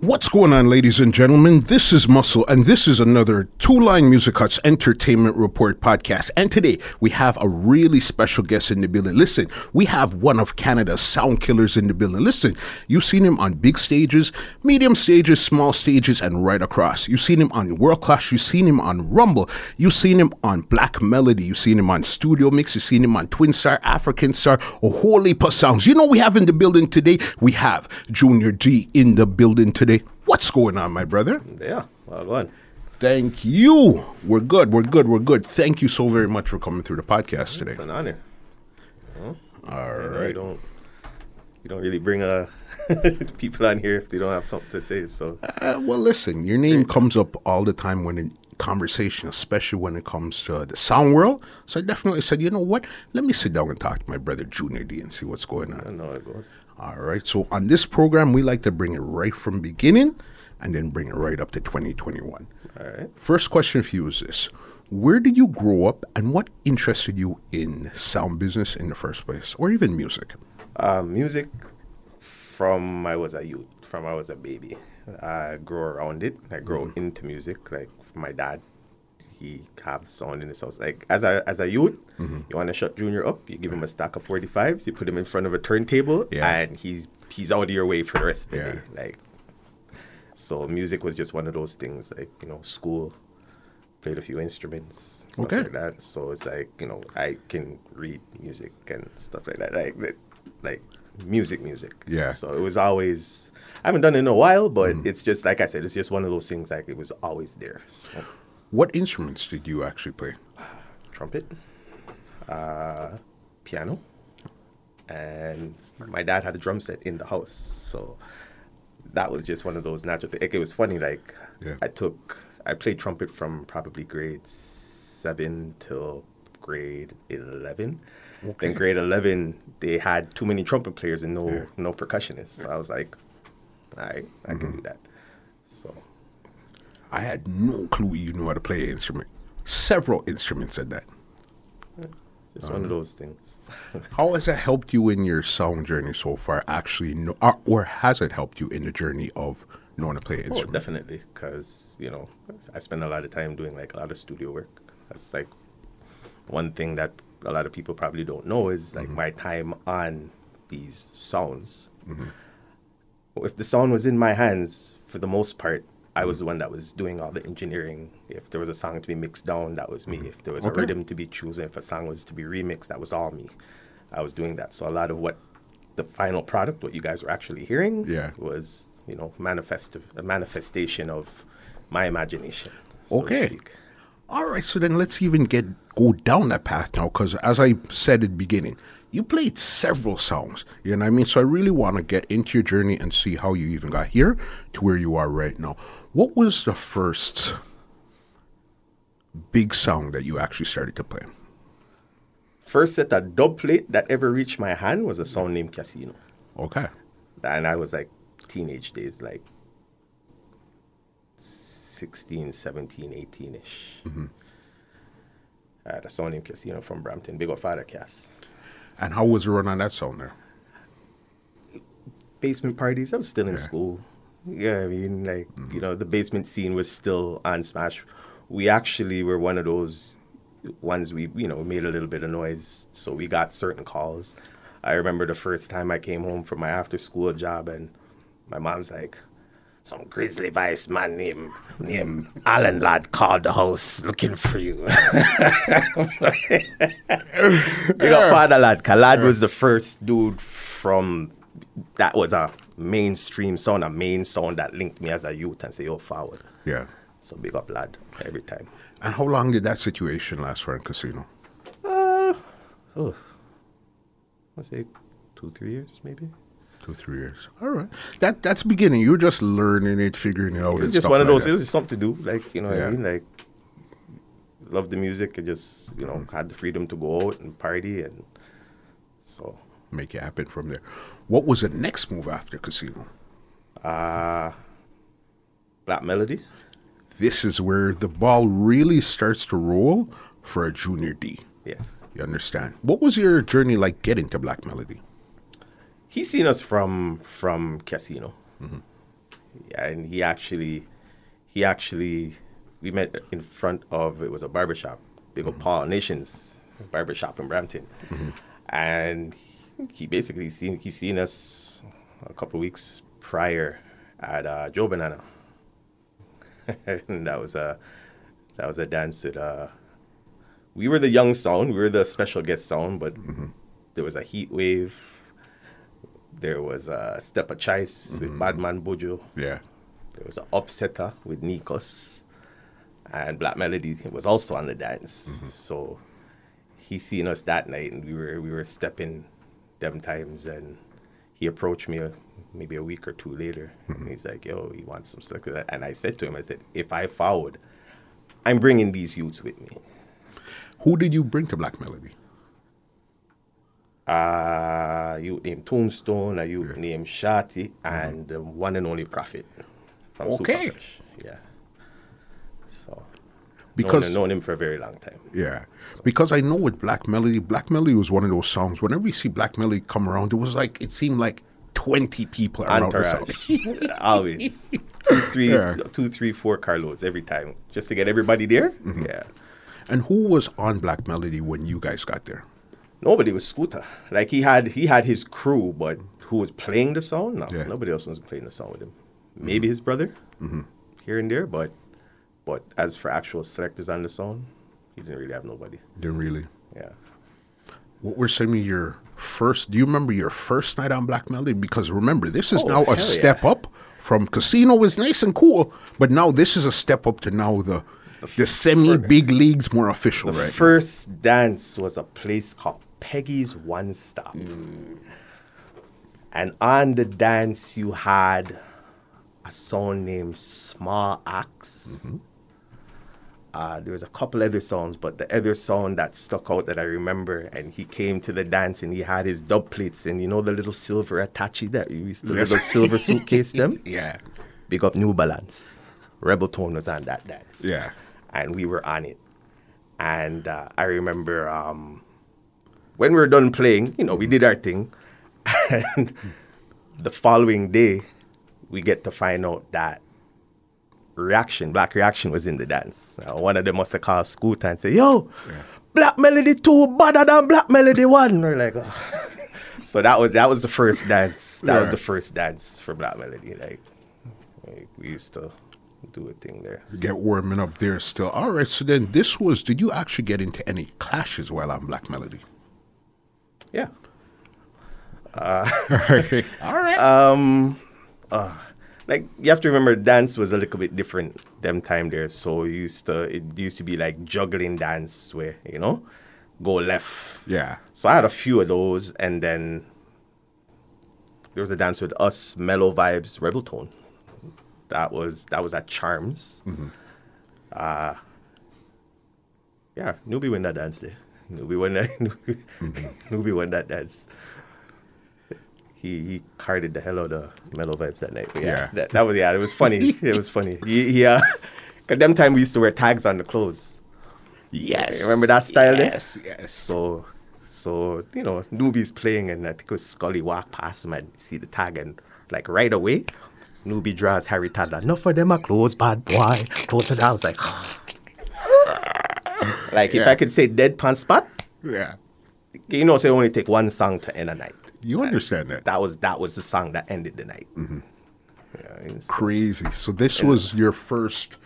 What's going on, ladies and gentlemen? This is Muscle, and this is another Two Line Music Hut's Entertainment Report podcast. And today we have a really special guest in the building. Listen, we have one of Canada's sound killers in the building. Listen, you've seen him on big stages, medium stages, small stages, and right across. You've seen him on World Class, you've seen him on Rumble, you've seen him on Black Melody, you've seen him on Studio Mix, you've seen him on Twin Star, African Star, whole heap of sounds. You know, we have in the building today, we have Junior D in the building today. What's going on, my brother? Yeah, well done. Thank you. We're good. We're good. We're good. Thank you so very much for coming through the podcast today. It's an honor. All You, you don't you don't really bring uh, people on here if they don't have something to say. So Uh, well, listen, your name comes up all the time when in conversation, especially when it comes to the sound world. So I definitely said, you know what? Let me sit down and talk to my brother Junior D and see what's going on. I know how it goes. All right. So on this program, we like to bring it right from beginning and then bring it right up to 2021. All right. First question for you is this. Where did you grow up and what interested you in sound business in the first place or even music? Uh, music from I was a youth, from I was a baby. I grew around it. I grew into music. Like my dad, he have sound in his house. Like as a as a youth, you want to shut Junior up. You give him a stack of forty fives. You put him in front of a turntable, Yeah. and he's he's out of your way for the rest of the Yeah. day. Like so, music was just one of those things. Like you know, school. Played a few instruments, stuff Okay. like that. So it's like you know, I can read music and stuff like that. Like like music, music. Yeah. So it was always. I haven't done it in a while, but Mm. it's just like I said, it's just one of those things. Like it was always there. So, What instruments did you actually play? trumpet, uh, piano, and my dad had a drum set in the house. So that was just one of those natural things. It was funny. Like Yeah. I took, I played trumpet from probably grade seven till grade eleven. Then grade eleven, they had too many trumpet players and no no percussionists. So I was like, all right, I Mm-hmm. can do that. I had no clue you knew how to play an instrument. Several instruments at that. just one of those things. How has that helped you in your sound journey so far? Actually, know, or, uh, or has it helped you in the journey of knowing to play an Oh, instrument? definitely, because you know I spend a lot of time doing like a lot of studio work. That's like one thing that a lot of people probably don't know is like mm-hmm. my time on these sounds. Mm-hmm. If the sound was in my hands, for the most part, I mm-hmm. was the one that was doing all the engineering. If there was a song to be mixed down, that was me. Mm-hmm. If there was Okay. a rhythm to be chosen, if a song was to be remixed, that was all me. I was doing that. So a lot of what the final product, what you guys were actually hearing, Yeah. was you know manifest a manifestation of my imagination. so to Okay. speak. All right, so then let's even get go down that path now, because as I said at the beginning, you played several songs. You know what I mean? So I really want to get into your journey and see how you even got here to where you are right now. What was the first big song that you actually started to play? First set of dub plate that ever reached my hand was a song named Casino. Okay. And I was like teenage days, like 16, 17, 18 ish. Mm-hmm. I had a song named Casino from Brampton, Big up Father Cass. And how was the run on that song there? basement parties. I was still in school. Yeah, I mean, like you mm-hmm. know, the basement scene was still on Smash. We actually were one of those ones we you know made a little bit of noise, so we got certain calls. I remember the first time I came home from my after school job, and my mom's like. Some grizzly vice man named named Alan Lad called the house looking for you. We got Father Lad. Lad was the first dude from that was a mainstream sound, a main sound that linked me as a youth and say, yo, forward. Yeah. So big up Lad every time. And how long did that situation last for in casino? Uh, oh, let's say two, three years maybe. Two, three years. All right. That that's beginning. You're just learning it, figuring it out. It's just one of those. It was something to do. Like you know, what Yeah. I mean, like love the music. and just you know had the freedom to go out and party, and so Make it happen from there. What was the next move after Casino? uh, Black Melody. This is where the ball really starts to roll for a junior D. Yes, You understand? What was your journey like getting to Black Melody? he seen us from from Casino, mm-hmm. yeah, and he actually he actually we met in front of it was a barbershop, big old Paul Nations barbershop in Brampton, mm-hmm. and he basically seen he seen us a couple weeks prior at uh, Joe Banana, and that was a that was a dance with uh we were the young sound, we were the special guest sound, but there was a heat wave. There was a step of choice with Badman Bojo. Yeah. There was an upsetter with Nikos. And Black Melody was also on the dance. So he seen us that night and we were we were stepping them times and he approached me uh, maybe a week or two later and he's like, yo, he wants some stuff. And I said to him, I said, if I followed, I'm bringing these youths with me. Who did you bring to Black Melody? Uh, you named Tombstone, a you named Shati, and um, one and only Prophet from Okay. Superfresh. Yeah. So, Because- known, known him for a very long time. Yeah. Because I know with Black Melody, Black Melody was one of those songs. Whenever you see Black Melody come around, it was like it seemed like twenty people around the. Always. Two, three, Yeah. two, three, four carloads every time just to get everybody there. Mm-hmm. Yeah. And who was on Black Melody when you guys got there? Nobody was Scooter. Like he had he had his crew, but who was playing the song? No, Yeah. nobody else was playing the song with him. Maybe his brother here and there, but but as for actual selectors on the song, he didn't really have nobody. Didn't really. Yeah. What were some of your first? Do you remember your first night on Black Melody? Because remember, this is Oh, now a yeah. step up from Casino was nice and cool, but now this is a step up to now the the semi big leagues more official, The right? first dance was a place called Peggy's One Stop. And on the dance, you had a song named Small Axe. Mm-hmm. Uh, there was a couple other songs, but the other song that stuck out that I remember, and he came to the dance and he had his dub plates and you know the little silver attache that you used to Yes. little silver suitcase them. yeah, Big up New Balance. Rebel Tone was on that dance. Yeah. And we were on it. And uh, I remember um, when we were done playing, you know, we did our thing. And the following day, we get to find out that Reaction, Black Reaction was in the dance. Uh, one of them must have called Scooter and say, Yo, Black Melody 2 better than Black Melody 1. We're like, oh. So that was that was the first dance. That was the first dance for Black Melody. Like, like, we used to do a thing there. get warming up there still. All right, so then this was. Did you actually get into any clashes while on Black Melody? Yeah. All right. Like you have to remember dance was a little bit different them time there. So it used to it used to be like juggling dance where you know go left. Yeah. so i had a few of those and then there was a dance with us mellow vibes rebel tone. That was that was at charms. Uh yeah newbie win that dance there. Newbie won that newbie, newbie won that dance he he carded the hell out of the mellow vibes that night. But yeah, Yeah. That, that was yeah, it was funny. it was funny. Yeah, he uh, them time we used to wear tags on the clothes. Yes. Remember that style there? Yes. Yes. So so you know newbies playing and I think it was Scully walk past him and see the tag and like right away, newbie draws Harry Toddler. Not for them are clothes, bad boy. Close that. I was like, like if Yeah. I could say deadpan spot, Yeah. you know, say only take one song to end a night. You understand that? That was that was the song that ended the night. Mm-hmm. Yeah, so- Crazy. So this was your first.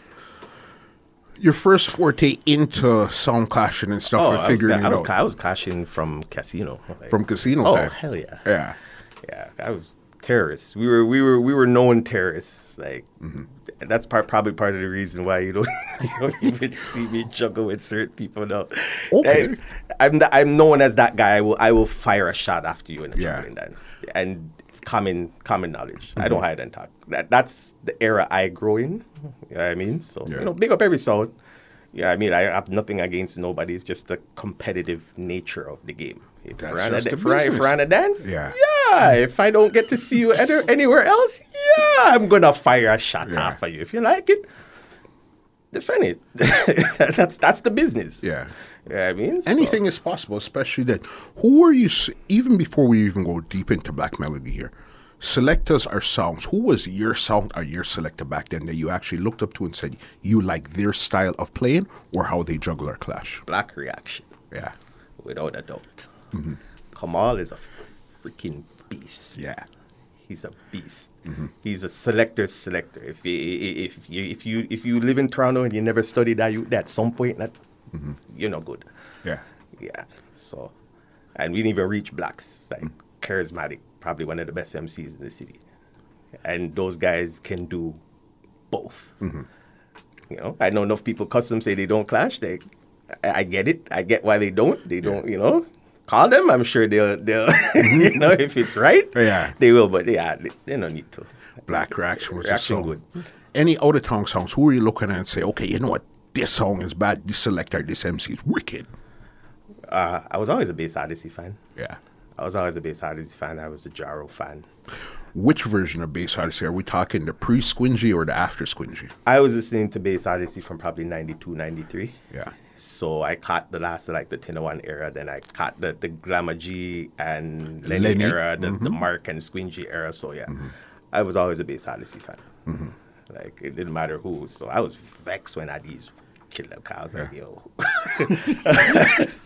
Your first forte into sound clashing and stuff Oh, and I was, figuring I was, I was clashing from Casino. like- from casino Oh time. hell yeah! Yeah. Yeah, I was terrorists. We were we were we were known terrorists. Like Mm-hmm. that's part probably part of the reason why you don't you don't even see me juggle with certain people now. Okay. Like, I'm the, I'm known as that guy. I will I will fire a shot after you in a Yeah. juggling dance, and it's common common knowledge. I Mm-hmm. don't hide and talk. That that's the era I grow in. You know I mean? So Yeah. you know, big up every sound. Yeah, I mean, I have nothing against nobody. It's just the competitive nature of the game. If That's we're on a, if we're, if we're on a dance, Yeah. yeah. If I don't get to see you any- anywhere else, yeah, I'm gonna fire a shot Yeah. off of you. If you like it, defend it. that's that's the business. Yeah. Yeah, I mean, so- Anything is possible, especially that. Who were you, even before we even go deep into Black Melody here, select us our songs. Who was your sound uh, or your selector back then that you actually looked up to and said you like their style of playing or how they juggle or clash? black reaction. Yeah. without a doubt. Mm-hmm. Kamal is a freaking beast. Yeah. He's a beast. Mm-hmm. He's a selector selector. If you, if you if you if you live in Toronto and you never studied that, you at some point that mm-hmm. you're not good. Yeah. Yeah. So, and we didn't even reach blacks. Like charismatic, probably one of the best MCs in the city, and those guys can do both. You know, I know enough people custom say they don't clash. They, I, I get it. I get why they don't. They don't. You know, call them. I'm sure they'll. They'll. you know, if it's right, Yeah. they will. But yeah, they, they don't need to. Black Reaction was a song. good. Any out of town songs, who are you looking at and say, okay, you know what? This song is bad. This selector, this MC is wicked. Uh, I was always a Bass Odyssey fan. Yeah. I was always a Bass Odyssey fan. I was a Jaro fan. Which version of Bass Odyssey? Are we talking the pre Squingy or the after Squingy? I was listening to Bass Odyssey from probably 92, 93. Yeah. So I caught the last like the Tinawan era, then I caught the, the Glamour G and Lenny, Lenny, era, the, the mm-hmm. Mark and Squingy era. So yeah, mm-hmm. I was always a Bass Odyssey fan. Mm-hmm. Like it didn't matter who. So I was vexed when Addies killed them. 'cause I was like, yo,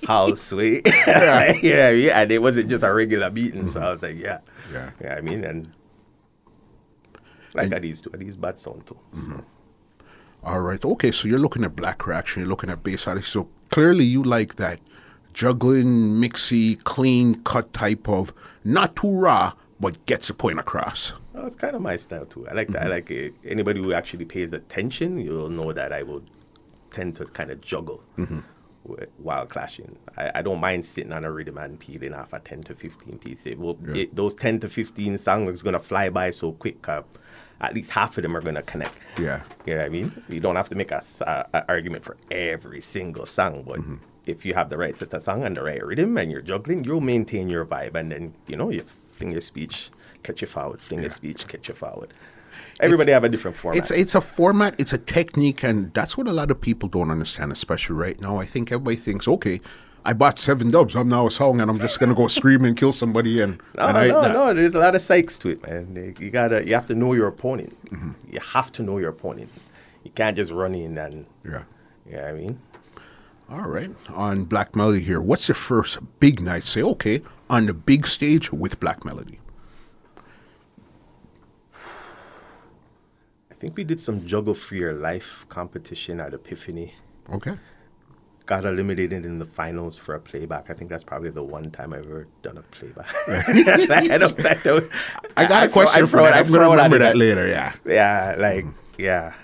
how sweet. you know what I mean? And it wasn't just a regular beating. So I was like, yeah. Yeah. Yeah, I mean, and like Addies too. Addies bad sound too. So. All right. Okay, so you're looking at Black Reaction, you're looking at Bass Odyssey. So clearly you like that juggling, mixy, clean cut type of not too raw, but gets the point across. Well, it's kind of my style too. I like that. I like it. Anybody who actually pays attention, you'll know that I will tend to kind of juggle wi- while clashing. I, I don't mind sitting on a rhythm and peeling off a 10 to 15 piece. It will, it, those 10 to 15 songs going to fly by so quick. Uh, at least half of them are going to connect. Yeah. You know what I mean? You don't have to make a, a- a argument for every single song, but mm-hmm. if you have the right set of song and the right rhythm and you're juggling, you'll maintain your vibe, and then you know you fling your speech, catch you forward, fling your speech, catch you forward. Everybody have a different format. It's it's a format, it's a technique, and that's what a lot of people don't understand, especially right now. I think everybody thinks, okay, I bought seven dubs, I'm now a song, and I'm just gonna go scream and kill somebody, and, no, and I no, that- no. There's a lot of psychs to it, man. You gotta, you have to know your opponent. Mm-hmm. You have to know your opponent. You can't just run in and, Yeah. you know I mean? All right. On Black Melody here, what's your first big night? Say, okay, on the big stage with Black Melody. I think we did some juggle for your life competition at Epiphany. Okay. Got eliminated in the finals for a playback. I think that's probably the one time I've ever done a playback. I don't, I don't. I got a throw- question for it- that. I I'm gonna remember that later. Yeah. Yeah, like mm-hmm. yeah,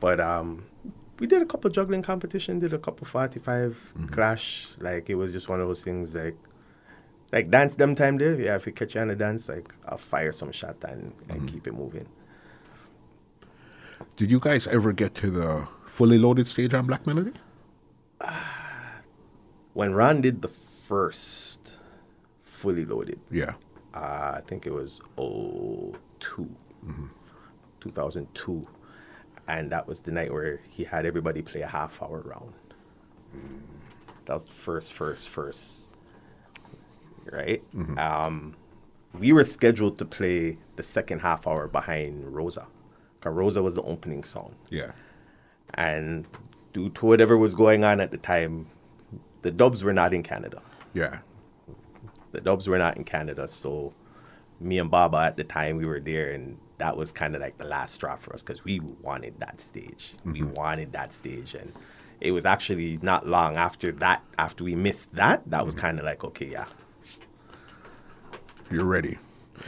but um, we did a couple juggling competition, did a couple forty mm-hmm. clash. Like it was just one of those things like. Like dance them time there, yeah. If you catch you on a dance, like I'll fire some shot and, and mm-hmm. keep it moving. Did you guys ever get to the fully loaded stage on Black Melody? When Ron did the first fully loaded, Yeah. uh, I think it was 2 2002. And that was the night where he had everybody play a half hour round. That was the first, first, first. Right? Um, we were scheduled to play the second half hour behind Rosa. Because Rosa was the opening song. Yeah. And due to whatever was going on at the time, the dubs were not in Canada Yeah. the Dubs were not in Canada, so me and Baba at the time we were there, and that was kind of like the last straw for us because we wanted that stage. We mm-hmm. wanted that stage, and it was actually not long after that, after we missed that, that was mm-hmm. kind of like okay, yeah, You're ready.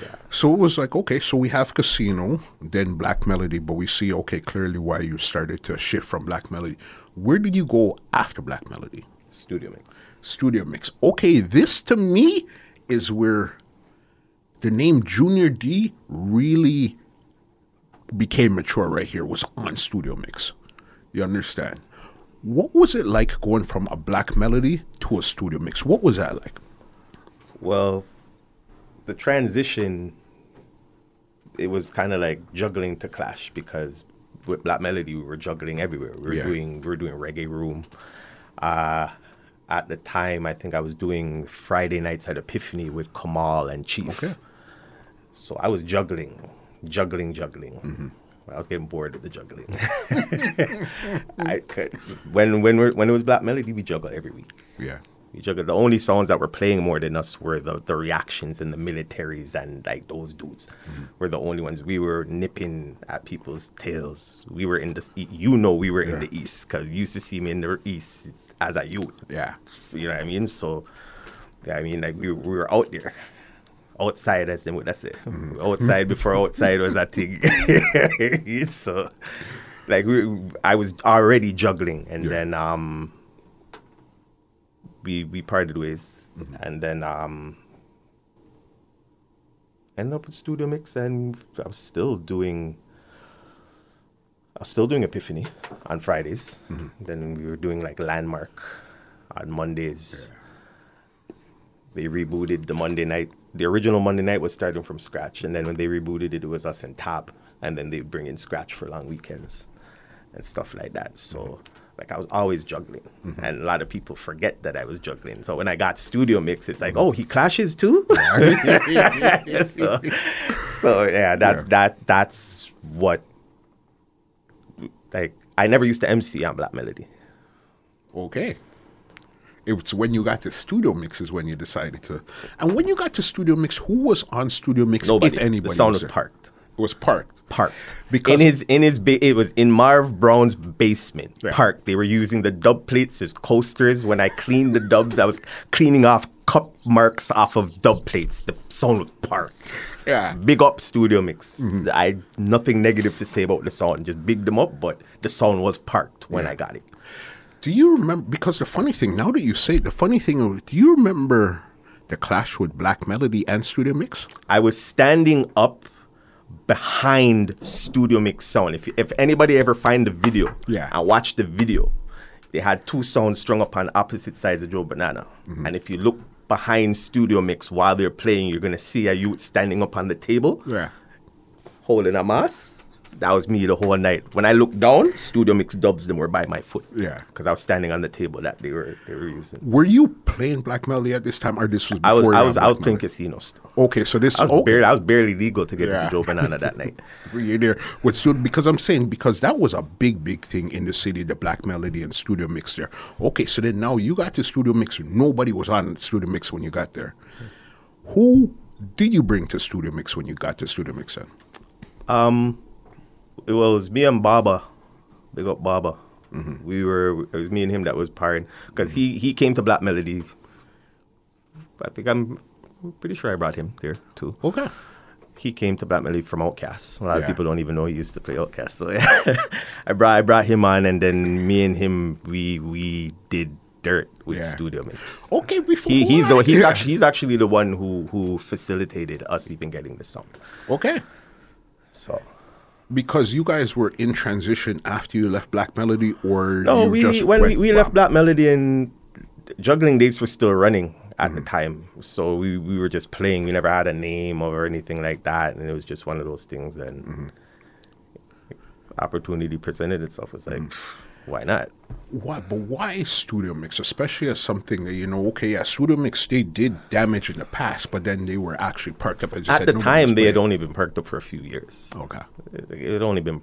yeah. So it was like, okay, so we have Casino, then Black Melody, but we see, okay, clearly why you started to shift from Black Melody. Where did you go after Black Melody? Studio mix. Studio Mix. Okay, this to me is where the name Junior D really became mature right here, was on Studio Mix. You understand? What was it like going from a black melody to a studio mix? What was that like? Well, the transition, it was kind of like juggling to clash because with Black Melody we were juggling everywhere. We were Yeah. doing we were doing reggae room. Uh, at the time, I think I was doing Friday nights at Epiphany with Kamal and Chief. Okay. So I was juggling, juggling, juggling. Mm-hmm. I was getting bored with the juggling. I could, when when when it was Black Melody, we juggled every week. Yeah. The only songs that were playing more than us were the, the reactions and the militaries and like those dudes were the only ones. We were nipping at people's tails. We were in the you know we were in the east because you used to see me in the east as a youth. Yeah. You know what I mean? So, yeah, I mean, like we, we were out there. Outside, as them that's it. Outside before outside was a thing. so, like we, I was already juggling, and Yeah. then um, we we parted ways, mm-hmm. and then um, ended up with studio mix, and I was still doing. I was still doing Epiphany on Fridays. Mm-hmm. Then we were doing like Landmark on Mondays. They rebooted the Monday night. The original Monday night was starting from scratch, and then when they rebooted it, it was us and Tab, and then they bring in scratch for long weekends and stuff like that. So, mm-hmm. Like I was always juggling, mm-hmm. and a lot of people forget that I was juggling. So when I got studio mix, it's like, oh, he clashes too. so, so yeah, that's that. That's what. Like I never used to MC on Black Melody. Okay. It's when you got to studio mix is when you decided to. And when you got to studio mix, who was on studio mix? Nobody. If anybody, the sound was there? parked. It was parked. Parked Because- in his in his ba- it was in Marv Brown's basement Yeah. parked. They were using the dub plates as coasters. When I cleaned the dubs, I was cleaning off cup marks off of dub plates. The sound was parked. Yeah. Big up Studio Mix. Mm-hmm. I nothing negative to say about the sound. Just big them up, but the sound was parked when I got it. Do you remember? Because the funny thing, now that you say it, the funny thing, do you remember the clash with Black Melody and Studio Mix? I was standing up behind Studio Mix sound. If if anybody ever find the video Yeah. and watch the video, they had two sounds strung up on opposite sides of Joe Banana. Mm-hmm. And if you look behind Studio Mix while they're playing, you're gonna see a youth standing up on the table Yeah. holding a mass. That was me the whole night. When I looked down, Studio Mix dubs them were by my foot. Yeah. Because I was standing on the table that they were they were using. Were you playing Black Melody at this time, or this was before I was I was I was playing casino. Okay, so this I was okay. barely I was barely legal to get Yeah. into Joe Banana that night. So you're there with studio because I'm saying because that was a big, big thing in the city, the Black Melody and Studio Mix there. Okay, so then now you got to Studio Mix. Nobody was on Studio Mix when you got there. Who did you bring to Studio Mix when you got to Studio Mix then? Um, it was me and Baba. Big up Baba. We were it was me and him that was partying because he he came to Black Melody. I think I'm pretty sure I brought him there too. Okay. He came to Black Melody from Outcast. A lot Yeah. of people don't even know he used to play Outcast. So yeah. I brought I brought him on, and then me and him we we did dirt with Yeah. Studio Mix. Okay, before He, he's the, he's actually he's actually the one who who facilitated us even getting the song. okay. So Because you guys were in transition after you left Black Melody, or No, you we just when we, we left? Black Melody and juggling dates were still running at Mm-hmm. the time. So we, we were just playing. We never had a name or anything like that. And it was just one of those things and Mm-hmm. opportunity presented itself. It's like, Mm-hmm. Why not? Why, but why Studio Mix, especially as something that you know? Okay, yeah, Studio Mix they did damage in the past, but then they were actually parked up. As you At said, the time, they had only been perked up for a few years. Okay. It, it had only been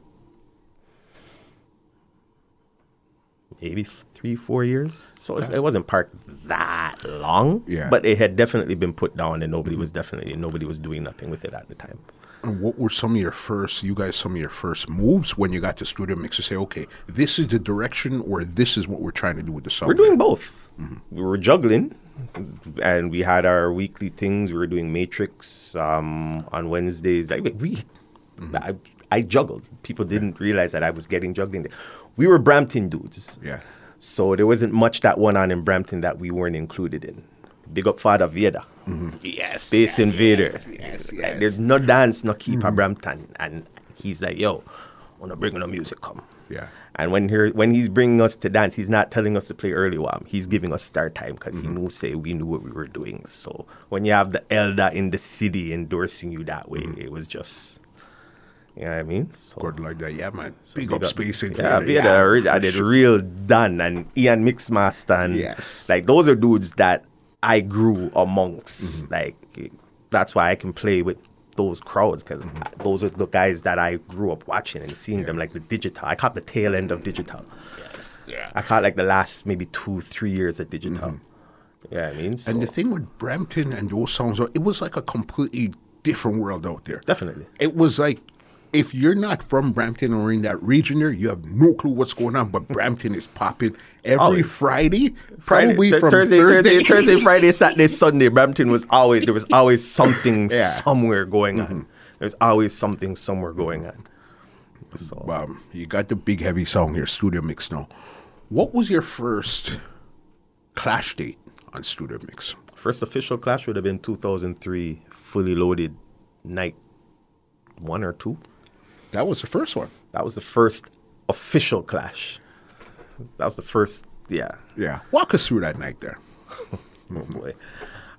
maybe three, four years. So it wasn't parked that long. Yeah. But it had definitely been put down, and nobody was definitely nobody was doing nothing with it at the time. And what were some of your first, you guys, some of your first moves when you got to Studio Mix to say, okay, this is the direction, or this is what we're trying to do with the song? We're doing both. We were juggling, and we had our weekly things. We were doing Matrix um, on Wednesdays. Like we, I, I juggled. People didn't realize that I was getting juggling. We were Brampton dudes. Yeah. So there wasn't much that went on in Brampton that we weren't included in. Big up Father Vader. Mm-hmm. Yes, Space Invader. yes, yes, Like, there's no dance, no keep mm-hmm. a Brampton. And he's like, yo, wanna bring the music come. Yeah. And when he when he's bringing us to dance, he's not telling us to play early warm. He's giving us start time because he mm-hmm. knew say we knew what we were doing. So when you have the elder in the city endorsing you that way, it was just you know what I mean. So Good like that. Yeah, man. Big big up up- Space yeah, Invader. we had a I did real done and Ian Mixmaster and Yes. like those are dudes that I grew amongst. Mm-hmm. Like that's why I can play with those crowds because Mm-hmm. those are the guys that I grew up watching and seeing them like the digital. I caught the tail end of digital. Yeah. I caught like the last maybe two three years of digital. Yeah, I mean, so Mm-hmm. And the thing with Brampton and those songs, it was like a completely different world out there. definitely. It was like if you're not from Brampton or in that region there, you have no clue what's going on. But Brampton is popping every Always. Friday, Friday- probably th- from Thursday, Thursday, Thursday, Thursday, Friday, Saturday, Sunday. Brampton was always there was always something Yeah. Mm-hmm. somewhere going on. There's always something somewhere going on. So Um, you got the big heavy song here, Studio Mix. Now, what was your first clash date on Studio Mix? first official clash would have been 2003, fully loaded night one or two. That was the first one. That was the first official clash. That was the first, yeah. Yeah, walk us through that night there. Oh boy.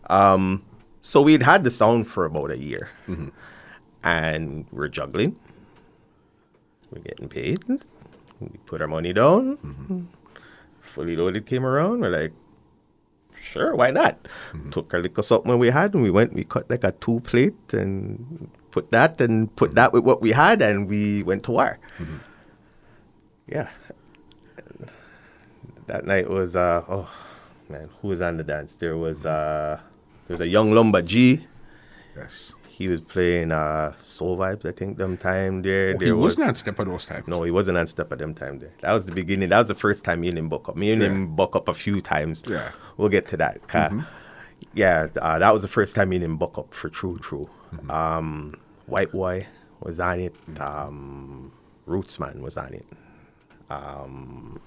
Um, so we'd had the sound for about a year, mm-hmm. and we're juggling. We're getting paid. We put our money down. Mm-hmm. Fully loaded came around. We're like, sure, why not? Mm-hmm. Took our little something we had, and we went. We cut like a two plate and put that and put that with what we had, and we went to war. Yeah. That night was uh oh man, who was on the dance? There was uh there was a young Lumba G. Yes. He was playing uh Soul Vibes, I think, them time there. Oh, there he was was not step at those times. no, he wasn't on step at them time there. That was the beginning. That was the first time me and him buck up. Me and Yeah. him buck up a few times. Yeah. Mm-hmm. We'll get to that. 'Cause, Yeah, uh, that was the first time me and him buck up for true, true. Mm-hmm. Um, White Boy was on it. Um, Rootsman was on it. Um,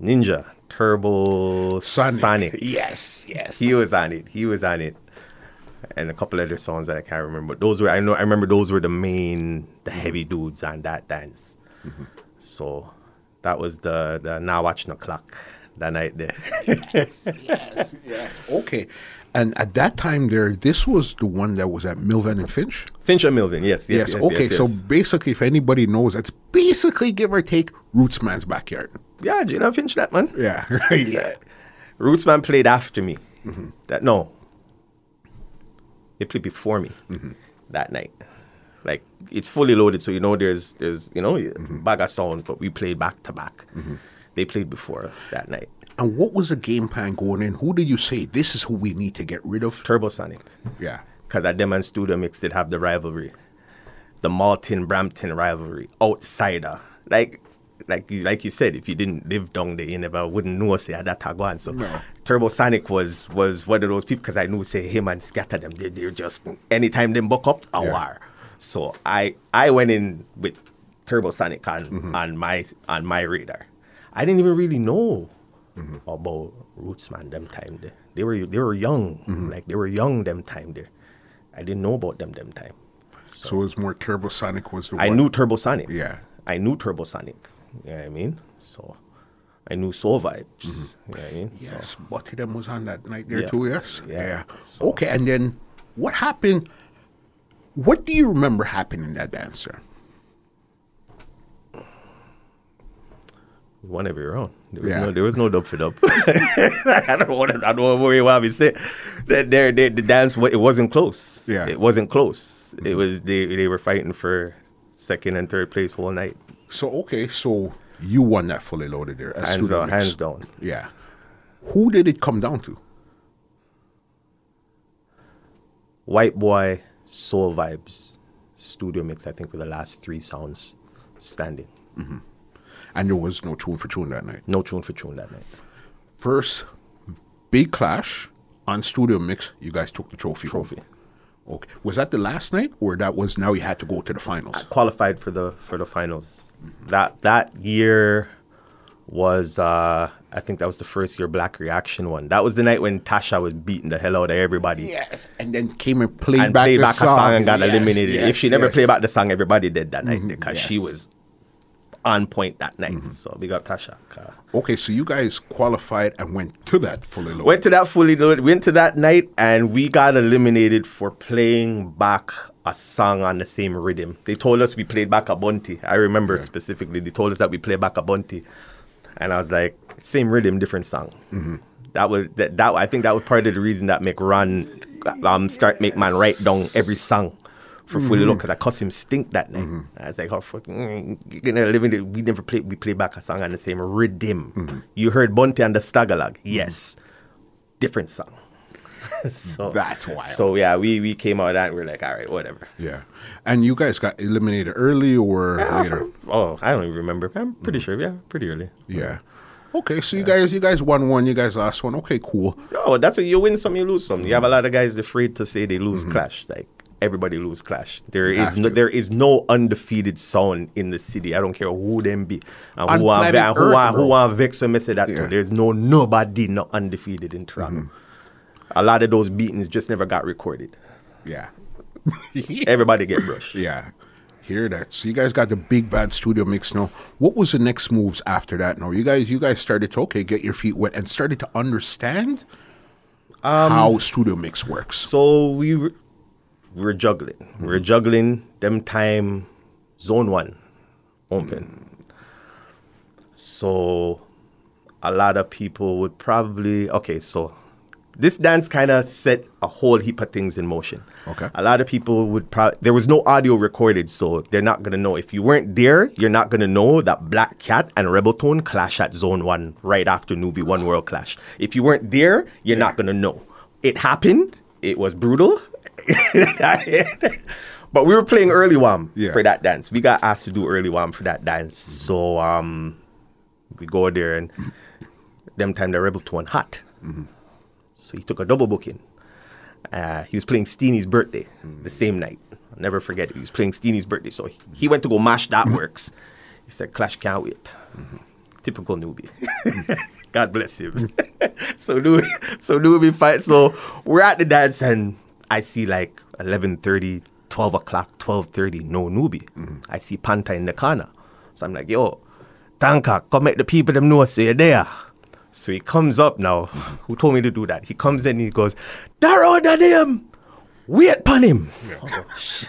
Ninja, Turbo, Sonic. Sonic. Yes, yes. He was on it. He was on it. And a couple other songs that I can't remember. But those were I know I remember those were the main the heavy dudes on that dance. So that was the the now watching the clock that night there. Yes, yes, yes. Okay. And at that time there, this was the one that was at Milvan and Finch? Finch and Milvan, yes, yes, yes. okay, yes, so basically, if anybody knows, it's basically give or take Rootsman's backyard. yeah, do you know Finch that man? Yeah, yeah. Rootsman played after me. Mm-hmm. That no, they played before me mm-hmm. that night. Like it's fully loaded, so you know there's there's you know mm-hmm. bag of sound, but we played back to back. They played before us that night. And what was the game plan going in? Who did you say this is who we need to get rid of? Turbo Sonic, Yeah, because at them and Studio Mix did have the rivalry, the Malton Brampton rivalry, outsider. Like like you, like you said, if you didn't live down there, you never wouldn't know say that I go on. So No. Turbo Sonic was was one of those people because I knew say him and scatter them. They they're just anytime them buck up a Yeah. war. So I I went in with Turbo Sonic on Mm-hmm. on my on my radar. I didn't even really know Mm-hmm. about Rootsman them time there. They were they were young, Mm-hmm. like they were young them time there. I didn't know about them them time. so it was more Turbo Sonic was the I one. knew Turbo Sonic. Yeah. I knew Turbo Sonic. You know what I mean? So I knew Soul Vibes. You know what I mean? So- Mm-hmm. Yes, Butty them was on that night there Yeah. too. Yes, Yeah. So- Okay, and then what happened? What do you remember happening in that dance there? Won every round. There was Yeah. no there was no dub for dub. I don't want to I don't want to worry what we say. That there the dance it wasn't close. Yeah. Mm-hmm. It wasn't close. It was they they were fighting for second and third place whole night. So okay, so you won that fully loaded there. Hands down, hands down. Yeah. Who did it come down to? White Boy, Soul Vibes, Studio Mix, I think were the last three sounds standing. And there was no tune for tune that night. No tune for tune that night. First big clash on Studio Mix. You guys took the trophy. home. Trophy. Okay. Was that the last night, or that was now you had to go to the finals? qualified for the for the finals. That that year was uh I think that was the first year Black Reaction won. That was the night when Tasha was beating the hell out of everybody. Yes. And then came and played And back played the back song. a song and got Yes, eliminated. if yes, she never yes. played back the song, everybody did that night because she was on point that night. So big up Tasha. Okay, so you guys qualified and went to that fully loaded. Went to that fully loaded, went to that night, and we got eliminated for playing back a song on the same rhythm. They told us we played back a bunty. I remember specifically. They told us that we played back a bunty, and I was like, same rhythm, different song. That was that, that. I think that was part of the reason that make Ron um start make man write down every song for fully loaded because mm-hmm. I cussed him stink that night. Mm-hmm. I was like, oh fucking, mm, you know, living. We never played. We played back a song on the same rhythm. Mm-hmm. You heard Bunty and the Stagalog, yes different song. so That's wild. So yeah, we we came out of that and we are like, all right, whatever. Yeah. And you guys got eliminated early or later? Oh, I don't even remember. I'm pretty sure. Yeah, pretty early. Yeah. Okay, so you guys you guys won one, you guys lost one. Okay, cool. No, that's what you win some, you lose some. You have a lot of guys afraid to say they lose clash. Like everybody lose clash. There is Have no, to. there is no undefeated sound in the city. I don't care who them be and who are planet who Earth, are who are vexed when me say that. Yeah. Mm-hmm. Too. There's no nobody not undefeated in Toronto. A lot of those beatings just never got recorded. Yeah. Everybody get brushed. Yeah. Hear that. So you guys got the big bad studio mix now. What was the next moves after that? Now you guys you guys started to okay, get your feet wet and started to understand Um, how studio mix works. So we were, we were juggling. We were juggling them time zone one open. So a lot of people would probably okay, so this dance kind of set a whole heap of things in motion. Okay. A lot of people would probably there was no audio recorded, so they're not gonna know. If you weren't there, you're not gonna know that Black Cat and Rebel Tone clash at Zone One right after Newbie One World Clash. If you weren't there, you're not gonna know. It happened. It was brutal. but we were playing early wham Yeah. for that dance. We got asked to do early wham for that dance. Mm-hmm. So um we go there and them time the Rebel Tone hot. Mm-hmm. So he took a double booking. Uh, he was playing Steenie's birthday mm. the same night. I'll never forget it. He was playing Steenie's birthday. So he, he went to go mash that mm-hmm. works. He said, Clash can't wait. Typical newbie. God bless him. so newbie, so newbie fight. So we're at the dance and I see like 11.30, 12 o'clock, 12.30, no newbie. Mm-hmm. I see Panta in the corner. So I'm like, yo, Tanka, come make the people them know say you're there. So he comes up now. Who told me to do that? He comes in and he goes, the name! Wait upon him. Oh, shit.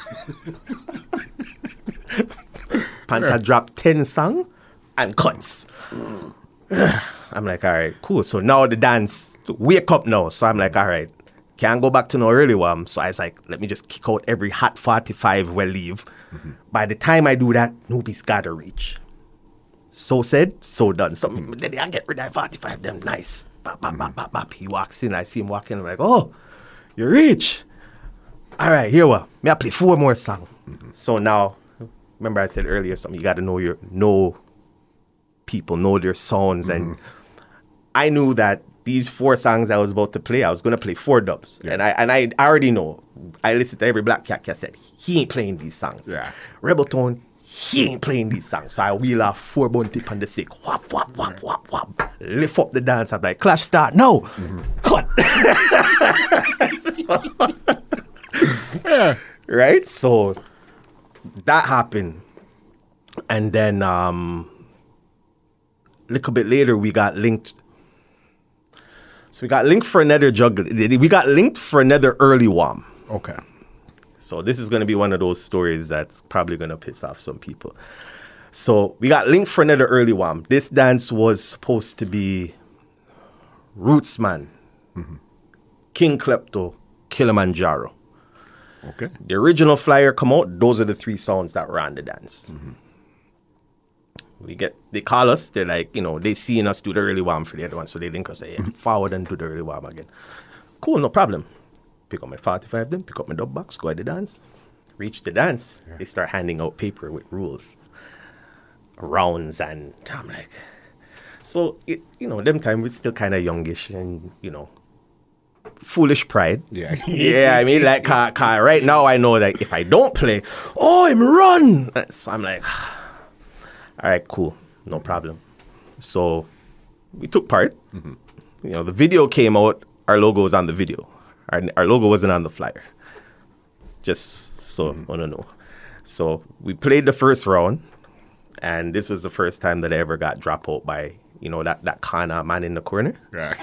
Panta dropped 10 song and cuts. Mm. I'm like, all right, cool. So now the dance, wake up now. So I'm like, all right, can't go back to no early one. Um, so I was like, let me just kick out every hot 45 we leave. Mm-hmm. By the time I do that, nobody's got to reach. So said, so done. So mm-hmm. then I get rid of that 45, them nice. Bop, bop, bop, mm-hmm. bop, bop. He walks in, I see him walking, I'm like, oh, you're rich. All right, here we go. Me I play four more songs. So now, remember I said earlier something, you got to know your, know people, know their sounds. And I knew that these four songs I was about to play, I was going to play four dubs. And I and I already know. I listened to every Black Cat cassette. He ain't playing these songs. Yeah. Rebel Tone, he ain't playing these songs. So I wheel off four bun tip on the sick. Whop, whop, whop, whop, whop. Lift up the dance. I'm like, Clash start. No. Cut. Right? So that happened. And then um a little bit later we got linked. So we got linked for another juggle. We got linked for another early wham. Okay. So this is going to be one of those stories that's probably going to piss off some people. So we got linked for another early one. This dance was supposed to be Rootsman, mm-hmm. King Klepto, Kilimanjaro. Okay. The original flyer come out. Those are the three sounds that were on the dance. Mm-hmm. We get they call us. They're like you know they seeing us do the early warm for the other one, so they link us. Say yeah, mm-hmm. forward and do the early warm again. Cool, no problem. Pick up my forty five, then pick up my dub box, go at the dance. Reach the dance. They start handing out paper with rules, rounds, and I'm like, so it, you know them time we're still kind of youngish and you know foolish pride. Yeah. yeah, I mean, like, car, car, right now I know that if I don't play, oh, I'm run. Uh, so I'm like, all right, cool, no problem. So we took part. Mm-hmm. You know, the video came out. Our logo was on the video. Our, our logo wasn't on the flyer. Just so mm-hmm. I don't know. So we played the first round, and this was the first time that I ever got dropped out by you know that that Kana man in the corner. Right.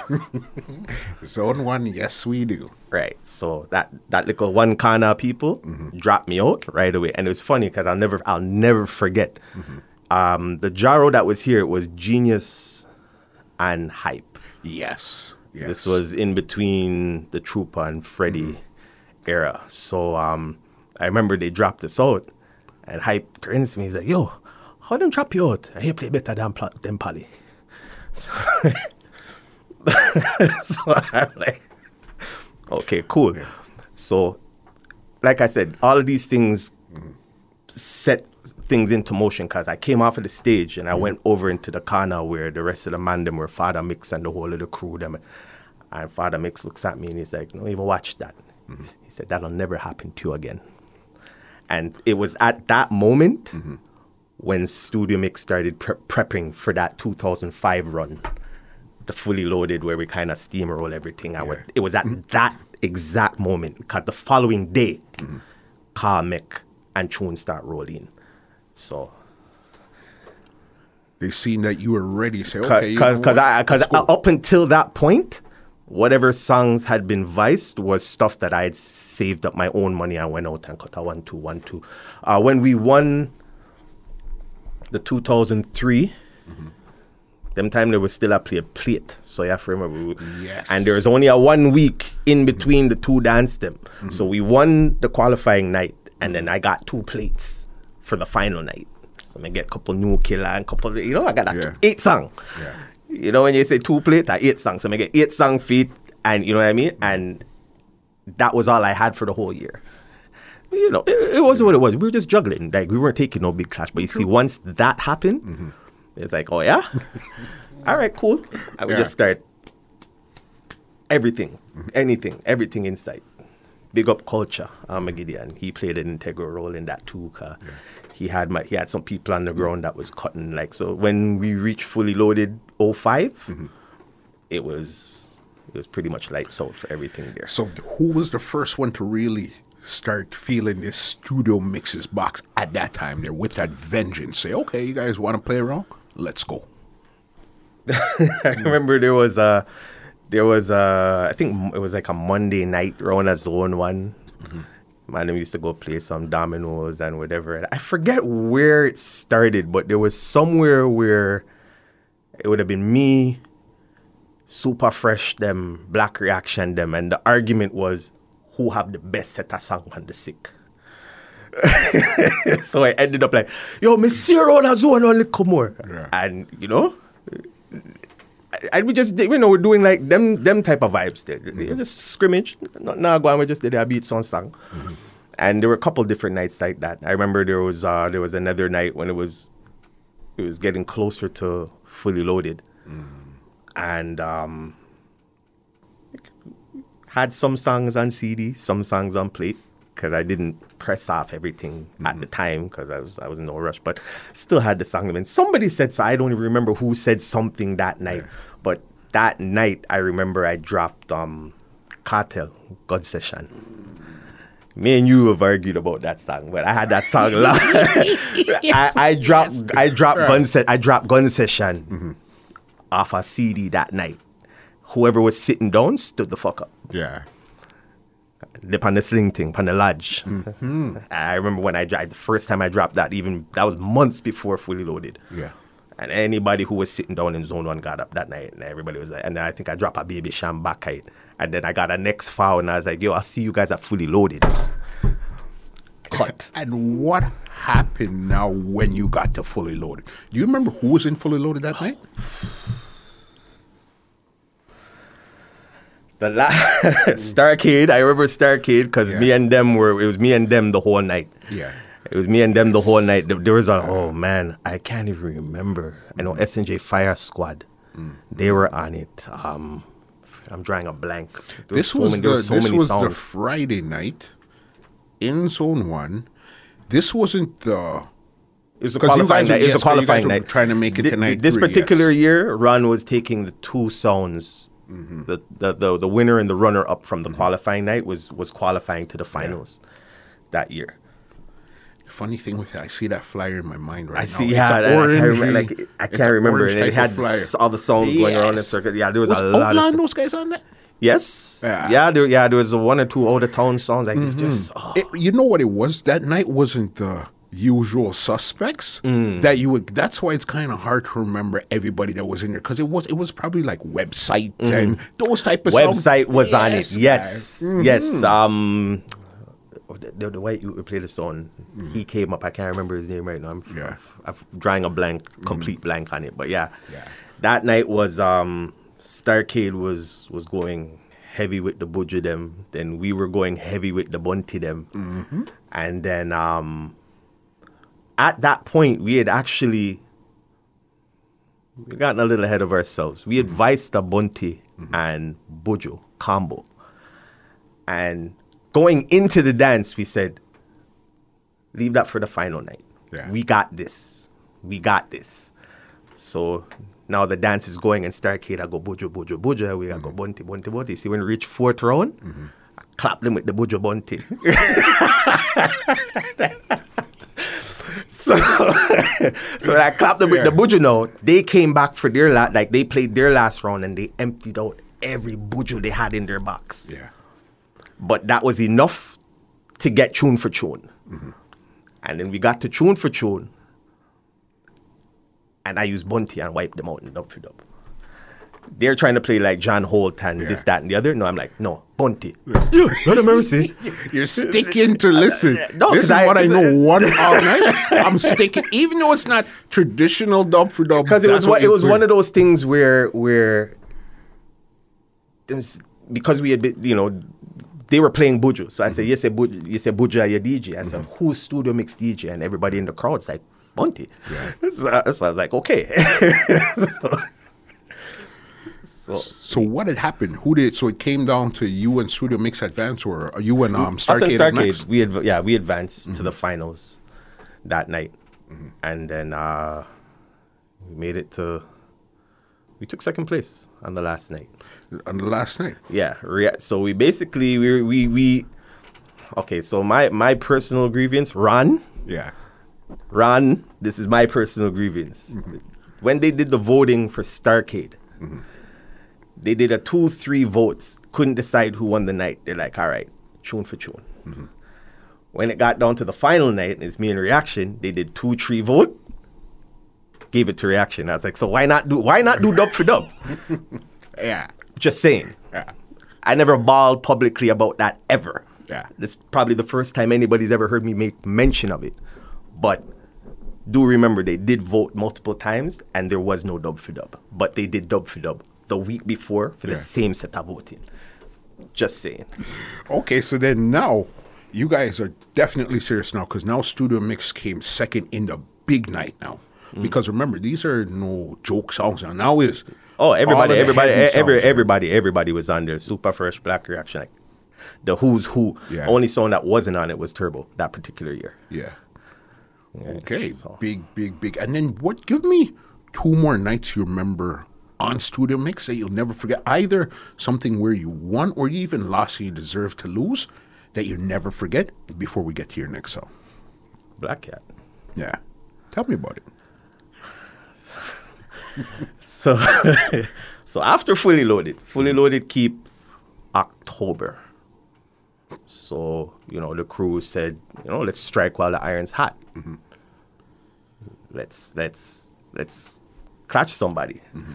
Zone one, yes, we do. Right. So that that little one Kana people mm-hmm. dropped me out right away, and it was funny because I'll never I'll never forget. Um, the Jaro that was here was genius and hype. Yes. Yes. This was in between the Trooper and Freddie era. So um, I remember they dropped us out, and hype turns to me. He's like, "Yo, how them drop you out? And play better than Pla- than Pally." So, so I'm like, okay, cool. So, like I said, all of these things set things into motion because I came off of the stage and I mm. went over into the corner where the rest of the man them were Father Mix and the whole of the crew them. And Father Mix looks at me and he's like, "No, even watch that." Mm-hmm. He said, "That'll never happen to you again." And it was at that moment mm-hmm. when Studio Mix started pre- prepping for that 2005 run, the fully loaded where we kind of steamroll everything. I went, it was at mm-hmm. that exact moment because the following day, Mick and Tune start rolling. So, They seen that you were ready. Say, okay, because because? I because up until that point, whatever songs had been viced was stuff that I had saved up my own money. I went out and cut a one two one two. Uh, when we won the 2003. Them time there was still a play plate, so you have to remember. Yes. And there was only a one week in between the two dance them, so we won the qualifying night, and then I got two plates for the final night. So I get a couple new killer and couple, you know, I got a Yeah. eight song. Yeah. You know, when you say two plates, I eight song. So I get eight song feet, and you know what I mean. And that was all I had for the whole year. You know, it, it was what it was. We were just juggling. Like we weren't taking no big clash. But you see, once that happened, mm-hmm. it's like, oh yeah, all right, cool. I would Yeah. just start everything, mm-hmm. anything, everything in sight. Big up culture, um, Gideon. He played an integral role in that too. 'cause He had my, he had some people on the ground that was cutting like so. When we reached fully loaded 5 it was it was pretty much lights out for everything there. So, who was the first one to really start feeling this studio mixes box at that time there with that vengeance? Say, okay, you guys want to play around? Let's go. I remember there was a, there was a, I think it was like a Monday night around a zone one. Man, them used to go play some dominoes and whatever. And I forget where it started, but there was somewhere where it would have been me, Super Fresh, them, Black Reaction, them, and the argument was who have the best set of song on the sick. so I ended up like, yo, me her on a zone only come more. Yeah. And you know, and we just did- you know we're doing like them them type of vibes there. They Just scrimmage, not now we just did a beat song song. And there were a couple different nights like that. I remember there was uh, there was another night when it was it was getting closer to fully loaded, and um, had some songs on CD, some songs on plate because I didn't press off everything at the time because I was I was in no rush, but still had the song. And somebody said so. I don't even remember who said something that night, but that night I remember I dropped um, Cartel God Session. Me and you have argued about that song, but I had that song. long. I, I dropped I dropped gun se- I dropped gun session off a CD that night. Whoever was sitting down stood the fuck up. Yeah. Lip on the sling thing, on the lodge. Mm-hmm. I remember when I the first time I dropped that, even that was months before fully loaded. Yeah. And anybody who was sitting down in zone one got up that night, and everybody was like, and then I think I dropped a baby sham back height, and then I got a next foul, and I was like, yo, I see you guys are fully loaded. Cut. And what happened now when you got to fully loaded? Do you remember who was in fully loaded that night? The last Starcade, I remember Starcade because me and them were it was me and them the whole night. Yeah. It was me and them the whole night. There- was a oh man, I can't even remember. I know SNJ Fire Squad, they were on it. Um, I'm drawing a blank. There This so was many- the so this many was the. Friday night in zone one. This wasn't the It's a qualifying night. It's yes, a 'cause you guys qualifying night. trying to make it to Thi- This three, particular yes. year, Ron was taking the two sounds. Mm-hmm. The, the, the the winner and the runner up from the qualifying night was was qualifying to the finals that year. funny thing with it, I see that flyer in my mind right now. I now. see. It's Yeah, a I, I can't remember. Like I can't remember. And it had s- all the songs going around in Yes. circuit. Yeah, there was, Was a lot of. Those guys on that? Yes. Yeah. Yeah. There, yeah. There was one or two of town songs. Like they just. oh. It, you know what it was? That night wasn't the usual suspects Mm. that you would. That's why it's kind of hard to remember everybody that was in there because it was it was probably like website and those type of songs. Mm. website was on it. Yes, Yes. Mm-hmm. yes. Um, the, the, white you played the song, Mm-hmm. he came up. I can't remember his name right now. I'm, Yeah. I'm, drawing a blank, complete blank on it. But yeah, Yeah. that night was um, Starcade was was going heavy with the Buju them. Then we were going heavy with the Bounty them, and then um, at that point we had actually we gotten a little ahead of ourselves. We mm-hmm. advised the Bounty mm-hmm. and Buju combo. And going into the dance, we said, leave that for the final night. Yeah. We got this. We got this. So now the dance is going and start Starcade, I go Buju, Buju, Buju. We got go mm-hmm. Bounty, Bounty, Bounty. See, when we reach fourth round, I clap them with the Buju Bounty. So, so I clapped them with the buju now, they came back for their la- like they played their last round and they emptied out every buju they had in their box. Yeah. But that was enough to get tune for tune. Mm-hmm. And then we got to tune for tune. And I used Bounty and wiped them out and dub for dub. They're trying to play like John Holt and this, that, and the other. No, I'm like, no, Bounty. Yeah, Lord have mercy. You're sticking to uh, uh, listen. Uh, no, this is I- what I know. I- One all night, I'm sticking, even though it's not traditional dub for dub. because it was one, you it was one of those things where where there's- because we had been, you know they were playing Buju. so I said yes buju you said buju your DJ I said mm-hmm. who's studio mix DJ and everybody in the crowd's like Bounty so, so I was like okay so, so So what had happened? Who did? So it came down to you and Studio Mix Advance, or you and um, Starcade? Starcade we adv- yeah we advanced to the finals that night and then uh we made it to we took second place on the last night on the last night. Yeah, so we basically we we we okay. So my my personal grievance, Ron, Yeah. Ron, this is my personal grievance. When they did the voting for Starcade, they did a two three votes. Couldn't decide who won the night. They're like, all right, tune for tune. Mm-hmm. When it got down to the final night, and it's me and Reaction. They did two three vote. Gave it to Reaction. I was like, so why not do why not do dub for dub? Yeah. Just saying. Yeah. I never bawled publicly about that ever. Yeah. This is probably the first time anybody's ever heard me make mention of it. But do remember they did vote multiple times and there was no dub for dub. But they did dub for dub the week before for Yeah. the same set of voting. Just saying. Okay, so then now you guys are definitely serious now because now Studio Mix came second in the big night now. Mm. Because remember, these are no joke songs now. Now is Oh, everybody, everybody, every, everybody, everybody was on there. Super Fresh, Black Reaction, like the Who's Who. Yeah. Only song that wasn't on it was Turbo that particular year. Yeah. Okay, so- big, big, big. And then what? Give me two more nights you remember on Studio Mix that you'll never forget. Either something where you won or you even lost and you deserve to lose that you never forget before we get to your next song. Black Cat. Yeah. Tell me about it. So, so after fully loaded, fully mm. loaded keep October. So you know the crew said, you know, let's strike while the iron's hot. Mm-hmm. Let's let's let's catch somebody. Mm-hmm.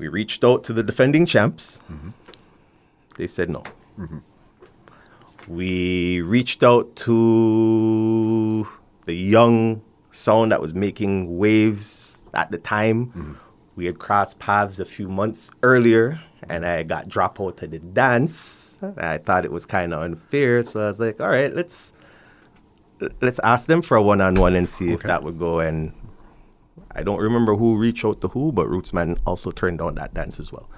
We reached out to the defending champs. They said no. We reached out to the young sound that was making waves at the time. We had crossed paths a few months earlier, and I got dropped out of the dance. I thought it was kind of unfair, so I was like, "All right, let's let's ask them for a one-on-one and see if that would go." And I don't remember who reached out to who, but Rootsman also turned down that dance as well.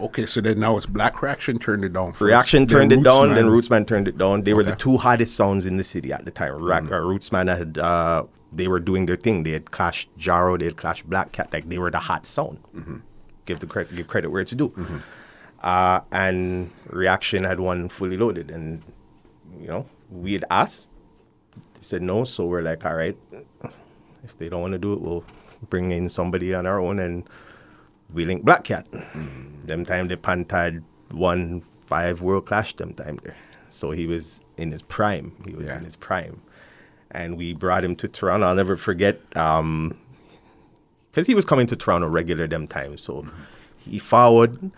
Okay, so then now it's Black Reaction turned it down. First, Reaction turned it down, then Rootsman turned it down. They were the two hottest sounds in the city at the time. Ra- uh, Rootsman had, uh, they were doing their thing. They had clashed Jaro, they had clashed Black Cat. Like they were the hot sound. Give the credit, give credit where it's due. Uh, and Reaction had one fully loaded, and you know we had asked They said no, so we're like, all right, if they don't want to do it, we'll bring in somebody on our own and we link Black Cat. Mm. Them time the Pantad won five World Clash them time there. So he was in his prime. He was yeah. in his prime. And we brought him to Toronto. I'll never forget, because um, he was coming to Toronto regular them time. So mm-hmm. he followed,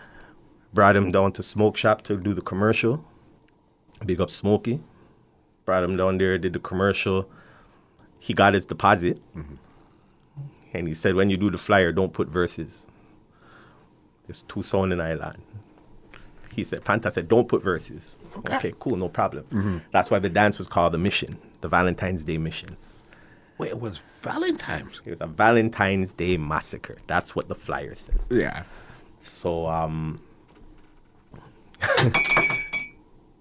brought him down to Smoke Shop to do the commercial. Big up Smokey. Brought him down there, did the commercial. He got his deposit. Mm-hmm. And he said, when you do the flyer, don't put verses. There's two songs in Island. He said, Panta said, don't put verses. Okay, okay cool, no problem. Mm-hmm. That's why the dance was called the Mission, the Valentine's Day Mission. Wait, it was Valentine's? It was a Valentine's Day massacre. That's what the flyer says. Yeah. So, um,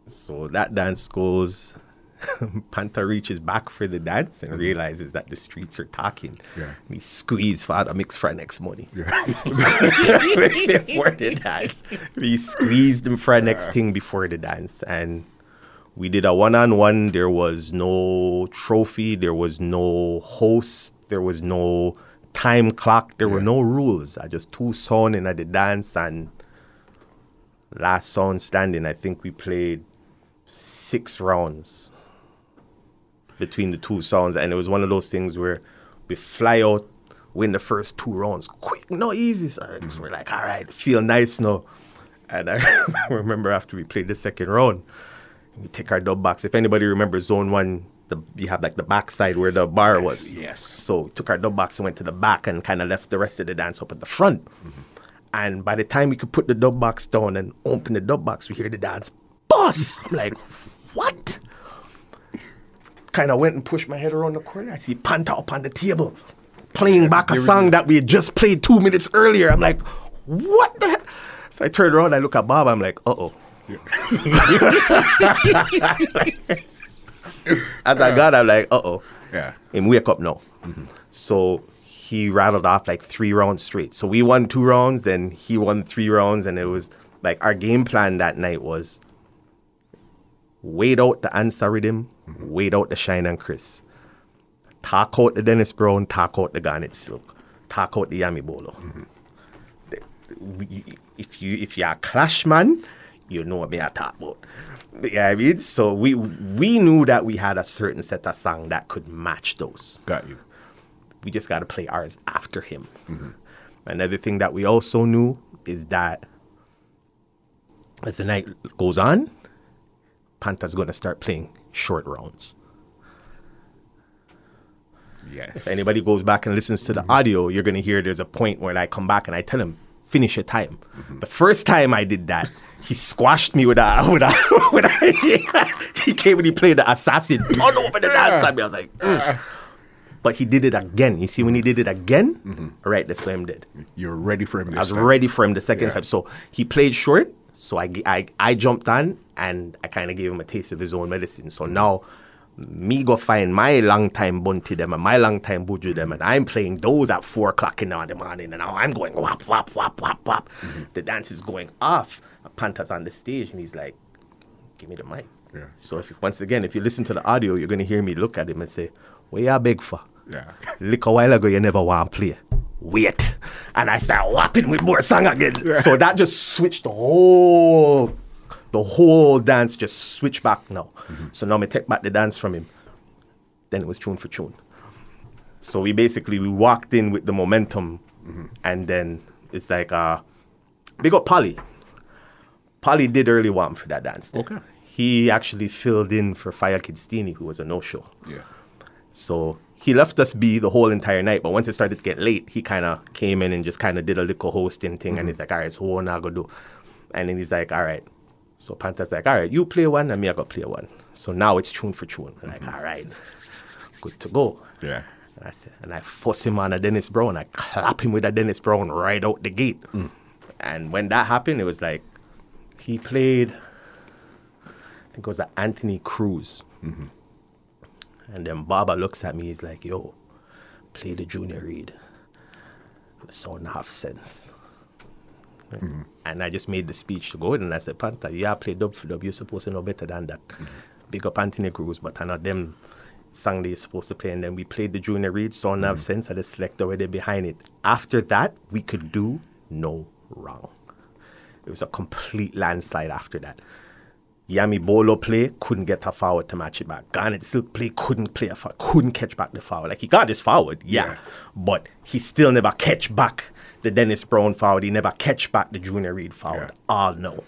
so that dance goes Panta reaches back for the dance and mm-hmm. realizes that the streets are talking. Yeah. And he squeezed Father Mix for next money. Yeah. before the dance. He squeezed him for next thing before the dance. And we did a one on one. There was no trophy, there was no host, there was no time clock, there yeah. were no rules. I just two song in at the dance and last song standing, I think we played six rounds between the two songs, and it was one of those things where we fly out, win the first two rounds quick, no easy. So mm-hmm. we're like, all right, feel nice now. And I remember after we played the second round, we take our dub box. If anybody remembers zone one, the, you have like the back side where the bar was. Yes. So we took our dub box and went to the back and kind of left the rest of the dance up at the front. Mm-hmm. And by the time we could put the dub box down and open the dub box, we hear the dance bust. I'm like, what? Kind of went and pushed my head around the corner. I see Panta up on the table playing back a song that we had just played two minutes earlier. I'm like, what the heck? So I turned around, I look at Bob, I'm like, uh oh. As I got, I'm like, uh oh. Yeah. And wake up now. Mm-hmm. So he rattled off like three rounds straight. So we won two rounds, then he won three rounds, and it was like our game plan that night was wait out the answer rhythm, wait out the Shine and Chris. Talk out the Dennis Brown, talk out the Garnet Silk, talk out the Yami Bolo. Mm-hmm. If you if you're a clash man, you know what me I talk about. Yeah, I mean, so we we knew that we had a certain set of song that could match those. Got you. We just got to play ours after him. Mm-hmm. Another thing that we also knew is that as the night goes on, Panta's going to start playing short rounds. Yes. If anybody goes back and listens to the mm-hmm. audio, you're going to hear there's a point where I come back and I tell him, finish your time. Mm-hmm. The first time I did that, he squashed me with a, with a, with a he came and he played the assassin all over the dance. I was like, mm. but he did it again. You see, when he did it again, mm-hmm. right, that's what him did. You're ready for him. I was time. ready for him the second yeah. time. So he played short. So I, I, I jumped on and I kind of gave him a taste of his own medicine. So now me go find my long time bounty them and my long time buju them and I'm playing those at four o'clock in the morning and now I'm going whap whap whap whap whap. Mm-hmm. The dance is going off. Panta's on the stage and he's like, "Give me the mic." Yeah. So if once again, if you listen to the audio, you're gonna hear me look at him and say, "Where you big for?" Yeah. Look a while ago, you never want to play. Wait, and I start whopping with more song again. So that just switched the whole the whole dance just switched back now. Mm-hmm. So now me take back the dance from him. Then it was tune for tune. So we basically we walked in with the momentum, mm-hmm. and then it's like uh, big up Polly. Polly did early one for that dance. There. Okay. He actually filled in for Fire Kid Steeny, who was a no-show. Yeah. So he left us be the whole entire night, but once it started to get late, he kind of came in and just kind of did a little hosting thing, mm-hmm. and he's like, "All right, so what I gonna do?" And then he's like, "All right, so Panta's like, all right, you play one and me I got play one. So now it's tune for tune. I'm like, all right, good to go. Yeah. And I said, and I force him on a Dennis Brown. I clap him with a Dennis Brown right out the gate. Mm. And when that happened, it was like he played. I think it was Anthony Cruz. Mm-hmm. And then Baba looks at me. He's like, "Yo, play the Junior Reid. The sound have sense." Mm-hmm. And I just made the speech to go in and I said, Panta, yeah, I play dub for dub. You're supposed to know better than that. Mm-hmm. Big up Anthony Cruz, but I know them song they're supposed to play, and then we played the junior Reid, Sound Nav Mm. Sense, and the selector where behind it. After that, we could do no wrong. It was a complete landslide after that. Yami Bolo play, couldn't get a forward to match it back. Garnet Silk play, couldn't play a foul, couldn't catch back the foul. Like he got his forward, yeah, Yeah. but he still never catch back the Dennis Brown forward. He never catch back the Junior Reid forward. Yeah. All no.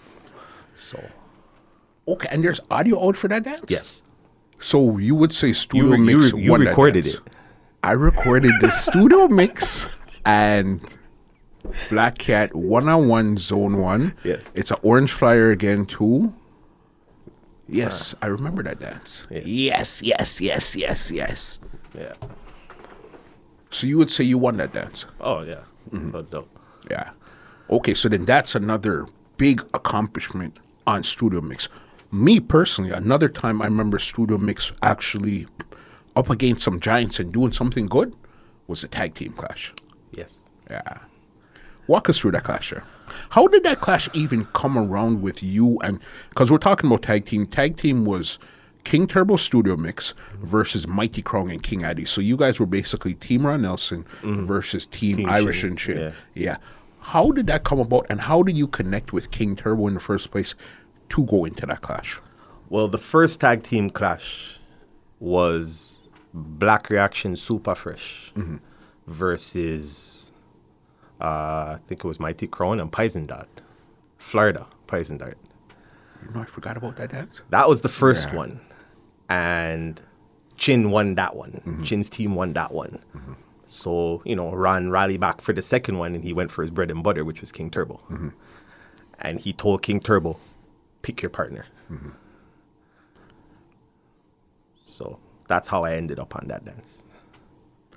So Okay, and there's audio out for that dance? yes, So you would say studio re- you mix re- you recorded it. I recorded the studio mix and Black Cat one on one zone one. Yes. It's an orange flyer again too. Yes, I remember that dance. Yeah. Yes, yes, yes, yes, yes. yeah. So you would say you won that dance? Oh yeah, Mm-hmm. no doubt. Yeah. Okay, so then that's another big accomplishment on Studio Mix. Me personally, another time I remember Studio Mix actually up against some giants and doing something good was the tag team clash. Yes. Yeah. Walk us through that clash here. How did that clash even come around with you? And because we're talking about tag team, tag team was King Turbo Studio Mix versus Mighty Crown and King Addy. So you guys were basically Team Ron Nelson versus Team, Team Irish and Chin. yeah. yeah. How did that come about? And how did you connect with King Turbo in the first place to go into that clash? Well, the first tag team clash was Black Reaction Super Fresh Mm-hmm. versus, uh, I think it was Mighty Crown and Poison Dart. Florida, Poison Dart. You know, I forgot about that dance. That was the first Yeah. one. And Chin won that one. Mm-hmm. Chin's team won that one. So, you know, Ron rallied back for the second one and he went for his bread and butter, which was King Turbo. Mm-hmm. And he told King Turbo, pick your partner. Mm-hmm. So that's how I ended up on that dance.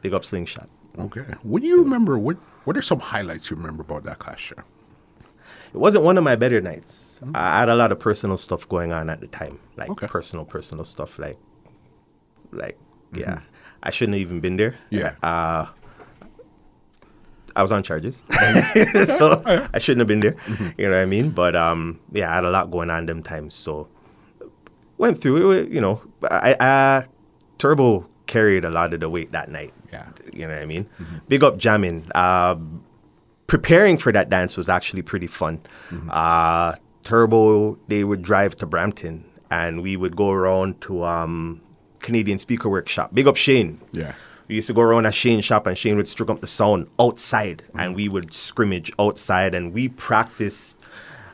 Big up Slingshot. Okay. What do you remember? What What are some highlights you remember about that class Here? It wasn't one of my better nights. I had a lot of personal stuff going on at the time, like Okay. personal, personal stuff. Like, like, yeah, I shouldn't have even been there. Yeah. Uh, I was on charges, so I shouldn't have been there. You know what I mean? But um, yeah, I had a lot going on them times, so went through it. You know, I, I Turbo carried a lot of the weight that night. Yeah. You know what I mean? Big up jamming. Uh, preparing for that dance was actually pretty fun. Uh, Turbo, they would drive to Brampton and we would go around to um, Canadian Speaker Workshop. Big up Shane. Yeah. We used to go around at Shane's shop and Shane would strip up the sound outside and we would scrimmage outside and we practiced.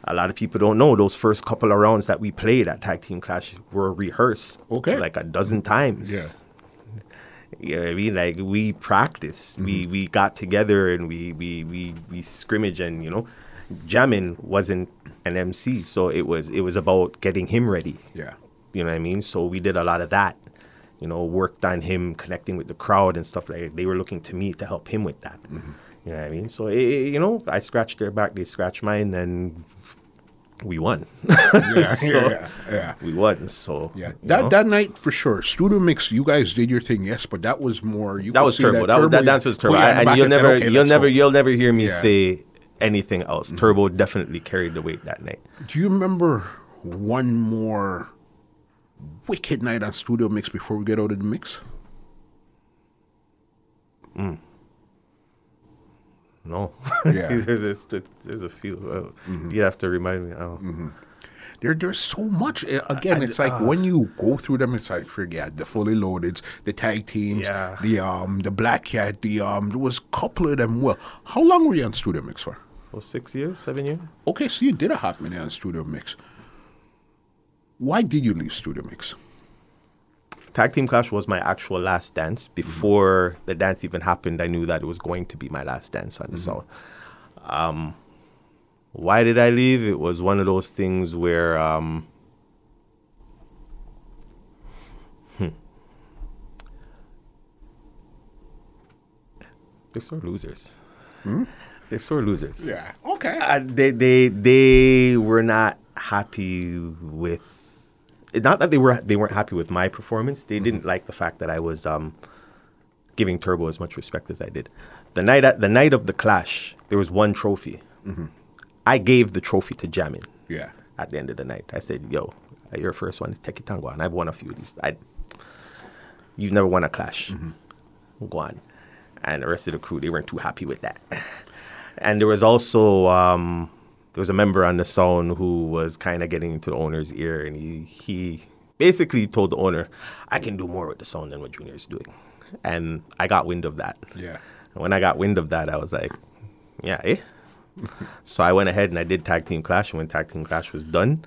A lot of people don't know those first couple of rounds that we played at Tag Team Clash were rehearsed Okay. like a dozen times. Yeah. You know what I mean? Like we practiced. Mm-hmm. We we got together and we we we we scrimmage and you know, jamming wasn't an MC, so it was it was about getting him ready. Yeah. You know what I mean? So we did a lot of that. You know, worked on him connecting with the crowd and stuff like that. They were looking to me to help him with that. Mm-hmm. You know what I mean? So, it, it- you know, I scratched their back, they scratched mine, and we won. Yeah. So- yeah. Yeah. we won. So, Yeah, that know. that night for sure. Studio mix, you guys did your thing, yes, but that was more. You that was turbo. That, was, that dance was turbo, in and you'll and said, never, "Okay, you'll never, go." you'll never hear me Yeah. Mm-hmm. say anything else. Turbo definitely carried the weight that night. Do you remember one more wicked night on Studio Mix before we get out of the mix? No, Yeah. there's, there's, there's a few. Uh, You have to remind me. Oh. There, there's so much. Uh, Again, it's like when you go through them, it's like forget the fully loaded, the tag teams, Yeah. the um, the Black Cat, the um. There was a couple of them. Well, how long were you on Studio Mix for? six years, seven years. Okay, so you did a hot minute on Studio Mix. Why did you leave Studio Mix? Tag Team Clash was my actual last dance. Before the dance even happened, I knew that it was going to be my last dance on the song. Um, why did I leave? It was one of those things where um, hmm. they're sore losers. They're sore losers. Yeah. Okay. Uh, they they they were not happy with not that they were they weren't happy with my performance. They didn't like the fact that I was um, giving Turbo as much respect as I did. The night at the night of the clash, there was one trophy. I gave the trophy to Jamin. Yeah. At the end of the night, I said, "Yo, your first one is Teki Tango, and I've won a few of these. I, you've never won a clash. Go on. And the rest of the crew, they weren't too happy with that. And there was also um, there was a member on the sound who was kind of getting into the owner's ear, and he he basically told the owner, "I can do more with the sound than what Junior is doing," and I got wind of that. Yeah. And when I got wind of that, I was like, "Yeah, eh." so I went ahead and I did tag team clash. And when tag team clash was done,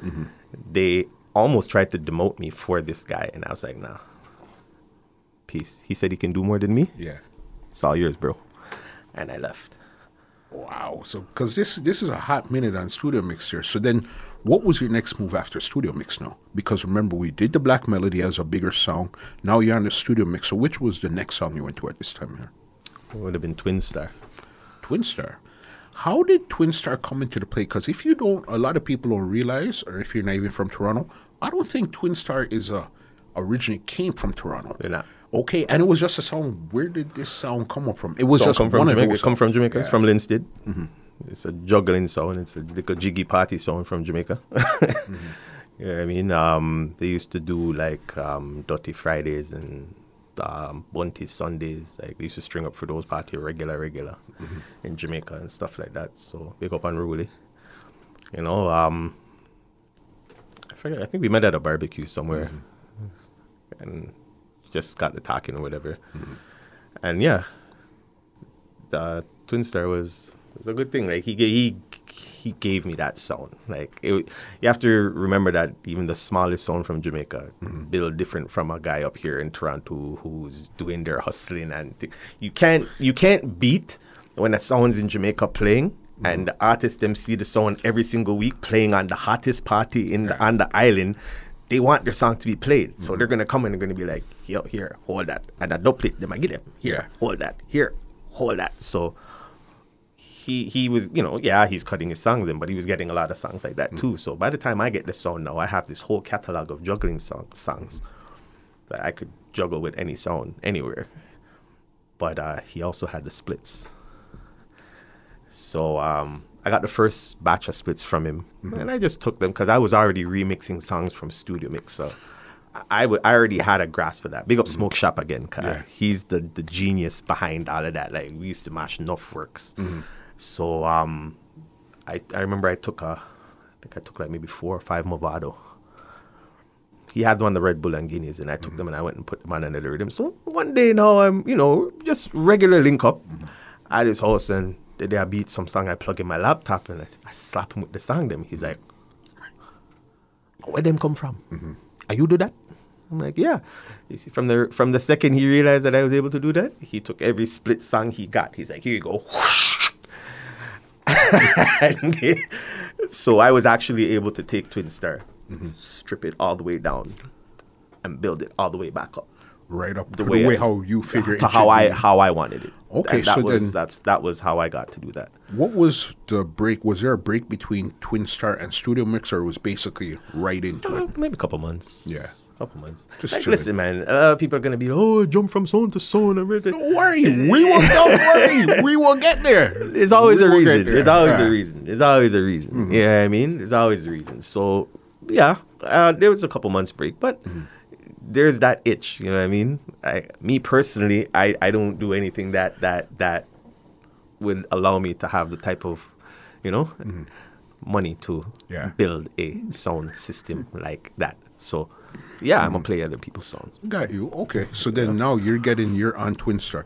they almost tried to demote me for this guy, and I was like, "Nah." Peace. He said he can do more than me. Yeah. It's all yours, bro. And I left. Wow. So, because this this is a hot minute on Studio Mix here. So then, what was your next move after Studio Mix now? Because remember, we did the Black Melody as a bigger song. Now you're on the Studio Mix. So, which was the next song you went to at this time here? It would have been Twin Star. Twin Star. How did Twin Star come into the play? Because if you don't, a lot of people don't realize, or if you're not even from Toronto, I don't think Twin Star is a originally came from Toronto. They're not. Okay, and it was just a song. Where did this sound come up from? It was Song just come from one of Jamaica. those. Come from Jamaica. It's from Linstead. It's a juggling sound. It's a, like a jiggy party sound from Jamaica. Yeah, I mean, um, they used to do like um, Dirty Fridays and um, Bunty Sundays. Like they used to string up for those party regular, regular in Jamaica and stuff like that. So big up unruly. You know, um, I forget. I think we met at a barbecue somewhere, and just got the talking or whatever. Mm-hmm. And yeah, the Twin Star was was a good thing. Like he he he gave me that sound. Like it, you have to remember that even the smallest sound from Jamaica mm-hmm. built different from a guy up here in Toronto who's doing their hustling and th- you can't you can't beat when a sound's in Jamaica playing. Mm-hmm. And the artists them see the sound every single week playing on the hottest party in the, on the island. They want their song to be played, so they're gonna come and they're gonna be like, "Yo, here, hold that," and I double it. Them I get them here, hold that, here, hold that. So he he was you know yeah he's cutting his songs in but he was getting a lot of songs like that too. So by the time i get the song now i have this whole catalog of juggling song, songs that i could juggle with any song anywhere. But uh, he also had the splits. So um, i got the first batch of splits from him mm-hmm. and i just took them because i was already remixing songs from studio mix so I, w- I already had a grasp of that. Big up mm-hmm. Smoke Shop again, cause Yeah. he's the, the genius behind all of that. Like we used to mash enough works. Mm-hmm. So um, I I remember I took a, I think I took like maybe four or five Mavado. He had one the Red Bull and Guinness, and I took them and I went and put them on the rhythm. So one day now I'm you know just regular link up at his house and the day I beat some song I plug in my laptop and I, I slap him with the song. Them he's like, where them come from? Mm-hmm. Are you do that? I'm like, yeah. You see, from the from the second he realized that I was able to do that, he took every split song he got. He's like, here you go. So I was actually able to take Twin Star, mm-hmm. strip it all the way down, and build it all the way back up. Right up The way the way I- how you figure to it how I be. how I wanted it. Okay, And that so was, then- that's that was how I got to do that. What was the break? Was there a break between Twin Star and Studio Mix, or was basically right into Uh, it? maybe a couple months. Yeah. couple months. Just like, listen, man. A lot of people are gonna be, oh, jump from zone to zone and everything. Don't worry, we will. Don't worry, we will get there. There's always We a reason. there. There's always Yeah. a reason. There's always a reason. Yeah, I mean, there's always a reason. So, yeah, uh, there was a couple months break, but there's that itch. You know what I mean? I, me personally, I, I don't do anything that that that would allow me to have the type of, you know, mm-hmm. money to Yeah. build a sound system like that. So, yeah, I'm gonna mm-hmm. play other people's songs. Got you. Okay, so then now you're getting you're on Twin Star.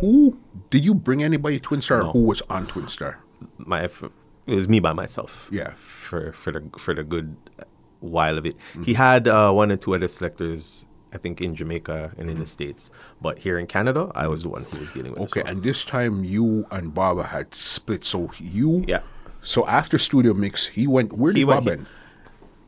Who did you bring anybody Twin Star? No. Who was on Twin Star? my it was me by myself. Yeah. For for the for the good while of it. He had uh, one or two other selectors, I think, in Jamaica and in the states, but here in Canada, I was the one who was dealing with. Okay, and this time you and Baba had split. So you Yeah. So after Studio Mix, he went. Where did He went- Baba? end?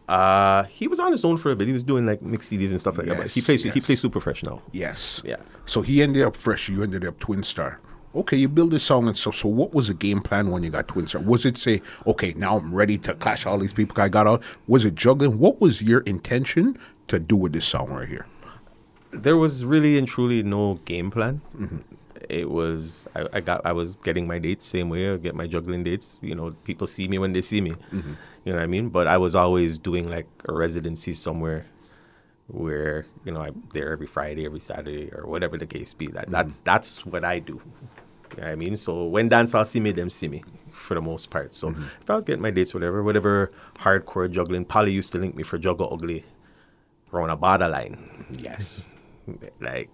uh, he was on his own for a bit. He was doing like mix CDs and stuff like that. But he Yes, plays he plays super fresh now. Yes. Yeah. So he ended up fresh. You ended up Twin Star. Okay, you build this song and so. So what was the game plan when you got Twin Star? Was it say, okay, now I'm ready to clash all these people I got all? Was it juggling? What was your intention to do with this song right here? there was really and truly no game plan. Mm-hmm. It was I, I got I was getting my dates same way. I get my juggling dates. You know, people see me when they see me. Mm-hmm. You know what I mean? But I was always doing like a residency somewhere, where you know I'm there every Friday, every Saturday, or whatever the case be. That mm-hmm. that's that's what I do. I mean? So when dancehall see me, them see me for the most part. So mm-hmm. if I was getting my dates, whatever, whatever hardcore juggling, Polly used to link me for Juggle Ugly around a borderline. Yes. Like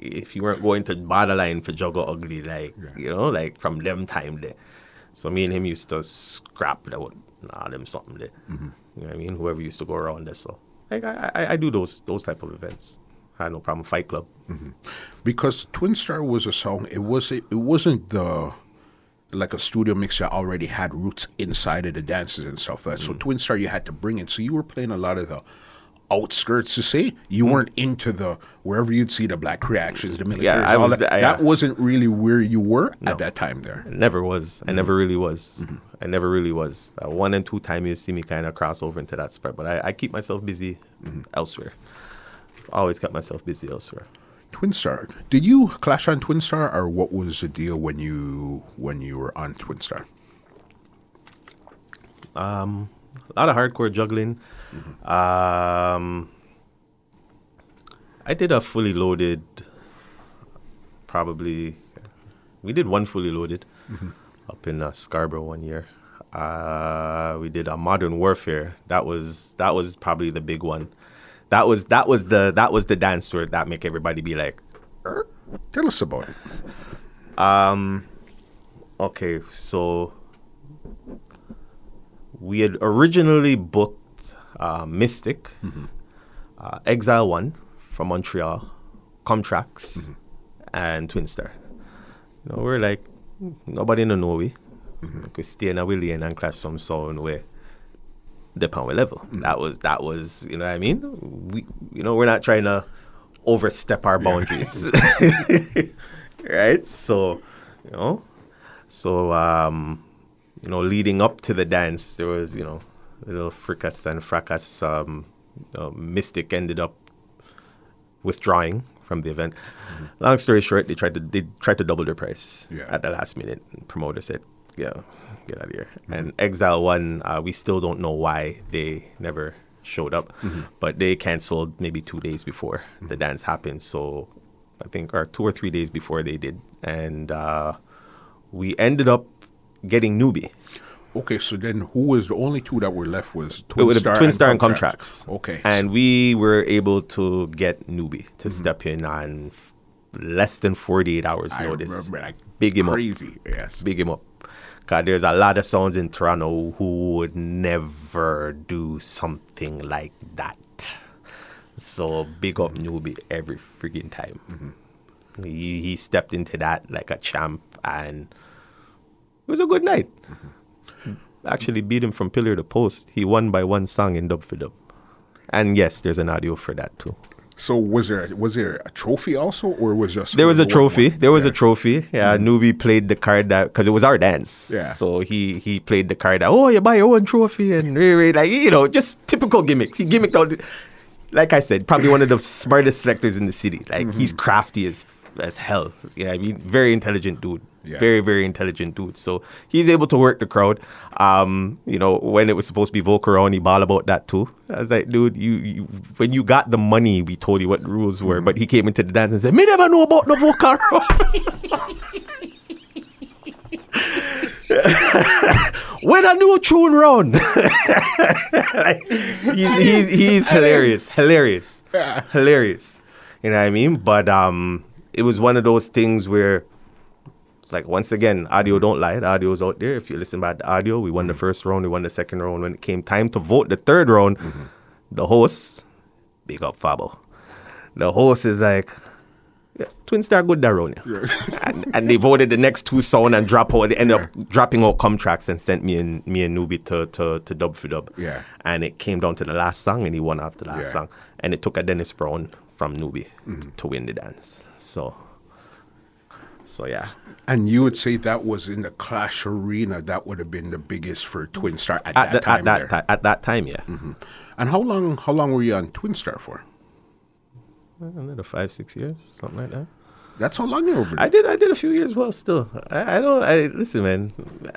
if you weren't going to borderline for Juggle Ugly, like you know, like from them time there. So me and him used to scrap that would nah them something there. Mm-hmm. You know what I mean? Whoever used to go around there. So like I, I, I do those those type of events. I had no problem. Fight club. because Twin Star was a song. It was it, wasn't the like a studio mix that already had roots inside of the dances and stuff. Uh, So Mm. Twin Star you had to bring in. So you were playing a lot of the outskirts to say Mm. you weren't into the wherever you'd see the black reactions, the military. I was- that. I- that yeah. wasn't really where you were at that time there. I never was. I never really was. I never really was. Uh, one and two time you see me kind of cross over into that spread, but I, I keep myself busy elsewhere. Always kept myself busy elsewhere. Twin Star. Did you clash on Twin Star, or what was the deal when you when you were on Twin Star? a lot of hardcore juggling. Um, I did a fully loaded, probably. We did one fully loaded up in uh, Scarborough one year. Uh, we did a modern warfare. That was that was probably the big one. That was that was the that was the dance where that make everybody be like, Tell us about it. Okay, so we had originally booked uh, Mystic, uh, Exile One from Montreal, Comtrax, and Twin Star. You know, we're like nobody in the know we. We stay in a willy and clash some sound where the power level. That was that was you know what I mean. We you know we're not trying to overstep our boundaries, right? So you know, so um, you know, leading up to the dance, there was you know little fracas and fracas. Um, uh, Mystic ended up withdrawing from the event. Long story short, they tried to they tried to double their price Yeah. at the last minute. Promoter said, "Yeah, get out of here." And Exile One, uh, we still don't know why they never showed up, but they canceled maybe two days before the dance happened. So I think, or two or three days before they did, and uh, we ended up getting newbie. Okay, so then who was the only two that were left was It Twin was Star, Twin Star and Contracts. Okay, And we were able to get newbie to Mm-hmm. step in on less than 48 hours I notice. remember like Big him up. crazy. Yes, Big him up. God, there's a lot of sounds in Toronto who would never do something like that. So big up newbie every freaking time. Mm-hmm. He, he stepped into that like a champ and it was a good night. Actually beat him from pillar to post. He won by one song in dub for dub. And yes, there's an audio for that too. So was there was there a trophy also, or was just There was a trophy. one- There was yeah. a trophy. Yeah, Newbie played the card that because it was our dance. Yeah. So he he played the card that oh you buy your own trophy and really like you know just typical gimmicks. He gimmicked all. The, like I said, probably one of the smartest selectors in the city. Like he's Mm-hmm. crafty as as hell. Yeah, I mean very intelligent dude. Yeah. Very very intelligent dude. So he's able to work the crowd. Um, you know when it was supposed to be vocal round, he ball about that too. I was like, dude, you, you when you got the money, we told you what the rules were, but he came into the dance and said, "Me never know about the vocal round." when a new tune round. Like, he's, he's, he's hilarious, hilarious, hilarious. You know what I mean? But um, it was one of those things where, like, once again, audio mm. don't lie. The audio's out there. If you listen back to audio, we won the mm. first round, we won the second round. When it came time to vote the third round, mm-hmm. the host, big up Fabo. The host is like, yeah, Twin Star good that round, yeah. and, and they voted the next two sound and drop out. They ended up dropping out contracts and sent me and me and Newbie to, to, to dub for dub. Yeah. And it came down to the last song and he won after the last Yeah. song. And it took a Dennis Brown from Newbie to, mm-hmm. to win the dance. So so yeah. And you would say that was in the Clash Arena. That would have been the biggest for Twin Star at, At, that the, time. at that at that time, yeah. Mm-hmm. And how long? How long were you on Twin Star for? Another five, six years, something like that. That's how long you were over. I did. I did a few years. Well, still, I, I don't. I listen, man. I,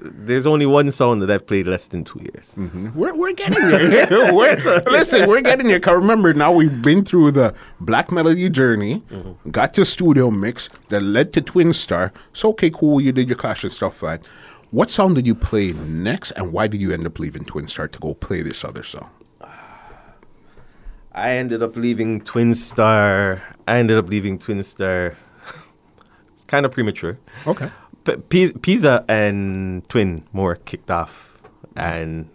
there's only one song that I've played less than two years. Mm-hmm. We're, we're getting there. we're, listen, we're getting there. 'Cause remember, now we've been through the Black Melody journey, mm-hmm. got to studio mix that led to Twin Star. So, okay, cool, you did your clash and stuff like that. What song did you play next, and why did you end up leaving Twin Star to go play this other song? I ended up leaving Twin Star. I ended up leaving Twin Star. it's kind of premature. Okay. P- Pisa and Twin more kicked off, and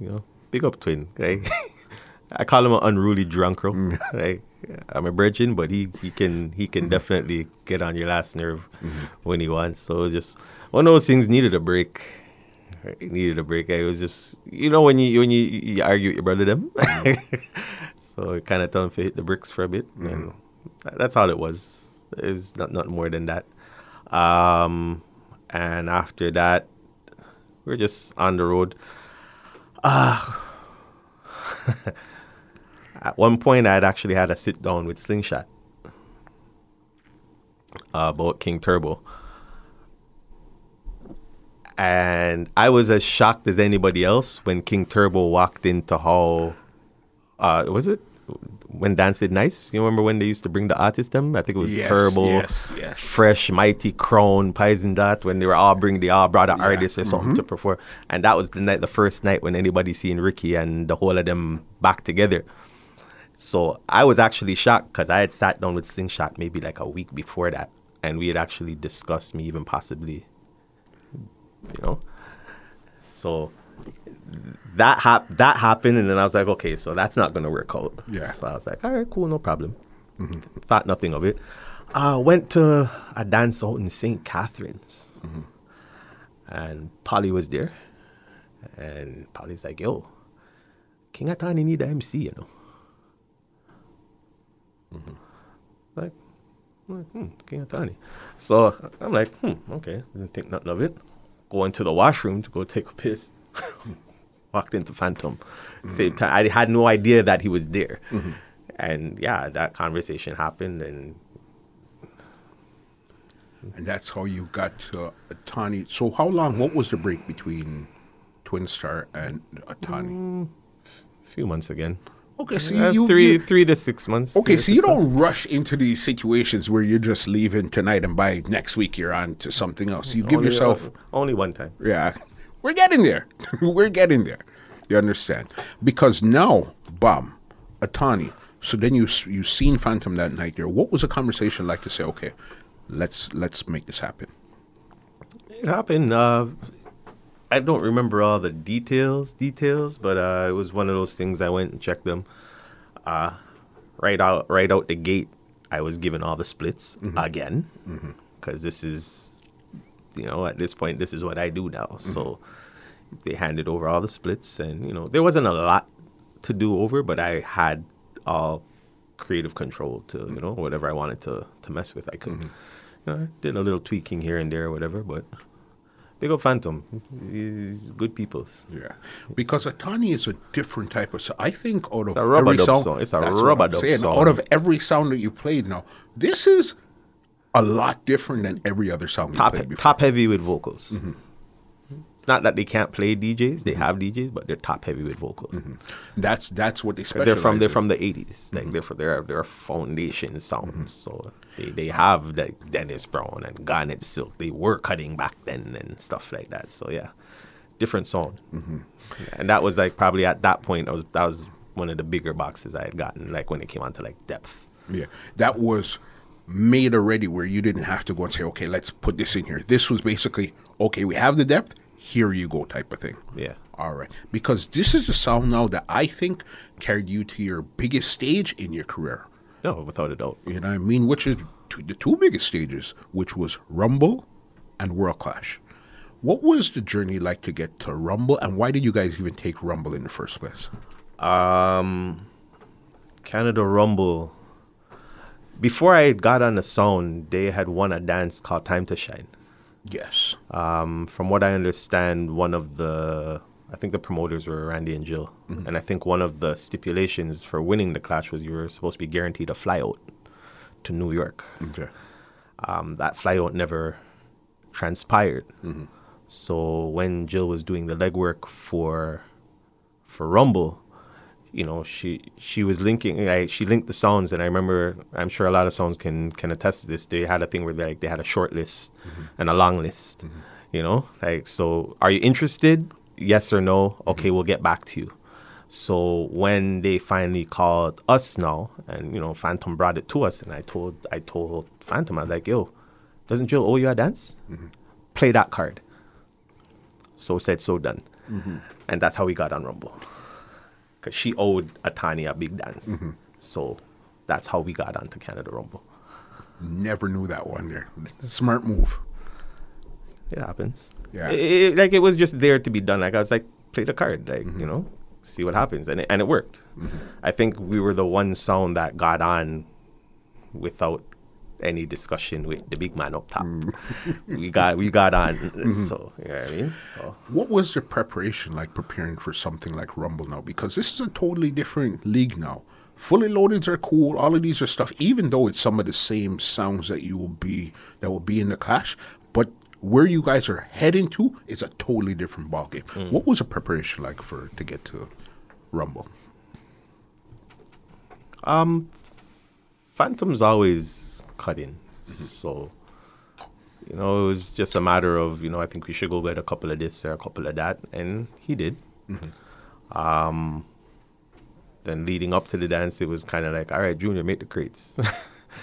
you know, big up Twin. Like, I call him an unruly drunkro. Mm. Like, I'm a virgin, but he, he can he can mm-hmm. definitely get on your last nerve mm-hmm. when he wants. So it was just one of those things needed a break. It needed a break. I was just you know when you when you, you argue with your brother them, mm-hmm. so I kind of tell him to hit the bricks for a bit, and that's all it was. It's not nothing more than that. Um, and after that, we're just on the road. Uh, at one point, I had actually had a sit down with Slingshot uh, about King Turbo. And I was as shocked as anybody else when King Turbo walked into how, uh, was it? When Dance Did Nice? You remember when they used to bring the artist them? I think it was Yes, Turbo, yes, yes. Fresh, Mighty, Crown, Pies and that, when they were all bringing the all brought an artist or something to mm-hmm. perform. And that was the night, the first night when anybody seen Ricky and the whole of them back together. So I was actually shocked because I had sat down with Slingshot maybe like a week before that, and we had actually discussed me even possibly, you know. So that hap- that happened, and then I was like, okay, so that's not gonna work out. Yeah. So I was like, all right, cool, no problem. Thought nothing of it. Uh, went to a dance out in St. Catharines, and Polly was there, and Polly's like, yo, King Atani need a MC, you know. Like, I'm like, hmm, King Atani. So I'm like, hmm, okay, didn't think nothing of it. Go into the washroom to go take a piss. Walked into Phantom. Mm-hmm. Same time, I had no idea that he was there. Mm-hmm. And yeah, that conversation happened, and And that's how you got to Atani. So, how long, what was the break between Twin Star and Atani? Mm, a few months again. Okay, so Uh, you, three, three to six months. Okay, so you don't rush into these situations where you're just leaving tonight and by next week you're on to something else. You mm, give Only- yourself, uh, only one time. yeah, we're getting there. we're getting there. You understand? Because now, Bam, Atani. So then you you seen Phantom that night there. What was the conversation like to say? Okay, let's let's make this happen. It happened. Uh, I don't remember all the details, details, but uh, it was one of those things. I went and checked them. Uh, right out, right out the gate, I was given all the splits again, because this is, you know, at this point, this is what I do now. So they handed over all the splits, and you know, there wasn't a lot to do over, but I had all creative control to you know whatever I wanted to to mess with. I could, you know, I did a little tweaking here and there, or whatever, but. Big up Phantom. He's good people. Yeah, because Atani is a different type of. So I think out of every sound, song. It's a rubber dub saying. song. Out of every sound that you played now, this is a lot different than every other song you Top played before. top heavy with vocals. Mm-hmm. It's not that they can't play DJs. They have DJs, but they're top heavy with vocals. Mm-hmm. That's that's what they specialize. They're from they're in. from the eighties. Like mm-hmm. they're from their their foundation sounds. So they, they have like Dennis Brown and Garnet Silk. They were cutting back then and stuff like that. So yeah, different sound. And that was like probably at that point. I was that was one of the bigger boxes I had gotten. Like when it came onto like depth. Yeah, that was made already where you didn't have to go and say, okay, let's put this in here. This was basically, okay, we have the depth, here you go type of thing. Yeah. All right. Because this is the sound now that I think carried you to your biggest stage in your career. No, without a doubt. You know what I mean? Which is the two biggest stages, which was Rumble and World Clash. What was the journey like to get to Rumble, and why did you guys even take Rumble in the first place? Um, Canada Rumble. Before I got on the sound, they had won a dance called Time to Shine. Yes. Um, from what I understand, one of the I think the promoters were Randy and Jill, and I think one of the stipulations for winning the clash was you were supposed to be guaranteed a flyout to New York. Okay. Um, that flyout never transpired. So when Jill was doing the legwork for for Rumble, you know, she she was linking. Like, she linked the songs and I remember. I'm sure a lot of songs can can attest to this. They had a thing where they, like they had a short list mm-hmm. and a long list. Mm-hmm. You know, like so. Are you interested? Yes or no? Mm-hmm. Okay, we'll get back to you. So when they finally called us now, and you know, Phantom brought it to us, and I told I told Phantom, I was like, "Yo, doesn't Jill owe you a dance? Play that card." So said, so done, and that's how we got on Rumble, because she owed Atani a big dance. Mm-hmm. So that's how we got onto Canada Rumble. Never knew that one there. Smart move. It happens. Yeah. It- it- like it was just there to be done. Like I was like, play the card, like mm-hmm. you know, see what happens, and it, and it worked. Mm-hmm. I think we were the one sound that got on without any discussion with the big man up top. we got we got on. So you know what I mean. So What was the preparation like preparing for something like Rumble now? Because this is a totally different league now. Fully loadeds are cool. All of these are stuff, even though it's some of the same sounds that you will be that will be in the clash. But where you guys are heading to is a totally different ballgame. What was the preparation like for to get to Rumble? Um, Phantom's always cut in. So, you know, it was just a matter of, you know, I think we should go get a couple of this or a couple of that. And he did. Um, then leading up to the dance, it was kind of like, all right, Junior, make the crates.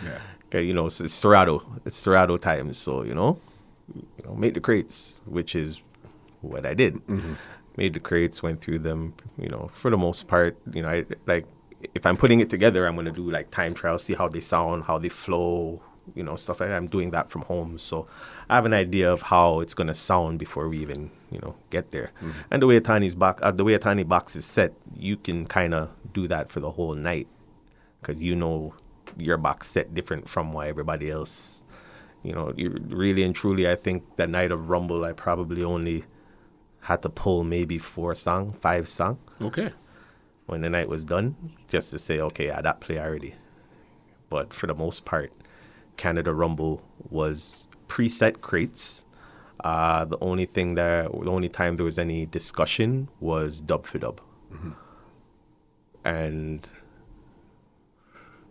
Yeah. okay, you know, it's, it's Serato. It's Serato times. So, you know, you know, make the crates, which is what I did. Made the crates, went through them, you know, for the most part, you know, I like if I'm putting it together, I'm gonna do like time trials, see how they sound, how they flow, you know, stuff like that. I'm doing that from home. So I have an idea of how it's gonna sound before we even, you know, get there. And the way Atani's box uh, the way a Tani box is set, you can kinda do that for the whole night. Cause you know your box set different from why everybody else you know, you really and truly, I think that night of Rumble, I probably only had to pull maybe four song, five song Okay. When the night was done, just to say, okay, yeah, that play already. But for the most part, Canada Rumble was preset crates. Uh, the only thing that, the only time there was any discussion was dub for dub. And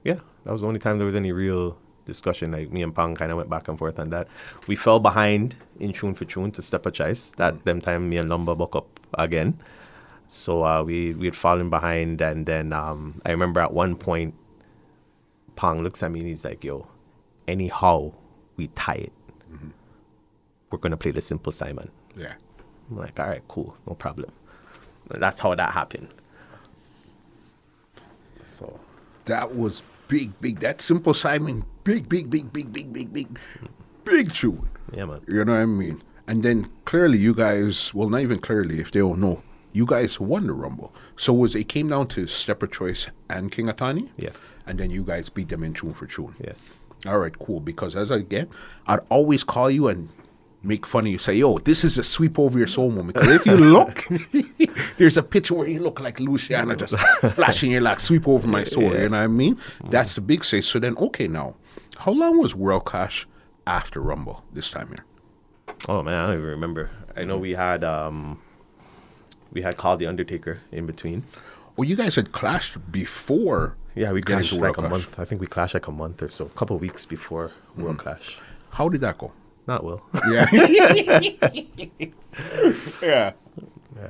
yeah, that was the only time there was any real discussion. Like me and Pang kind of went back and forth on that. We fell behind in tune for tune to Stepper Choice. That them time me and Lumber buck up again. So uh, we we had fallen behind, and then um, I remember at one point, Pong looks at me and he's like, "Yo, anyhow we tie it, mm-hmm. we're gonna play the Simple Simon." Yeah. I'm like, "All right, cool, no problem." And that's how that happened. So. That was big, big. That Simple Simon, big, big, big, big, big, big, big, mm-hmm. big tune. Yeah, man. You know what I mean? And then clearly, you guys, well, not even clearly, if they don't know, you guys won the Rumble. So was it came down to Stepper Choice and King Atani? Yes. And then you guys beat them in tune for tune. Yes. All right, cool. Because as I get, I'd always call you and make fun of you. Say, yo, this is a sweep over your soul moment. Because if you look, there's a picture where you look like Luciano just flashing your like sweep over my soul. You know what I mean? That's the big say. So then, okay, now, how long was World Clash after Rumble this time here? Oh man, I don't even remember. I know we had um we had called the Undertaker in between. Well, you guys had clashed before. Yeah, we clashed like a month. I think we clashed like a month or so, a couple of weeks before World mm-hmm. Clash. How did that go? Not well. Yeah. yeah.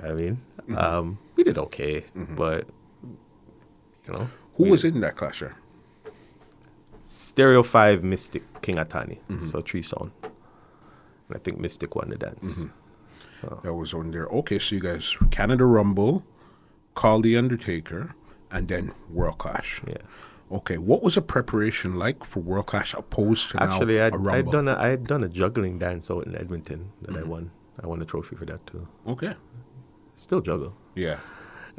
I mean, mm-hmm. um, we did okay, mm-hmm. but you know, Who was in that clash here? Stereo Five, Mystic, King Atani, so three. And I think Mystic won the dance. So That was on there. Okay, so you guys Canada Rumble, Call the Undertaker, and then World Clash. yeah, Okay, what was the preparation like for World Clash opposed to actually, now I'd, a I'd Rumble? done a, I had done a juggling dance out in Edmonton that I won. I won a trophy for that too. okay. Still juggle. Yeah.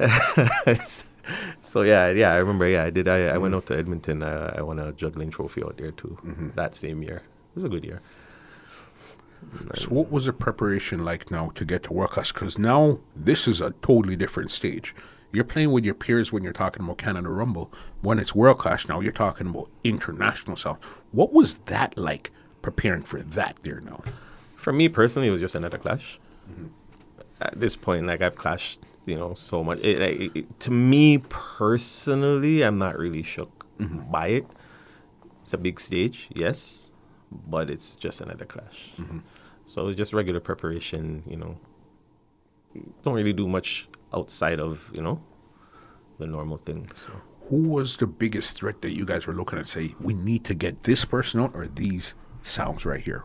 so yeah, yeah, I remember. Yeah, I did. I, I went out to Edmonton. Uh, I won a juggling trophy out there too. That same year, it was a good year. So what was the preparation like now to get to World Clash? Because now this is a totally different stage. You're playing with your peers when you're talking about Canada Rumble. When it's World Clash, now you're talking about international sound. What was that like preparing for that there now? For me personally, it was just another clash. Mm-hmm. At this point, like I've clashed, you know, so much. It, like, it- to me personally, I'm not really shook mm-hmm. by it. It's a big stage, yes, but it's just another clash. Mm-hmm. So it's just regular preparation, you know. Don't really do much outside of, you know, the normal things. So Who was the biggest threat that you guys were looking at? Say, we need to get this person out or these sounds right here.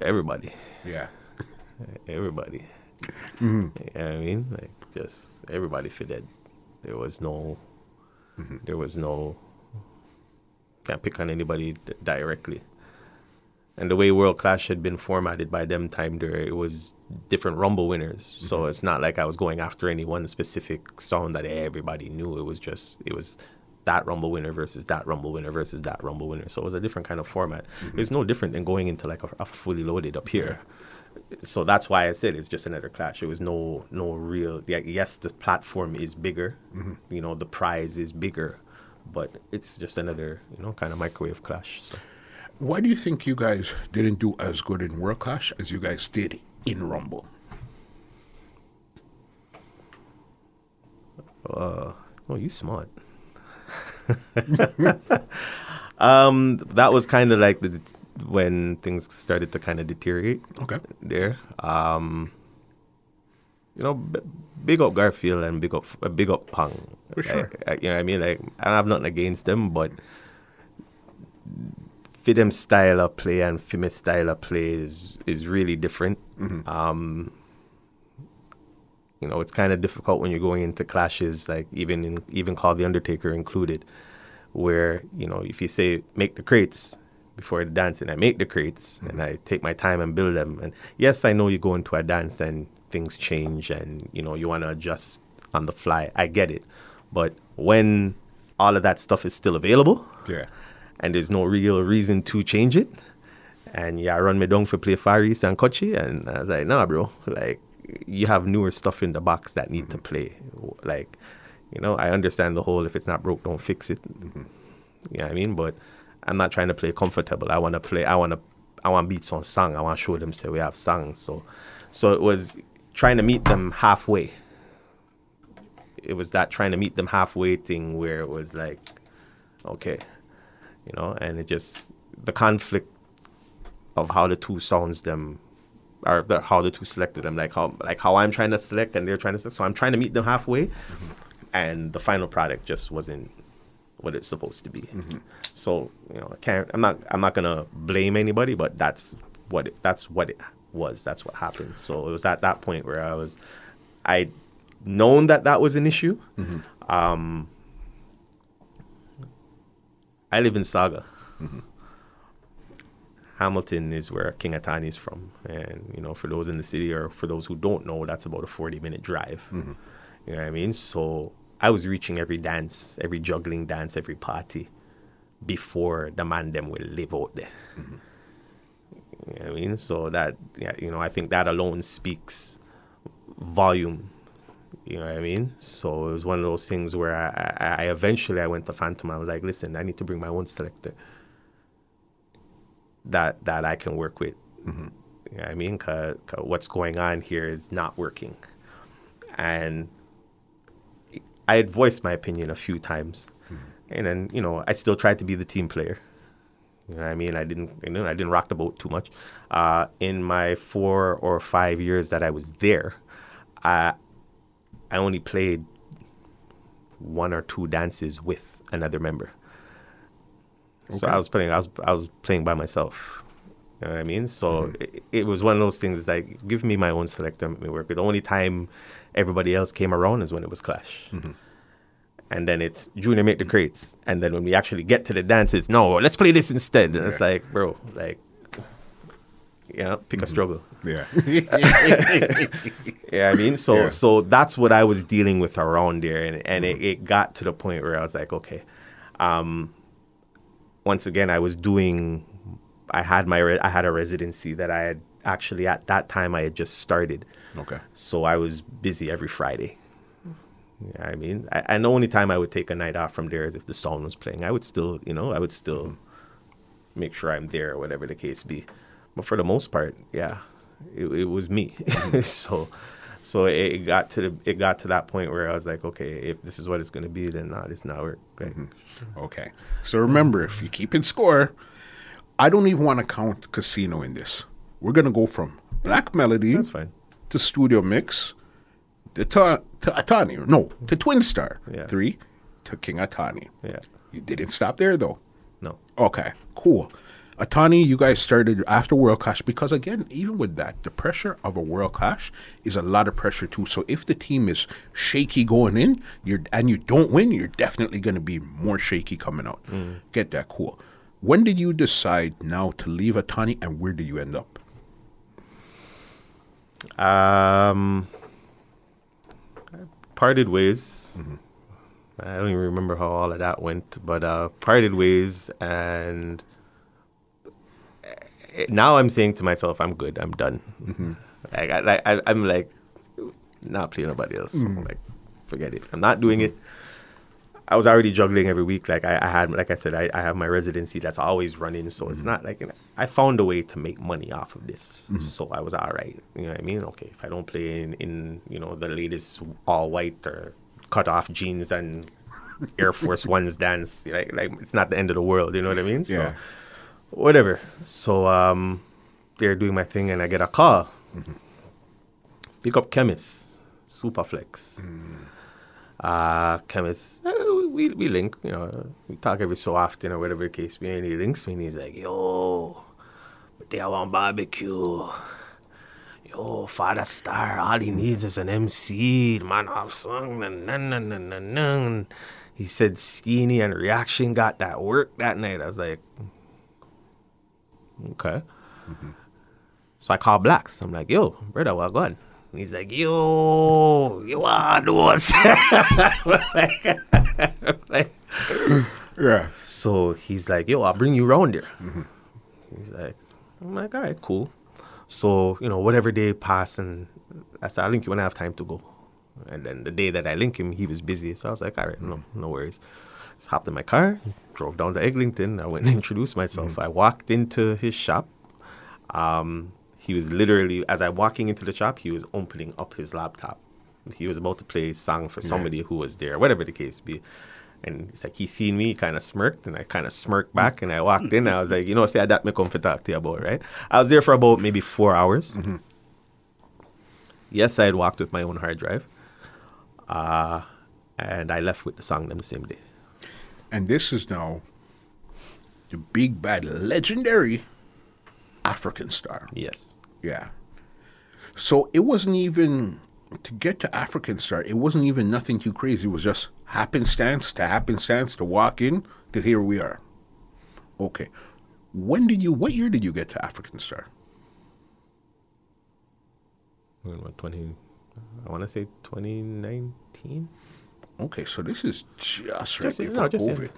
everybody. Yeah. everybody. Mm-hmm. You know what I mean? Like just everybody fit that. There was no, mm-hmm. there was no. Can't pick on anybody d- directly. And the way World Clash had been formatted by them time there, it was different Rumble winners. So mm-hmm. it's not like I was going after any one specific song that everybody knew. It was just it was that Rumble winner versus that Rumble winner versus that Rumble winner. So it was a different kind of format. Mm-hmm. It's no different than going into like a, a fully loaded up here so that's why I said it's just another clash. It was no no real. Yeah, yes, the platform is bigger. Mm-hmm. You know, the prize is bigger, but it's just another you know kind of microwave clash. So Why do you think you guys didn't do as good in World Clash as you guys did in Rumble? oh, you smart. um, that was kind of like the when things started to kind of deteriorate. Okay. there. Um, you know, big up Garfield and big up uh, big up Pang. For sure. Like, you know what I mean? Like I have nothing against them, but for them style of play and for me style of play is is really different. Um, you know, it's kind of difficult when you're going into clashes, like even in, even called the Undertaker included, where you know if you say make the crates before the dance, and I make the crates and I take my time and build them, and yes, I know you go into a dance and things change, and you know you want to adjust on the fly. I get it, but when all of that stuff is still available, Yeah. and there's no real reason to change it. And yeah, I run me down for play Far East and Kochi, and I was like, nah, bro, like you have newer stuff in the box that need to mm-hmm. play. Like, you know, I understand the whole if it's not broke, don't fix it. Mm-hmm. You know what I mean? But I'm not trying to play comfortable. I want to play. I want to. I want beats on song. I want to show them say we have songs. So, so it was trying to meet them halfway. It was that trying to meet them halfway thing where it was like, okay, you know, and it just the conflict of how the two sounds them or the, how the two selected them, like how like how I'm trying to select and they're trying to select. So I'm trying to meet them halfway, and the final product just wasn't what it's supposed to be. Mm-hmm. So you know, I can't. I'm not. I'm not gonna blame anybody, but that's what it, that's what it was. That's what happened. So it was at that point where I was, I known that that was an issue. Mm-hmm. Um, I live in Sauga. Mm-hmm. Hamilton is where King Atani is from, and you know, for those in the city or for those who don't know, that's about a forty-minute drive. Mm-hmm. You know what I mean? So I was reaching every dance, every juggling dance, every party before the man them will live out there. You know I mean? So that yeah, you know, I think that alone speaks volume. You know what I mean? So it was one of those things where I, I, I eventually I went to Phantom. I was like, listen, I need to bring my own selector that that I can work with. Mm-hmm. You know I mean? Cause, 'cause what's going on here is not working, and I had voiced my opinion a few times, mm-hmm. and then you know I still tried to be the team player. You know what I mean? I didn't, you know, I didn't rock the boat too much. Uh, in my four or five years that I was there, I I only played one or two dances with another member. So I was playing. I was I was playing by myself. You know what I mean? So it, it was one of those things. Like, give me my own selector, let me work. The only time everybody else came around is when it was Clash. And then it's Junior make the crates. And then when we actually get to the dances, no, let's play this instead. And it's like, bro, like, you know, pick a struggle. Yeah. Yeah, I mean, so Yeah. so that's what I was dealing with around there, and and it, it got to the point where I was like, okay, um, once again, I was doing, I had my re- I had a residency that I had actually at that time I had just started, okay. so I was busy every Friday. Yeah, I mean, I, and the only time I would take a night off from there is if the song was playing. I would still, you know, I would still mm-hmm. make sure I'm there, whatever the case be. but for the most part, yeah, it, it was me. Mm-hmm. so, so it, it got to the it got to that point where I was like, okay, if this is what it's gonna be, then nah, this not work. Like, mm-hmm. Okay. So remember, if you keep in score, I don't even want to count casino in this. We're gonna go from Black Melody That's fine. to Studio Mix to, to Atani. No, to Twin Star. Yeah. Three to King Atani. Yeah. You didn't stop there though. No. Okay, cool. Atani, you guys started after World Clash because again, even with that, the pressure of a World Clash is a lot of pressure too. So if the team is shaky going in, you're and you don't win, you're definitely going to be more shaky coming out. Get that cool. When did you decide now to leave Atani, and where did you end up? Um, parted ways. I don't even remember how all of that went, but uh, parted ways, and eh, now I'm saying to myself, I'm good. I'm done. Like, I, like I, I'm like not playing nobody else. Like, forget it. I'm not doing it. I was already juggling every week. Like I, I had, like I said, I, I have my residency that's always running. So it's mm-hmm. not like I found a way to make money off of this. Mm-hmm. So I was all right. You know what I mean? Okay, if I don't play in, in you know the latest all white or cut off jeans and Air Force Ones dance, like like it's not the end of the world. You know what I mean? Yeah. So whatever. So um, they're doing my thing, and I get a call. Mm-hmm. Pick up chemist, Superflex. Mm. Uh, chemist, uh, we, we link, you know, we talk every so often or whatever the case be. And he links me and he's like, yo, they want barbecue. Yo, Father Star, all he needs is an MC. The man have song. Nan, nan, nan, nan, nan, nan. He said Steeny and Reaction got that work that night. I was like, okay. So I call Blacks. I'm like, yo, brother, well, go And he's like, yo, you want those? like, Yeah. so he's like, yo, I'll bring you around there. He's like, I'm like, all right, cool. So, you know, whatever day passed, and I said, I'll link you when I have time to go. And then the day that I link him, he was busy. So I was like, all right, no, no worries. Just hopped in my car, drove down to Eglinton. I went and introduced myself. I walked into his shop. Um, he was literally, as I walking into the shop, he was opening up his laptop. He was about to play a song for somebody who was there, whatever the case be. And it's like he seen me, he kind of smirked, and I kind of smirked back. And I walked in, and I was like, you know, say that me come for talk to you about, right? I was there for about maybe four hours. Yes, I had walked with my own hard drive, uh, and I left with the song them the same day. And this is now the big bad legendary African star. Yes. Yeah. So it wasn't even to get to African Star. It wasn't even nothing too crazy. It was just happenstance to happenstance to walk in to here we are. Okay. When did you? What year did you get to African Star? When, what, 20, I want to say 2019? Okay, so this is just right Just- before no, just- COVID.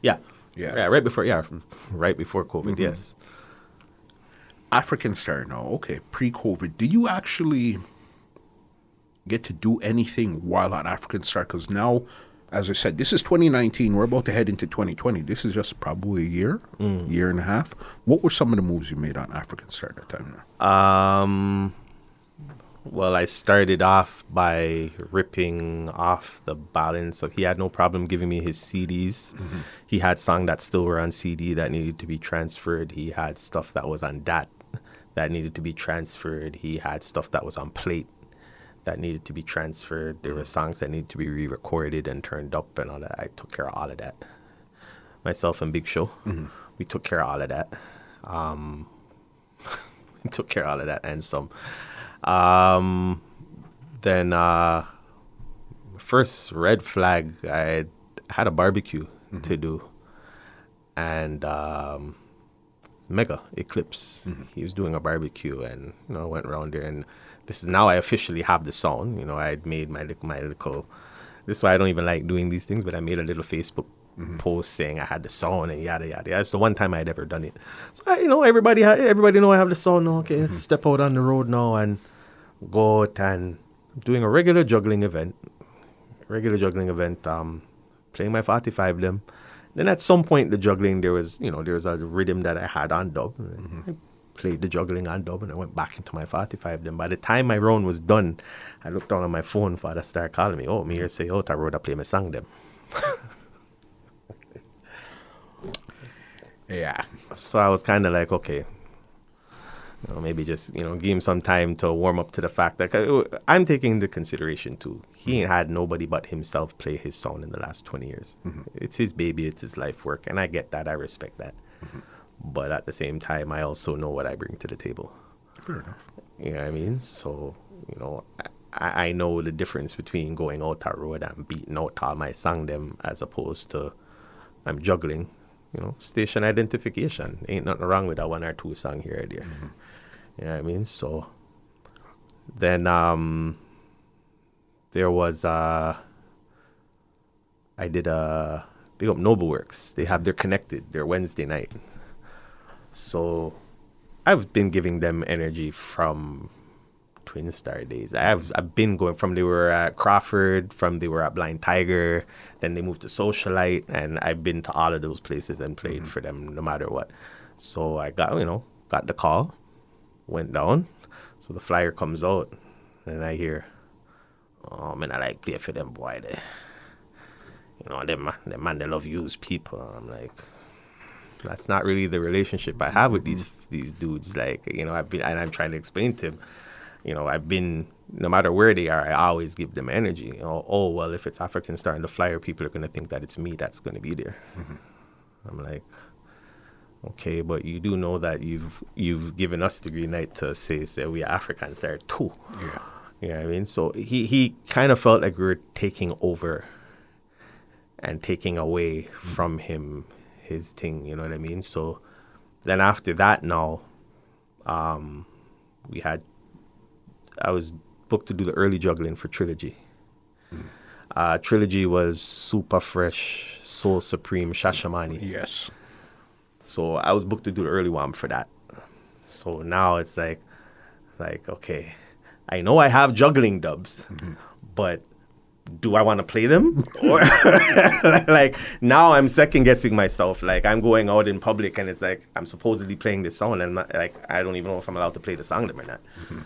Yeah. Yeah. Yeah, right before, yeah, right before COVID, mm-hmm. yes. African Star now. Okay, pre-COVID. Did you actually get to do anything while on African Star? Because now, as I said, this is 2019. We're about to head into 2020. This is just probably a year, year and a half. What were some of the moves you made on African Star at that time? Now? Um, well, I started off by ripping off the balance. So he had no problem giving me his CDs. He had songs that still were on CD that needed to be transferred. He had stuff that was on DAT that needed to be transferred. He had stuff that was on plate that needed to be transferred. There were songs that needed to be re-recorded and turned up and all that. I took care of all of that. Myself and Big Show, we took care of all of that. Um, we took care of all of that and some. Um, then uh, first red flag, I had a barbecue to do, and um, Mega Eclipse. Mm-hmm. He was doing a barbecue, and you know, I went around there, and this is now I officially have the sound. You know, I had made my my little. This is why I don't even like doing these things, but I made a little Facebook mm-hmm. post saying I had the sound and yada yada. That's the one time I'd ever done it. So I, you know, everybody ha- everybody know I have the sound now. Okay, mm-hmm. step out on the road now and go out and doing a regular juggling event, regular juggling event. Um, playing my forty five them. Then at some point the juggling there was you know there was a rhythm that I had on dub. Mm-hmm. I played the juggling on dub, and I went back into my 45. Then by the time my round was done, I looked down on my phone, father started calling me. Oh, me here say, oh, I wrote, I play my song them. Yeah. So I was kind of like, okay, you know, maybe just you know give him some time to warm up to the fact that uh, I'm taking into consideration too. He ain't had nobody but himself play his song in the last 20 years. Mm-hmm. It's his baby, it's his life work, and I get that. I respect that. Mm-hmm. But at the same time, I also know what I bring to the table. Fair enough. You know what I mean? So, you know, I, I know the difference between going out that road and beating out all my song them as opposed to I'm juggling. You know, station identification. Ain't nothing wrong with that one or two song here or there. You know what I mean? So then um there was uh I did a big up Noble Works. They have their connected, their Wednesday night. So I've been giving them energy from Twin Star days. I've I've been going from they were at Crawford, from they were at Blind Tiger, then they moved to Socialite, and I've been to all of those places and played for them no matter what. So I got you know got the call, went down. So the flyer comes out, and I hear, oh man, I like play for them boy. They, you know, them them man they love use people. I'm like, that's not really the relationship I have with these mm-hmm. these dudes. Like, you know, I've been and I'm trying to explain to him, you know, I've been no matter where they are, I always give them energy. You know, oh well, if it's African Star and the flyer, people are gonna think that it's me that's gonna be there. Mm-hmm. I'm like, okay, but you do know that you've you've given us the green light to say say we are African Star too. Yeah. You know what I mean? So he, he kind of felt like we were taking over and taking away from him his thing, you know what I mean? So then after that now, um, we had I was booked to do the early juggling for Trilogy. Uh, Trilogy was super fresh, soul supreme, Shashamani. Yes. So I was booked to do the early one for that. So now it's like, like okay, I know I have juggling dubs, mm-hmm. but do I want to play them? or like now I'm second guessing myself. Like I'm going out in public and it's like I'm supposedly playing this song and I'm not, like I don't even know if I'm allowed to play the song them or not. Mm-hmm.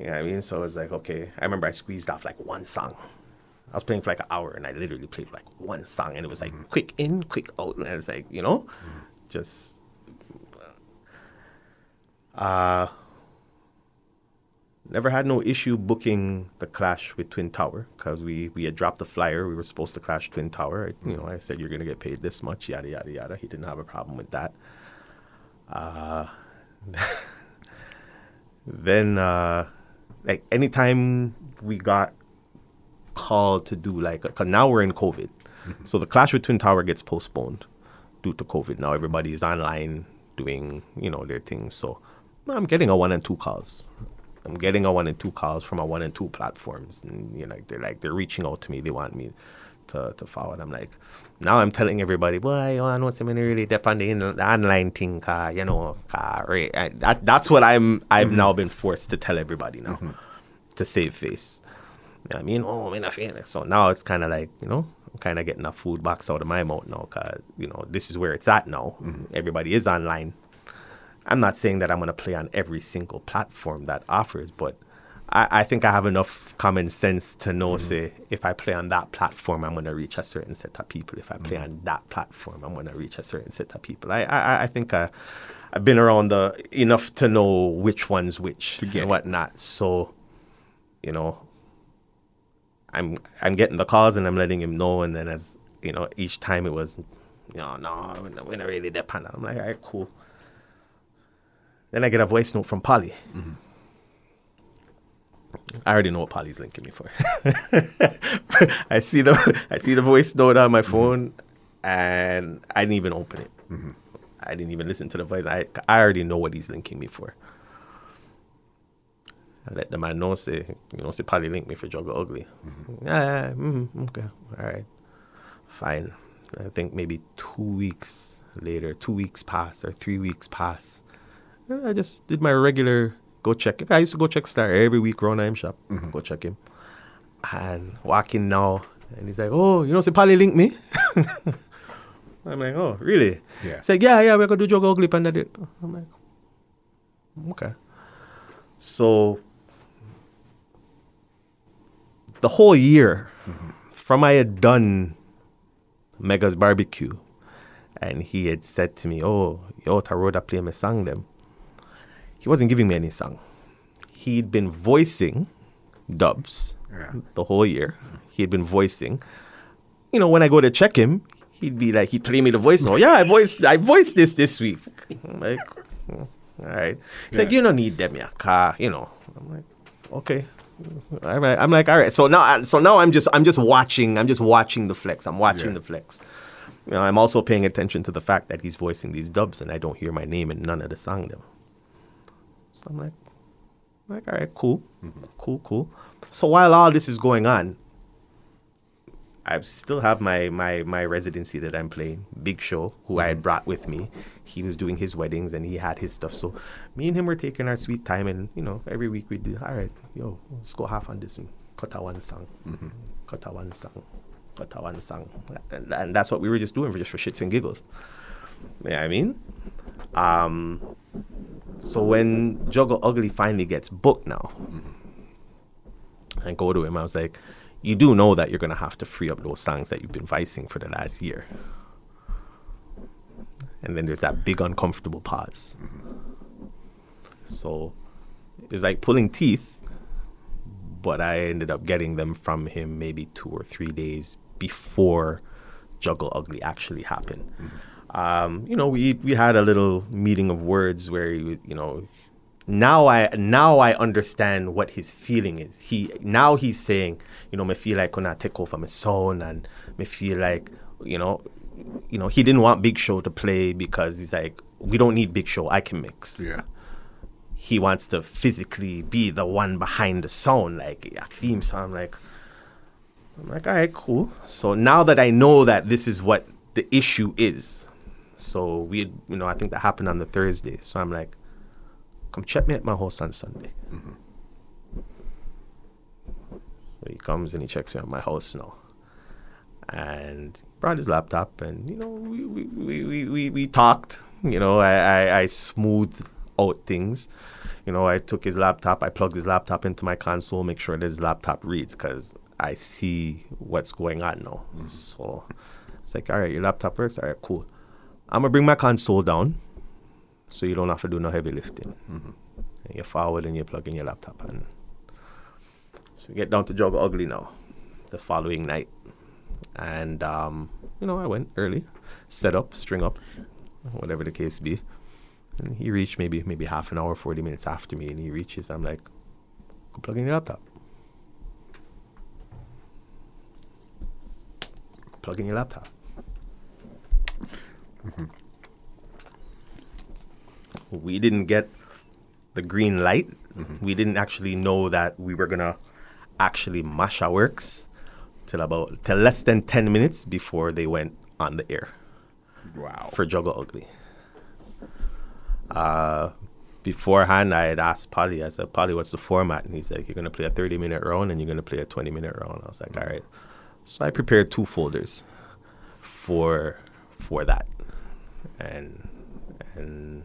You know what I mean? So it's like okay. I remember I squeezed off like one song. I was playing for like an hour and I literally played like one song and it was like mm-hmm. quick in, quick out, and it's like you know, just uh never had no issue booking the clash with Twin Tower because we we had dropped the flyer. We were supposed to clash Twin Tower. I, you know, I said you're gonna get paid this much, yada yada yada. He didn't have a problem with that. Uh, then uh, like anytime we got called to do like, cause now we're in COVID, so the clash with Twin Tower gets postponed due to COVID. Now everybody is online doing you know their things. So I'm getting a one and two calls. I'm getting a one and two calls from a one and two platforms, and you know they're like they're reaching out to me. They want me to to forward. I'm like, now I'm telling everybody, boy, I know something really depend on the, the online thing, car, you know, car, right? I, that, that's what I'm. I've mm-hmm. now been forced to tell everybody now mm-hmm. to save face. You know I mean, oh, I'm in a Phoenix. So now it's kind of like, you know, kind of getting a food box out of my mouth now because, you know, this is where it's at now. Mm-hmm. Everybody is online. I'm not saying that I'm going to play on every single platform that offers, but I, I think I have enough common sense to know, mm-hmm. say, if I play on that platform, I'm going to reach a certain set of people. If I play mm-hmm. on that platform, I'm going to reach a certain set of people. I, I, I think I, I've been around the, enough to know which one's which it. and whatnot. So, you know, I'm I'm getting the calls and I'm letting him know, and then as you know, each time it was, you know, no, we're not, we're not really dependent. I'm like, all right, cool. Then I get a voice note from Polly. Mm-hmm. I already know what Polly's linking me for. I see the I see the voice note on my mm-hmm. phone, and I didn't even open it. Mm-hmm. I didn't even listen to the voice. I I already know what he's linking me for. I let the man know, say, you know, say Polly link me for Juggle Ugly. Yeah, yeah, mm, okay, all right, fine. I think maybe two weeks later, two weeks pass or three weeks pass. I just did my regular go check. I used to go check Star every week around I'm shop. Go check him. And walking now, and he's like, "Oh, you know, say Polly link me." I'm like, "Oh, really?" Yeah. He's like, "Yeah, yeah, we're gonna do Juggle Ugly and that." I'm like, Okay. So the whole year from I had done Mega's barbecue and he had said to me, Oh, yo, Taroda play me song them. He wasn't giving me any song. He'd been voicing dubs Yeah. the whole year. He had been voicing. You know, when I go to check him, he'd be like, he'd play me the voice note. Yeah, I voiced, I voiced this this week. I'm like, "Hmm, all right. He's like, you don't need them, yeah, car. You know. I'm like, okay. All right. I'm like, all right. So now, so now I'm just, I'm just watching. I'm just watching the flex. I'm watching Yeah. the flex. You know, I'm also paying attention to the fact that he's voicing these dubs, and I don't hear my name in none of the song them. So I'm like, like, all right, cool, mm-hmm. cool, cool. So while all this is going on, I still have my my my residency that I'm playing. Big Show, who I had mm-hmm. brought with me, he was doing his weddings and he had his stuff. So me and him were taking our sweet time, and you know, every week we do. All right, yo, let's go half on this and cut out one song, cut out one song, cut out one song, and, and that's what we were just doing for just for shits and giggles. You know what I mean? Um, so when Juggle Ugly finally gets booked now, and go to him, I was like, you do know that you're gonna have to free up those songs that you've been vicing for the last year. And then there's that big uncomfortable pause. So it's like pulling teeth, but I ended up getting them from him maybe two or three days before Juggle Ugly actually happened. Um, you know, we we had a little meeting of words where he, you know, now I now I understand what his feeling is. He now he's saying, you know, me feel like when I take over my son and me feel like, you know, you know, he didn't want Big Show to play because he's like, we don't need Big Show, I can mix Yeah. he wants to physically be the one behind the sound, like a theme song. Like, I'm like, all right, cool. So now that I know that this is what the issue is, so we, you know, I think that happened on the Thursday. So I'm like, come check me at my house on Sunday. Mm-hmm. So he comes and he checks me at my house now. And brought his laptop and, you know, we, we, we, we, we, talked. You know, I, I, I smoothed out things. You know, I took his laptop, I plugged his laptop into my console, make sure that his laptop reads because I see what's going on now. Mm. So it's like, all right, your laptop works. All right, cool. I'm to bring my console down so you don't have to do no heavy lifting. Mm-hmm. And you forward and you plug in your laptop. And so we get down to Juggle Ugly now the following night. And, um, you know, I went early, set up, string up, whatever the case be. And he reached maybe maybe half an hour, 40 minutes after me. And he reaches, I'm like, go plug in your laptop. Plug in your laptop. We didn't get the green light. We didn't actually know that we were gonna actually mash our works till about till less than 10 minutes before they went on the air Wow. for Juggle Ugly. Uh, beforehand, I had asked Polly, I said, Polly, what's the format? And he's like, you're going to play a 30 minute round and you're going to play a 20 minute round. I was like, all right. So I prepared two folders for for that. And, and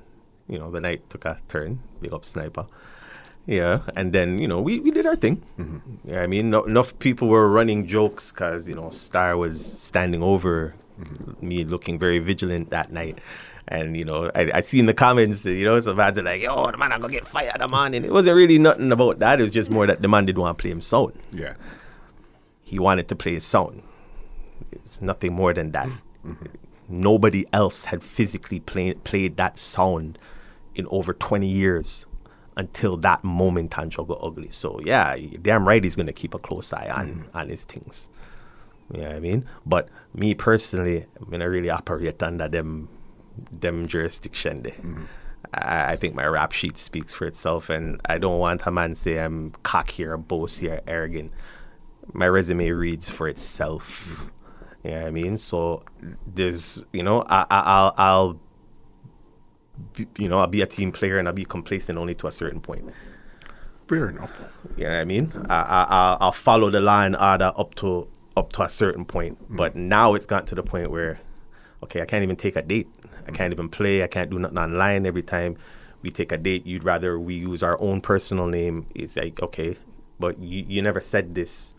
you know, the night took a turn. Big up Sniper. Yeah, and then you know we, we did our thing. Mm-hmm. Yeah, I mean no, enough people were running jokes because you know Star was standing over mm-hmm. me, looking very vigilant that night, and you know I, I see in the comments you know some fans are like, "Yo, the man I'm gonna get fired, the man," and it wasn't really nothing about that. It was just more that the man didn't want to play him sound. Yeah. He wanted to play his sound. It's nothing more than that. Mm-hmm. Nobody else had physically play, played that sound in over 20 years until that moment on Juggle Ugly. So yeah, damn right he's gonna keep a close eye on mm. on his things. You know what I mean? But me personally, I'm gonna really operate under them them jurisdiction there. Mm-hmm. I, I think my rap sheet speaks for itself and I don't want a man say I'm cocky or bossy or arrogant. My resume reads for itself. Mm-hmm. You know what I mean? So there's you know, I, I I'll I'll be, you know, I'll be a team player and I'll be complacent only to a certain point. Fair enough. You know what I mean? I, I, I'll, I'll follow the line order up to up to a certain point, mm. but now it's gotten to the point where, okay, I can't even take a date. I can't even play. I can't do nothing online. Every time we take a date. You'd rather we use our own personal name. It's like okay, but you, you never said this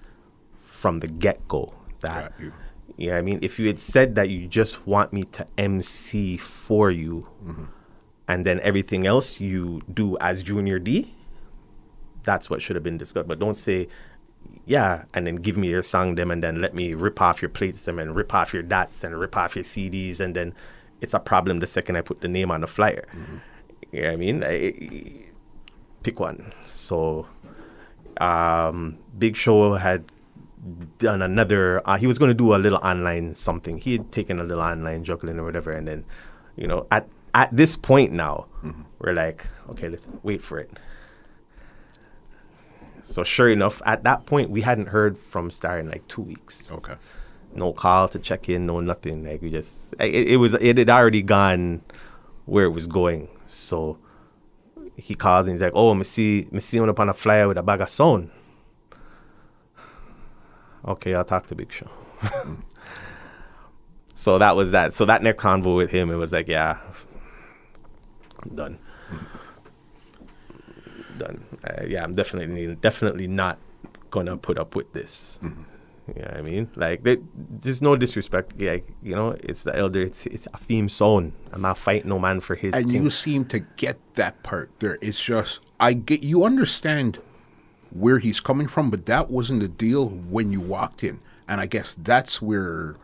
from the get go. That Got you. yeah, I mean, if you had said that you just want me to MC for you, mm-hmm. And then everything else you do as Junior D, that's what should have been discussed. But don't say, yeah, and then give me your song them, and then let me rip off your plates them, and rip off your dots and rip off your CDs, and then it's a problem the second I put the name on the flyer. You know what I mean? I- pick one. So, um, Big Show had done another. Uh, he was going to do a little online something. He had taken a little online juggling or whatever, and then, you know, at at this point now, mm-hmm. we're like, okay, let's wait for it. So sure enough, at that point, we hadn't heard from Star in like two weeks. Okay. No call to check in, no nothing. Like we just, it, it was, it had already gone where it was going. So he calls and he's like, "Oh, me see, me see one up on a flyer with a bag of sound." Okay, I'll talk to Big Show. Mm-hmm. so that was that. So that next convo with him, it was like, yeah, done, done. Uh, yeah, I'm definitely, definitely not gonna put up with this. You know what I mean? Like, there, there's no disrespect. Like, you know, it's the elder. It's it's a theme song. I'm not fighting no man for his. And thing. you seem to get that part there. It's just I get you understand where he's coming from, but that wasn't the deal when you walked in. And I guess that's where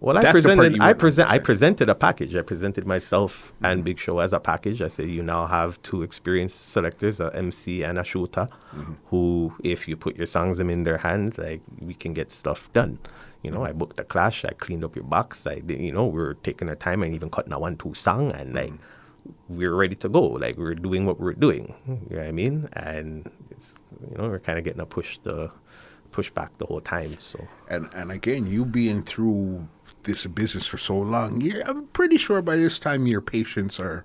Well, I That's presented. I present. I presented a package. I presented myself Mm-hmm. and Big Show as a package. I said, you now have two experienced selectors, a MC and a shooter, Mm-hmm. who, if you put your songs in their hands, like we can get stuff done. You know, I Mm-hmm. booked a clash. I cleaned up your box. I, you know, we were taking our time and even cutting a one-two song, and like Mm-hmm. we're ready to go. Like we're doing what we're doing. You know what I mean? And it's, you know, we're kind of getting a push the push back the whole time. So. and and again, you being through this business for so long, yeah, I'm pretty sure by this time your patients are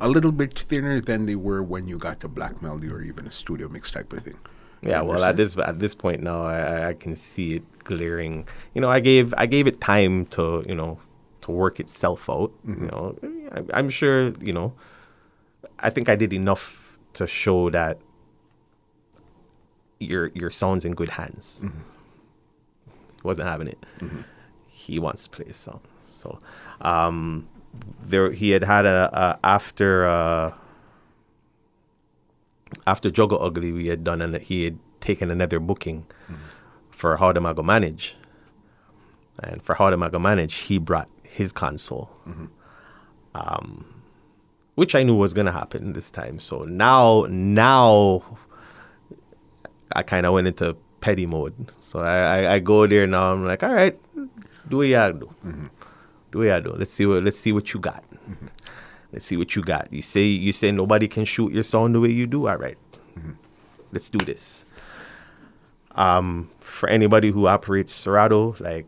a little bit thinner than they were when you got to Black Melody or even a studio mix type of thing. Yeah, well, at this at this point now, I, I- can see it glaring. You know, I gave I gave it time to you know to work itself out. You mm-hmm. know, I, I'm sure you know. I think I did enough to show that your your sound's in good hands. He wasn't having it. He wants to play his song. So, um, there he had had a, a after. Uh, after Juggle Ugly, we had done and he had taken another booking for How Them I Go Manage. And for How Them I Go Manage, he brought his console, um, which I knew was going to happen this time. So now, now I kind of went into petty mode. So I, I, I go there now. I'm like, all right, do what you gotta do. Mm-hmm. Do what you gotta do. Let's see what let's see what you got. Mm-hmm. Let's see what you got. You say you say nobody can shoot your song the way you do. All right. Mm-hmm. Let's do this. Um, for anybody who operates Serato, like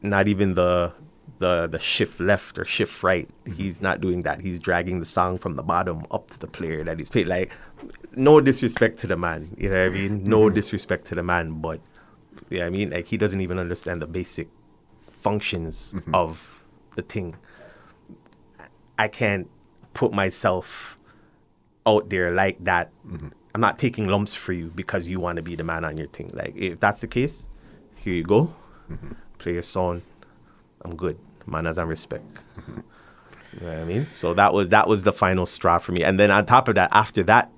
not even the the the shift left or shift right. Mm-hmm. He's not doing that. He's dragging the song from the bottom up to the player that he's played. Like no disrespect to the man. You know what I mean? Mm-hmm. No disrespect to the man, but yeah, I mean like he doesn't even understand the basic functions mm-hmm. of the thing. I can't put myself out there like that. I'm not taking lumps for you because you want to be the man on your thing. Like if that's the case, here you go. Play your song. I'm good. Manners and respect. You know what I mean? So that was that was the final straw for me. And then on top of that, after that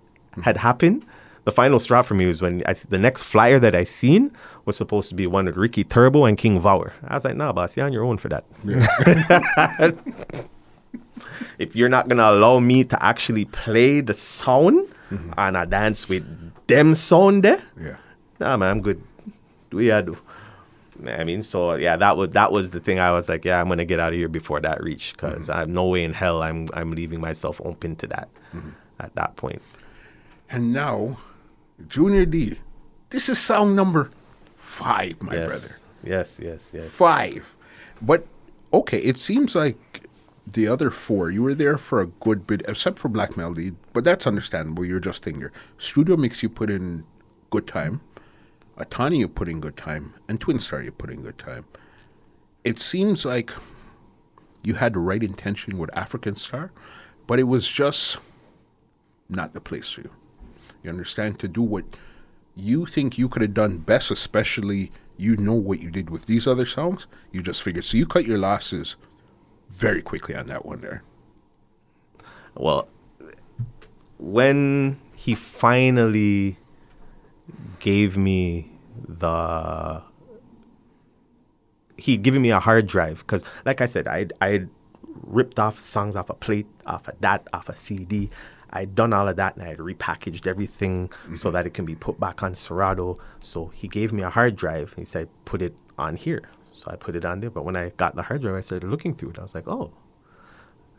had happened, the final straw for me was when I, the next flyer that I seen was supposed to be one with Ricky Trooper and King Vower. I was like, nah, boss, you're on your own for that. if you're not gonna allow me to actually play the sound mm-hmm. and I dance with them sound there, Yeah. nah man, I'm good. Do what you do. I mean, so yeah, that was that was the thing. I was like, yeah, I'm gonna get out of here before that reach, because mm-hmm. I'm no way in hell I'm I'm leaving myself open to that mm-hmm. at that point. And now, Junior D, this is sound number five, my yes, brother. yes, yes, yes. Five. But okay, it seems like the other four, you were there for a good bit, except for Black Melody, but that's understandable. You're just in there. Studio Mix, you put in good time. Atani, you put in good time. And Twin Star, you put in good time. It seems like you had the right intention with African Star, but it was just not the place for you. You understand? To do what you think you could have done best, especially you know what you did with these other songs, you just figured. So you cut your losses very quickly on that one there. Well, when he finally gave me the he given me a hard drive because like i said i i ripped off songs off a plate off of that off a cd i'd done all of that and i had repackaged everything mm-hmm. so that it can be put back on serato. So he gave me a hard drive. He said put it on here. So i put it on there. But when i got the hard drive i started looking through it. I was like oh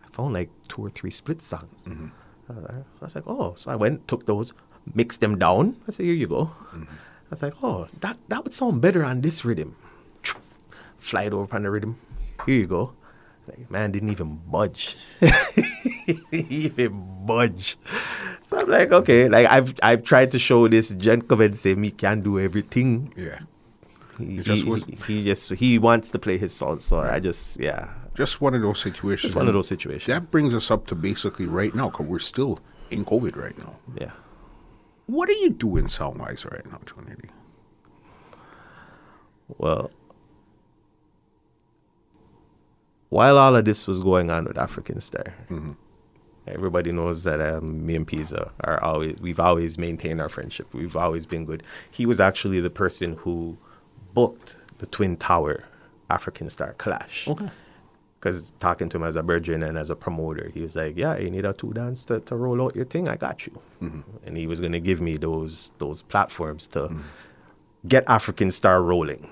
i found like two or three split songs. Mm-hmm. I was like, oh. So I went, took those, mixed them down. I said, here you go. Mm-hmm. I was like, oh, that, that would sound better on this rhythm. Fly it over on the rhythm. Here you go. Like, man didn't even budge. even budge. So I'm like, okay, like I've I've tried to show this gentleman say me can do everything. Yeah. He, he, just he, he, just he wants to play his song, so right. I just yeah. Just one of those situations. Just one of those situations. That brings us up to basically right now, because we're still in COVID right now. Yeah. What are you doing sound wise right now, Trinity? Well, while all of this was going on with African Star, mm-hmm. everybody knows that um, me and Pisa are always we've always maintained our friendship. We've always been good. He was actually the person who booked the Twin Tower African Star clash. Okay because talking to him as a virgin and as a promoter, he was like, "Yeah, you need a two dance to, to roll out your thing. I got you." Mm-hmm. And he was gonna give me those those platforms to mm-hmm. get African Star rolling.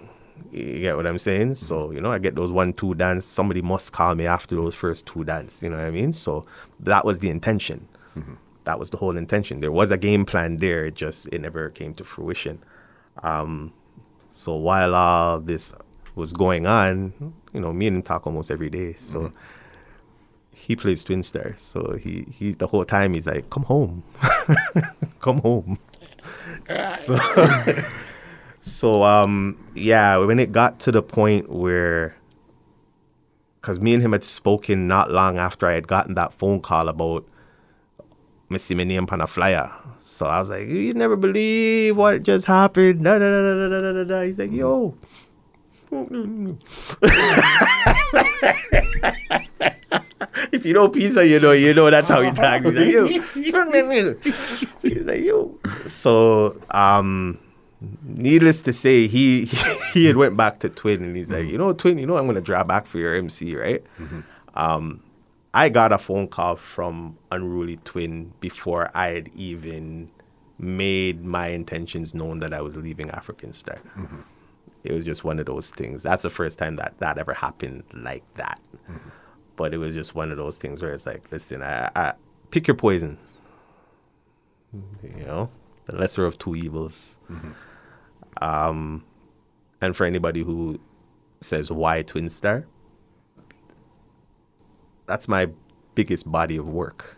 You get what I'm saying? Mm-hmm. So you know, I get those one two dance. Somebody must call me after those first two dance. You know what I mean? So that was the intention. Mm-hmm. That was the whole intention. There was a game plan there. It just it never came to fruition. Um, so while all this was going on, you know, me and him talk almost every day. So mm-hmm. he plays Twin Star. So he, he the whole time he's like, Come home. Come home. so so um yeah, when it got to the point where because me and him had spoken not long after I had gotten that phone call about Missy my name on a flyer. So I was like, you never believe what just happened. Da, da, da, da, da, da, da. He's like, yo, if you know pizza, you know, you know that's how he talks. He's like, yo. He's like, yo. So, um, needless to say, he he had went back to Twin and he's like, you know, Twin, you know, I'm gonna draw back for your MC, right? Mm-hmm. Um, I got a phone call from Unruly Twin before I had even made my intentions known that I was leaving African Star. Mm-hmm it was just one of those things. That's the first time that that ever happened like that. Mm-hmm. But it was just one of those things where it's like, listen, I, I pick your poison. You know, the lesser of two evils. Mm-hmm. Um, and for anybody who says why Twin Star, that's my biggest body of work.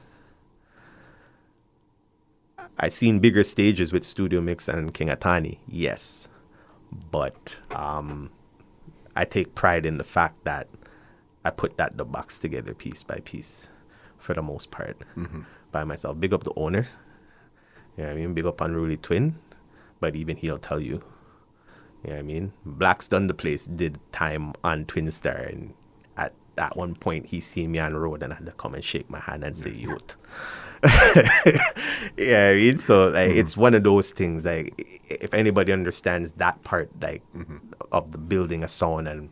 I've seen bigger stages with Studio Mix and King Atani, yes but um, I take pride in the fact that I put that the box together piece by piece, for the most part, mm-hmm. by myself. Big up the owner. You know I mean? Big up Unruly Twin, but even he'll tell you. You know what I mean? Black's done the place did time on Twin Star, and at at one point he seen me on the road and I had to come and shake my hand and say youth. yeah, I mean, so like mm-hmm. it's one of those things. Like, if anybody understands that part, like mm-hmm. of the building a song and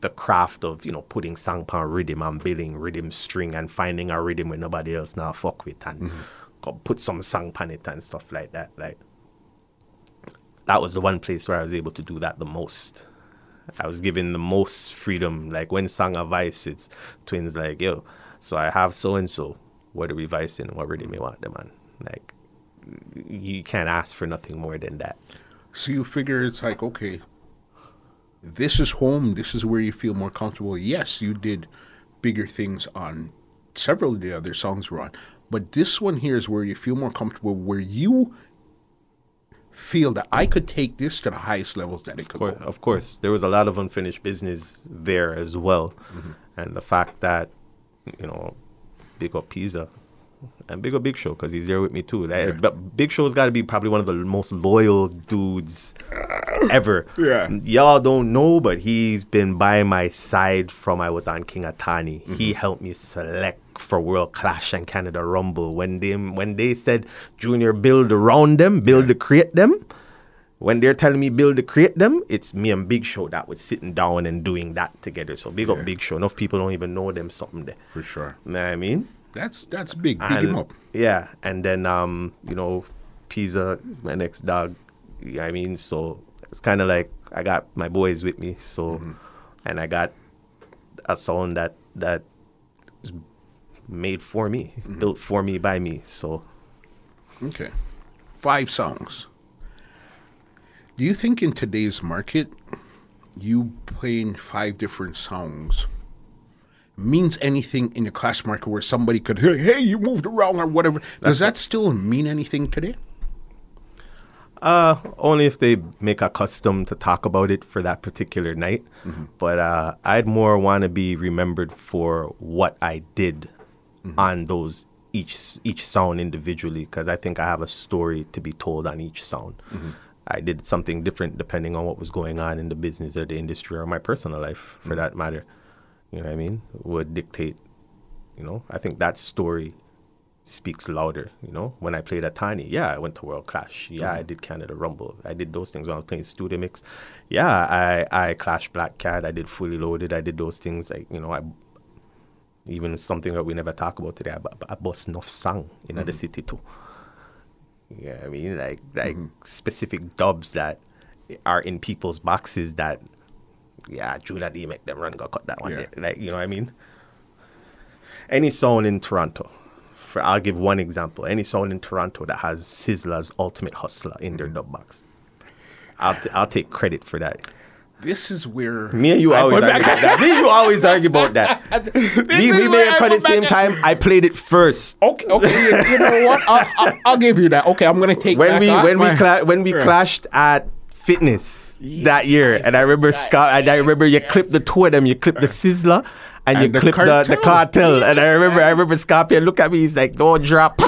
the craft of you know putting song pan rhythm and building rhythm string and finding a rhythm when nobody else now fuck with and mm-hmm. put some song pan it and stuff like that. Like that was the one place where I was able to do that the most. I was given the most freedom. Like when song advice, it's twins like yo. So I have so and so what are we vice vicing what really we want them on. Like you can't ask for nothing more than that. So you figure it's like, okay, this is home, this is where you feel more comfortable. Yes, you did bigger things on several of the other songs we're on. But this one here is where you feel more comfortable, where you feel that I could take this to the highest levels that it could course. Of course, there was a lot of unfinished business there as well, mm-hmm. and the fact that you know big up Pizza. And big up Big Show because he's there with me too. Like, But Big Show's got to be probably one of the most loyal dudes ever. Yeah. Y'all don't know, but he's been by my side from I was on King Atani. He mm-hmm. helped me select for World Clash and Canada Rumble when they when they said Junior build around them, build to create them. When they're telling me build to create them, it's me and Big Show that was sitting down and doing that together. So big up Big Show. Enough people don't even know them something there. For sure. Know what I mean? That's that's big. Big him up. Yeah, and then um, you know, Pizza is my next dog. You know what I mean, so it's kind of like I got my boys with me, so and I got a sound that that was made for me, built for me by me. So Okay. Five songs. Do you think in today's market, you playing five different songs means anything in the clash market where somebody could hear, hey, you moved around or whatever? Does that still mean anything today? Uh, only if they make a custom to talk about it for that particular night. But uh, I'd more want to be remembered for what I did on those each each sound individually, because I think I have a story to be told on each sound. I did something different depending on what was going on in the business or the industry or my personal life, for mm. that matter. You know what I mean? Would dictate. You know, I think that story speaks louder. You know, when I played Atani, yeah, I went to World Clash. Yeah, I mm. did Canada Rumble. I did those things when I was playing Studio Mix. Yeah, I I clashed Black Cat. I did Fully Loaded. I did those things. Like you know, I even something that we never talk about today. I, I bust enough song in mm. the city too. Yeah, I mean, like like mm-hmm. specific dubs that are in people's boxes that. Yeah, Judah D make them run go cut that one. Yeah. Like you know what I mean any sound in Toronto, for I'll give one example. Any sound in Toronto that has Sizzla's Ultimate Hustler in their mm-hmm. dub box, I'll, t- I'll take credit for that. This is where Me and you I always argue about that. Me and you always argue about that. we we made a cut at the same time. I played it first. Okay, okay, you, you know what? I'll, I'll, I'll give you that. Okay, I'm gonna take when back we when my- we cla- when we Yeah. clashed at fitness that year, and I remember Scott, and I remember you clipped the two of them. You clipped the Sizzla. And, you And the clipped the, the Kartel. Kartel, and I remember, I remember Scorpion look at me. He's like, "Don't drop."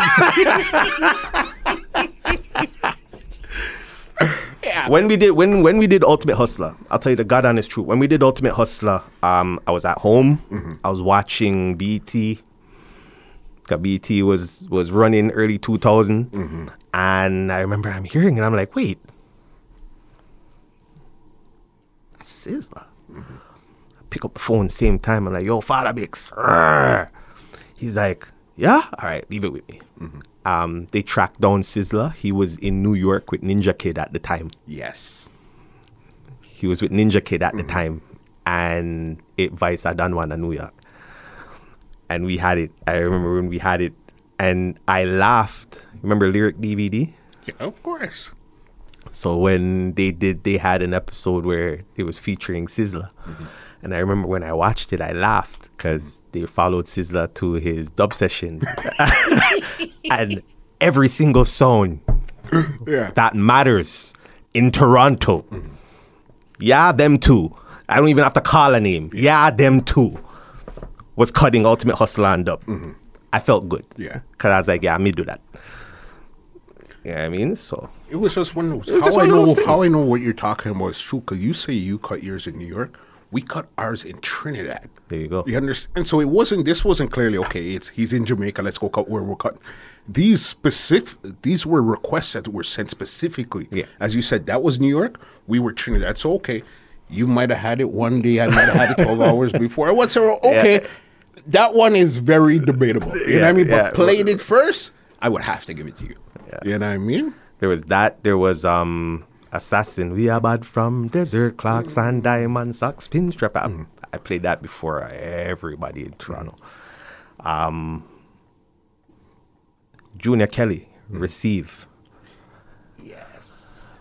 When we did when when we did Ultimate Hustler, I'll tell you the god honest truth. When we did Ultimate Hustler, um, I was at home. Mm-hmm. I was watching BET. Cause BET was was running early 2000, mm-hmm. and I remember I'm hearing it. I'm like, wait, that's Sizzla. Mm-hmm. I pick up the phone same time. I'm like, yo, Father Bix. He's like, yeah, all right, leave it with me. Um, they tracked down Sizzla. He was in New York with Ninja Kid at the time. Yes. He was with Ninja Kid at the time, and it Vice done in New York. And we had it. I remember when we had it, and I laughed. Remember Lyric DVD? Yeah, of course. So when they did, they had an episode where it was featuring Sizzla, and I remember when I watched it, I laughed because they followed Sizzla to his dub session, and every single song Yeah. that matters in Toronto. Yeah, them two. I don't even have to call a name. Yeah, them two was cutting Ultimate Hustler and up. Mm-hmm. I felt good. Yeah. Cause I was like, yeah, me do that. You know I mean? So It was just one of those. How just I one of know those how I know what you're talking about is true because you say you cut yours in New York. We cut ours in Trinidad. there you go. You understand? So it wasn't. This wasn't clearly okay. It's he's in Jamaica. Let's go cut where we're cutting. These specific. These were requests that were sent specifically. Yeah. As you said, that was New York. We were Trinidad. So okay, you might have had it one day. I might have had it twelve hours before. What's okay? That one is very debatable. You know what I Yeah, mean? But yeah. played it first. I would have to give it to you. You know what I mean? There was that. There was um Assassin. We are bad from desert clocks and diamond socks, pinstrap. I, um, hmm. I played that before everybody in Toronto. Um, Junior Kelly, hmm. receive. Yes.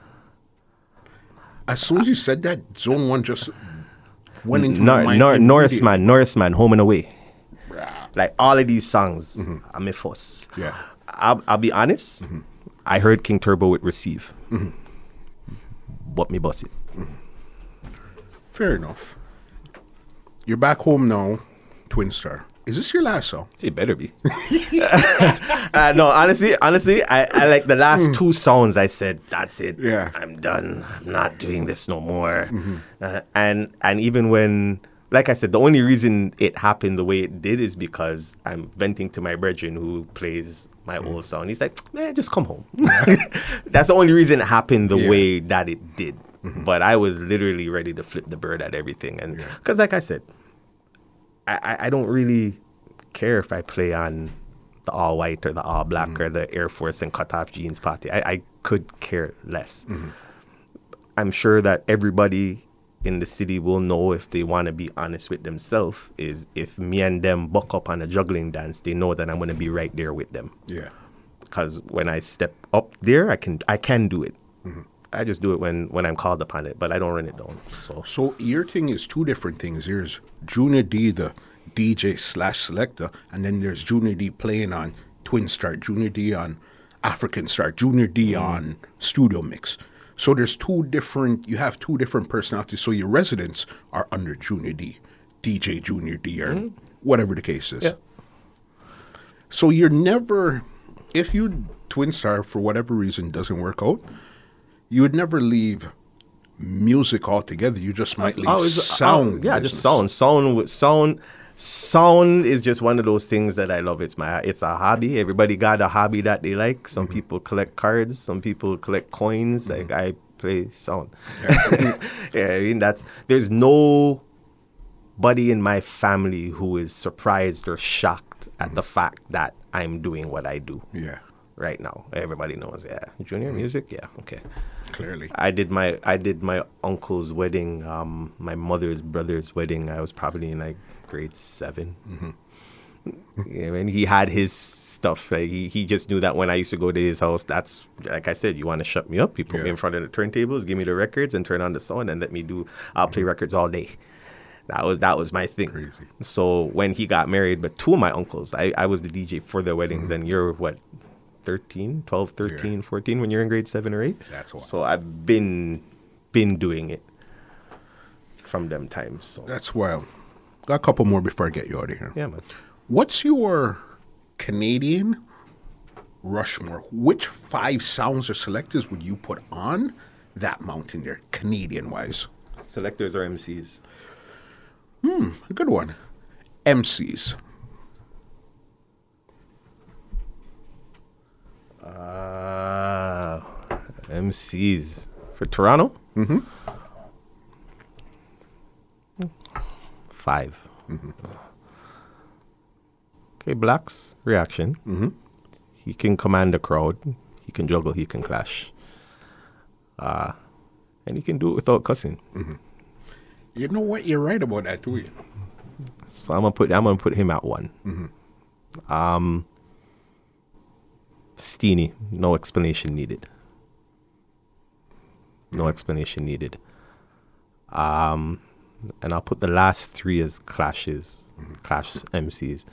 As soon as you said that, Zone One just went into my Nor, mind. Nor, Norris immediately. man, Norris man, home and away. Like all of these songs, I'm a fuss. Yeah. I'll, I'll be honest. Mm-hmm. I heard King Turbo with receive, mm-hmm. But me bust it. Fair enough. You're back home now, Twin Star. Is this your last song? It better be. uh, no, honestly, honestly, I, I like the last two songs. I said, "That's it. Yeah. I'm done. I'm not doing this no more." Uh, and and even when, like I said, the only reason it happened the way it did is because I'm venting to my brethren who plays my mm. old song. He's like, "Man, just come home." That's the only reason it happened the Yeah. way that it did. Mm-hmm. But I was literally ready to flip the bird at everything, and because, like I said, I, I- don't really care if I play on the all white or the all black mm-hmm. or the Air Force and cut off jeans party. I, I could care less. Mm-hmm. I'm sure that everybody in the city will know if they want to be honest with themselves is if me and them buck up on a juggling dance, they know that I'm going to be right there with them. Yeah. Because when I step up there, I can I can do it. Mm-hmm. I just do it when when I'm called upon it, but I don't run it down. So So your thing is two different things. There's Junior D, the DJ slash selector, and then there's Junior D playing on Twin Star, Junior D on African Star, Junior D mm. on Studio Mix. So there's two different. You have two different personalities. So your residents are under Junior D, DJ Junior D, or mm-hmm. whatever the case is. Yeah. So you're never, if you Twin Star for whatever reason doesn't work out, you would never leave music altogether. You just might oh, leave Oh, it's- oh, sound. yeah, business. just sound. Sound with sound. Sound is just one of those things that I love. It's my it's a hobby. Everybody got a hobby that they like. Some mm-hmm. people collect cards. Some people collect coins. Mm-hmm. Like I play sound. yeah, I mean that's there's no buddy in my family who is surprised or shocked at mm-hmm. the fact that I'm doing what I do Yeah, right now. Everybody knows, yeah. Junior music, yeah, okay. clearly. I did my I did my uncle's wedding, um, my mother's brother's wedding. I was probably in like grade 7 mm-hmm. Yeah, and he had his stuff. Like he, he just knew that when I used to go to his house, that's like I said, you want to shut me up. You put me in front of the turntables, give me the records, and turn on the sound, and let me do. I'll play mm-hmm. records all day. That was that was my thing. Crazy. So when he got married, but two of my uncles, I, I was the DJ for their weddings, mm-hmm. and you're what, 13, 12, 13, 14 when you're in grade seven or eight? That's wild. So I've been been doing it from them times. So That's wild. Got a couple more before I get you out of here. yeah, man. What's your Canadian Rushmore? Which five sounds or selectors would you put on that mountain there, Canadian wise? Selectors or MCs? Hmm, a good one. MCs. Uh, MCs for Toronto. Mm-hmm. 5 Okay, blacks reaction. Mm-hmm. He can command the crowd. He can juggle. He can clash. Uh, and he can do it without cussing. You know what? You're right about that, too. So I'm gonna put I'm gonna put him at one. Um, Steeny, no explanation needed. No explanation needed. Um, and I'll put the last three as clashes, clash MCs.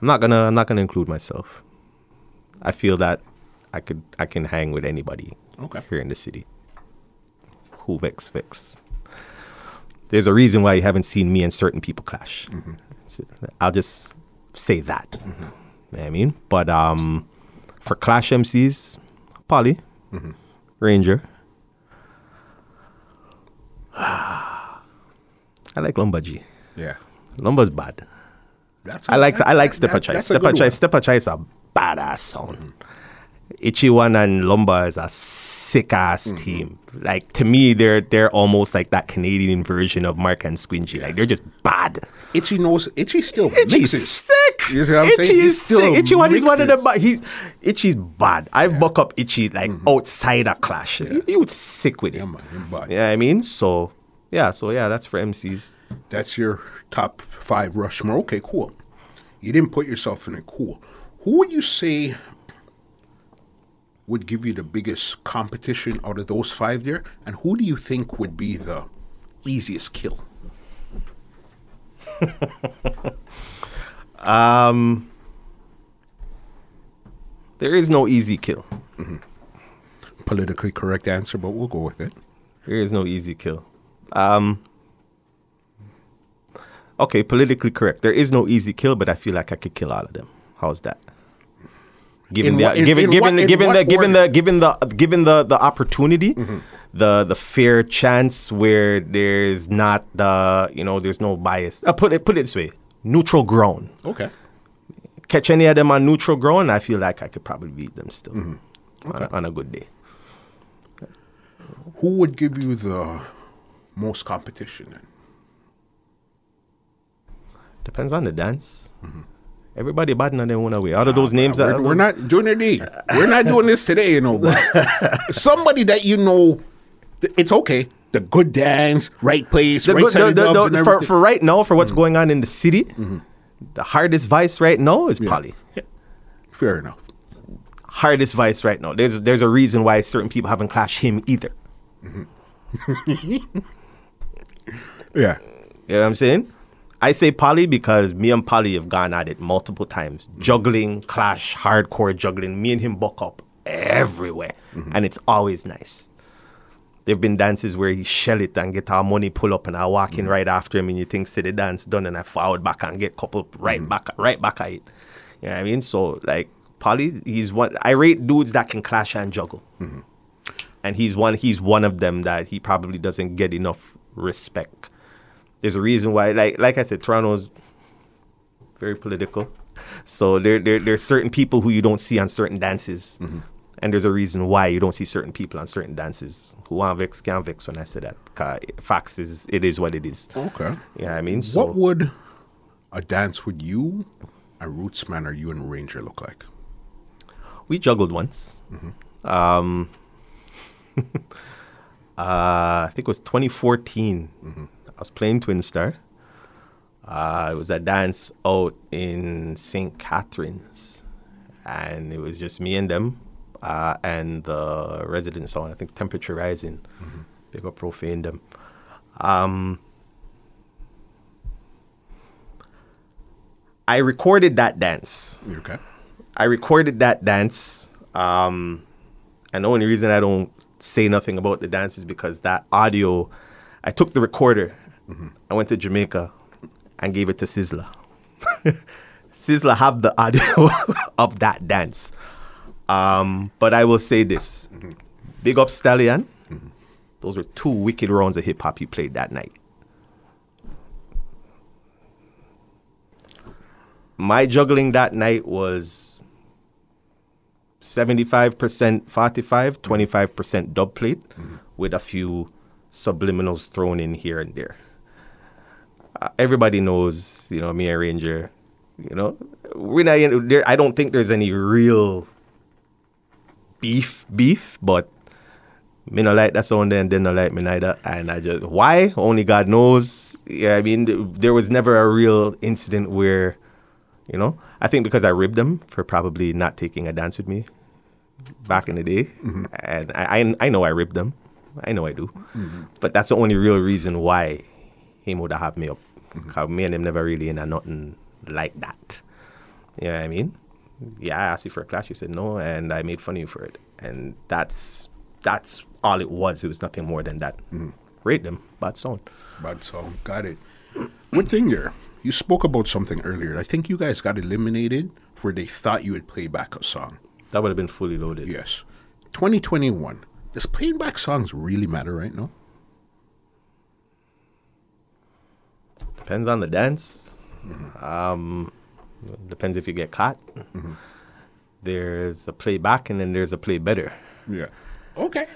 I'm not gonna I'm not gonna include myself. I feel that I could I can hang with anybody Okay. here in the city. Who vex vex. There's a reason why you haven't seen me and certain people clash. Mm-hmm. I'll just say that. Mm-hmm. You know what I mean? But um, for clash MCs, Polly, mm-hmm. Ranger. I like Lumbaji. Yeah. Lumba's bad. That's I like I like Stepper that- Chai. Stepper good Chai. Stepper Chai is a badass sound. Itchy One and Lumba is a sick ass Mm-hmm. team. Like to me, they're they're almost like that Canadian version of Mark and Squiggy. Like they're just bad. Itchy knows. Itchy still Itchy's mixes. sick. You see what I'm Itchy saying? He is still sick. Itchy one is one of the bad. He's Itchy's bad. I buck up Itchy like Mm-hmm. outside a clash. You, you would sick with it. Yeah, man, him bad. Yeah, I mean, so yeah, so yeah, that's for MCs. That's your top five Rushmore. Okay, cool. You didn't put yourself in it. Cool. Who would you say would give you the biggest competition out of those five there? And who do you think would be the easiest kill? um, There is no easy kill. Politically correct answer, but we'll go with it. There is no easy kill. Um, Okay, politically correct. There is no easy kill, but I feel like I could kill all of them. How's that? Given In the what- in- given in given what- given the given the given the given the the opportunity, the the fair chance where there's not the you know there's no bias. I put it put it this way: neutral ground. Okay. Catch any of them on neutral ground, I feel like I could probably beat them still Mm-hmm. on, a, on a good day. Who would give you the most competition then? Depends on the dance. Mm-hmm. Everybody bad in their own way. Out of those names, we're, we're not doing it. We're not doing this today, you know. But somebody that you know, it's okay. The good dance, right place, The right good- side the- the- the- for, for right now, for what's mm. going on in the city, mm-hmm. the hardest vice right now is Polly. Fair enough. Hardest vice right now. There's there's a reason why certain people haven't clashed him either. Mm-hmm. Yeah. You know what I'm saying? I say Polly because me and Polly have gone at it multiple times. Juggling, clash, hardcore juggling. Me and him buck up everywhere. Mm-hmm. And it's always nice. There've been dances where he shell it and get our money pull up and I walk in mm-hmm. right after him and you think say the dance done and I forward back and get couple right mm-hmm. back right back at it. You know what I mean? So like Polly, he's one I rate dudes that can clash and juggle. And he's one he's one of them that he probably doesn't get enough respect. There's a reason why like like I said, Toronto's very political. So there, there there's certain people who you don't see on certain dances. And there's a reason why you don't see certain people on certain dances. Who want vex can't vex when I say that. facts is it is what it is. Okay. Know I mean? So What would a dance with you, a Rootsman, or you and Ranger look like? we juggled once. Um, uh, I think it was 2014. I was playing Twin Star. Uh, it was a dance out in St. Catharines, and it was just me and them, uh, and the resident song. I think Temperature Rising. They got profane them. Um, I recorded that dance. You Okay. I recorded that dance. Um, and the only reason I don't say nothing about the dance is because that audio, I took the recorder, Mm-hmm. I went to Jamaica and gave it to Sizzla. Sizzla have the audio of that dance. Um, but I will say this mm-hmm. big up Stallion. Mm-hmm. Those were two wicked rounds of hip hop he played that night. My juggling that night was 75% 45, 25% dub plate with a few subliminals thrown in here and there. Everybody knows, you know, me and Ranger, you know, we're not, in- there, I don't think there's any real beef, beef, but me no like that sound and they no like me neither. And I just, why? Only God knows. Yeah, I mean, there was never a real incident where, you know, I think because I ribbed them for probably not taking a dance with me back in the day. Mm-hmm. And I, I, I know I ribbed them. I know I do. Mm-hmm. But that's the only real reason why he would have me up. Because me and him never really in a nothing like that. You know what I mean? Yeah, I asked you for a clash. You said no, and I made fun of you for it. And that's that's all it was. It was nothing more than that. Mm-hmm. Rate them, bad sound. Bad song. Got it. One thing there. You spoke about something earlier. I think you guys got eliminated for they thought you would play back a song. That would have been fully loaded. Yes. 2021. Does playing back songs really matter right now? Depends on the dance. Um, depends if you get caught. There's a play back and then there's a play better. Yeah. Okay.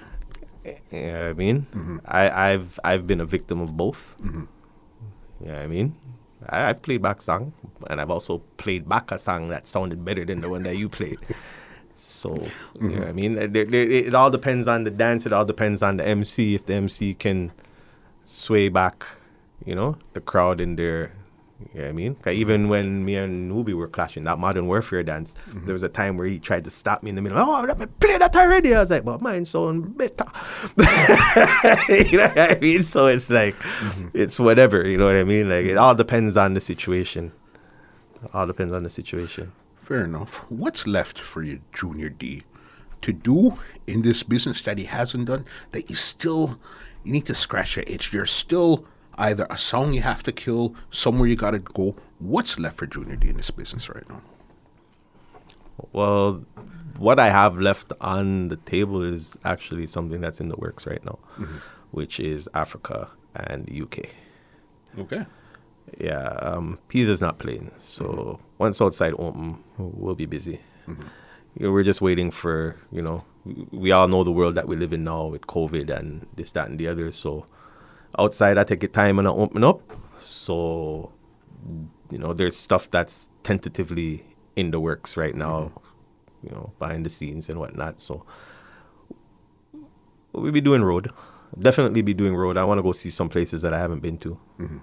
You know what I mean? I, I've I've been a victim of both. You know what I mean? I, I've played back song and I've also played back a song that sounded better than the one that you played. So you know what I mean? There, there, it all depends on the dance. It all depends on the MC. If the MC can sway back, you know, the crowd in there. You know what I mean? even when me and Nubi were clashing that modern warfare dance, mm-hmm. there was a time where he tried to stop me in the middle. Oh, let me play that already. I was like, but mine sound better. you know what I mean? So it's like, mm-hmm. it's whatever. You know what I mean? Like it all depends on the situation. All depends on the situation. Fair enough. What's left for you, Junior D, to do in this business that he hasn't done that you still you need to scratch your itch? You're still either a song you have to kill, somewhere you got to go. What's left for Junior D in this business right now? Well, what I have left on the table is actually something that's in the works right now, mm-hmm. which is Africa and UK. Okay. Yeah, um, Pisa's not playing, so mm-hmm. once outside open, we'll be busy. Mm-hmm. You know, we're just waiting for you know. We all know the world that we live in now with COVID and this, that, and the other. So outside, I take it time and I open up. So you know, there's stuff that's tentatively in the works right now. Mm-hmm you know, behind the scenes and whatnot. So we'll be doing road. Definitely be doing road. I want to go see some places that I haven't been to. Mm-hmm. You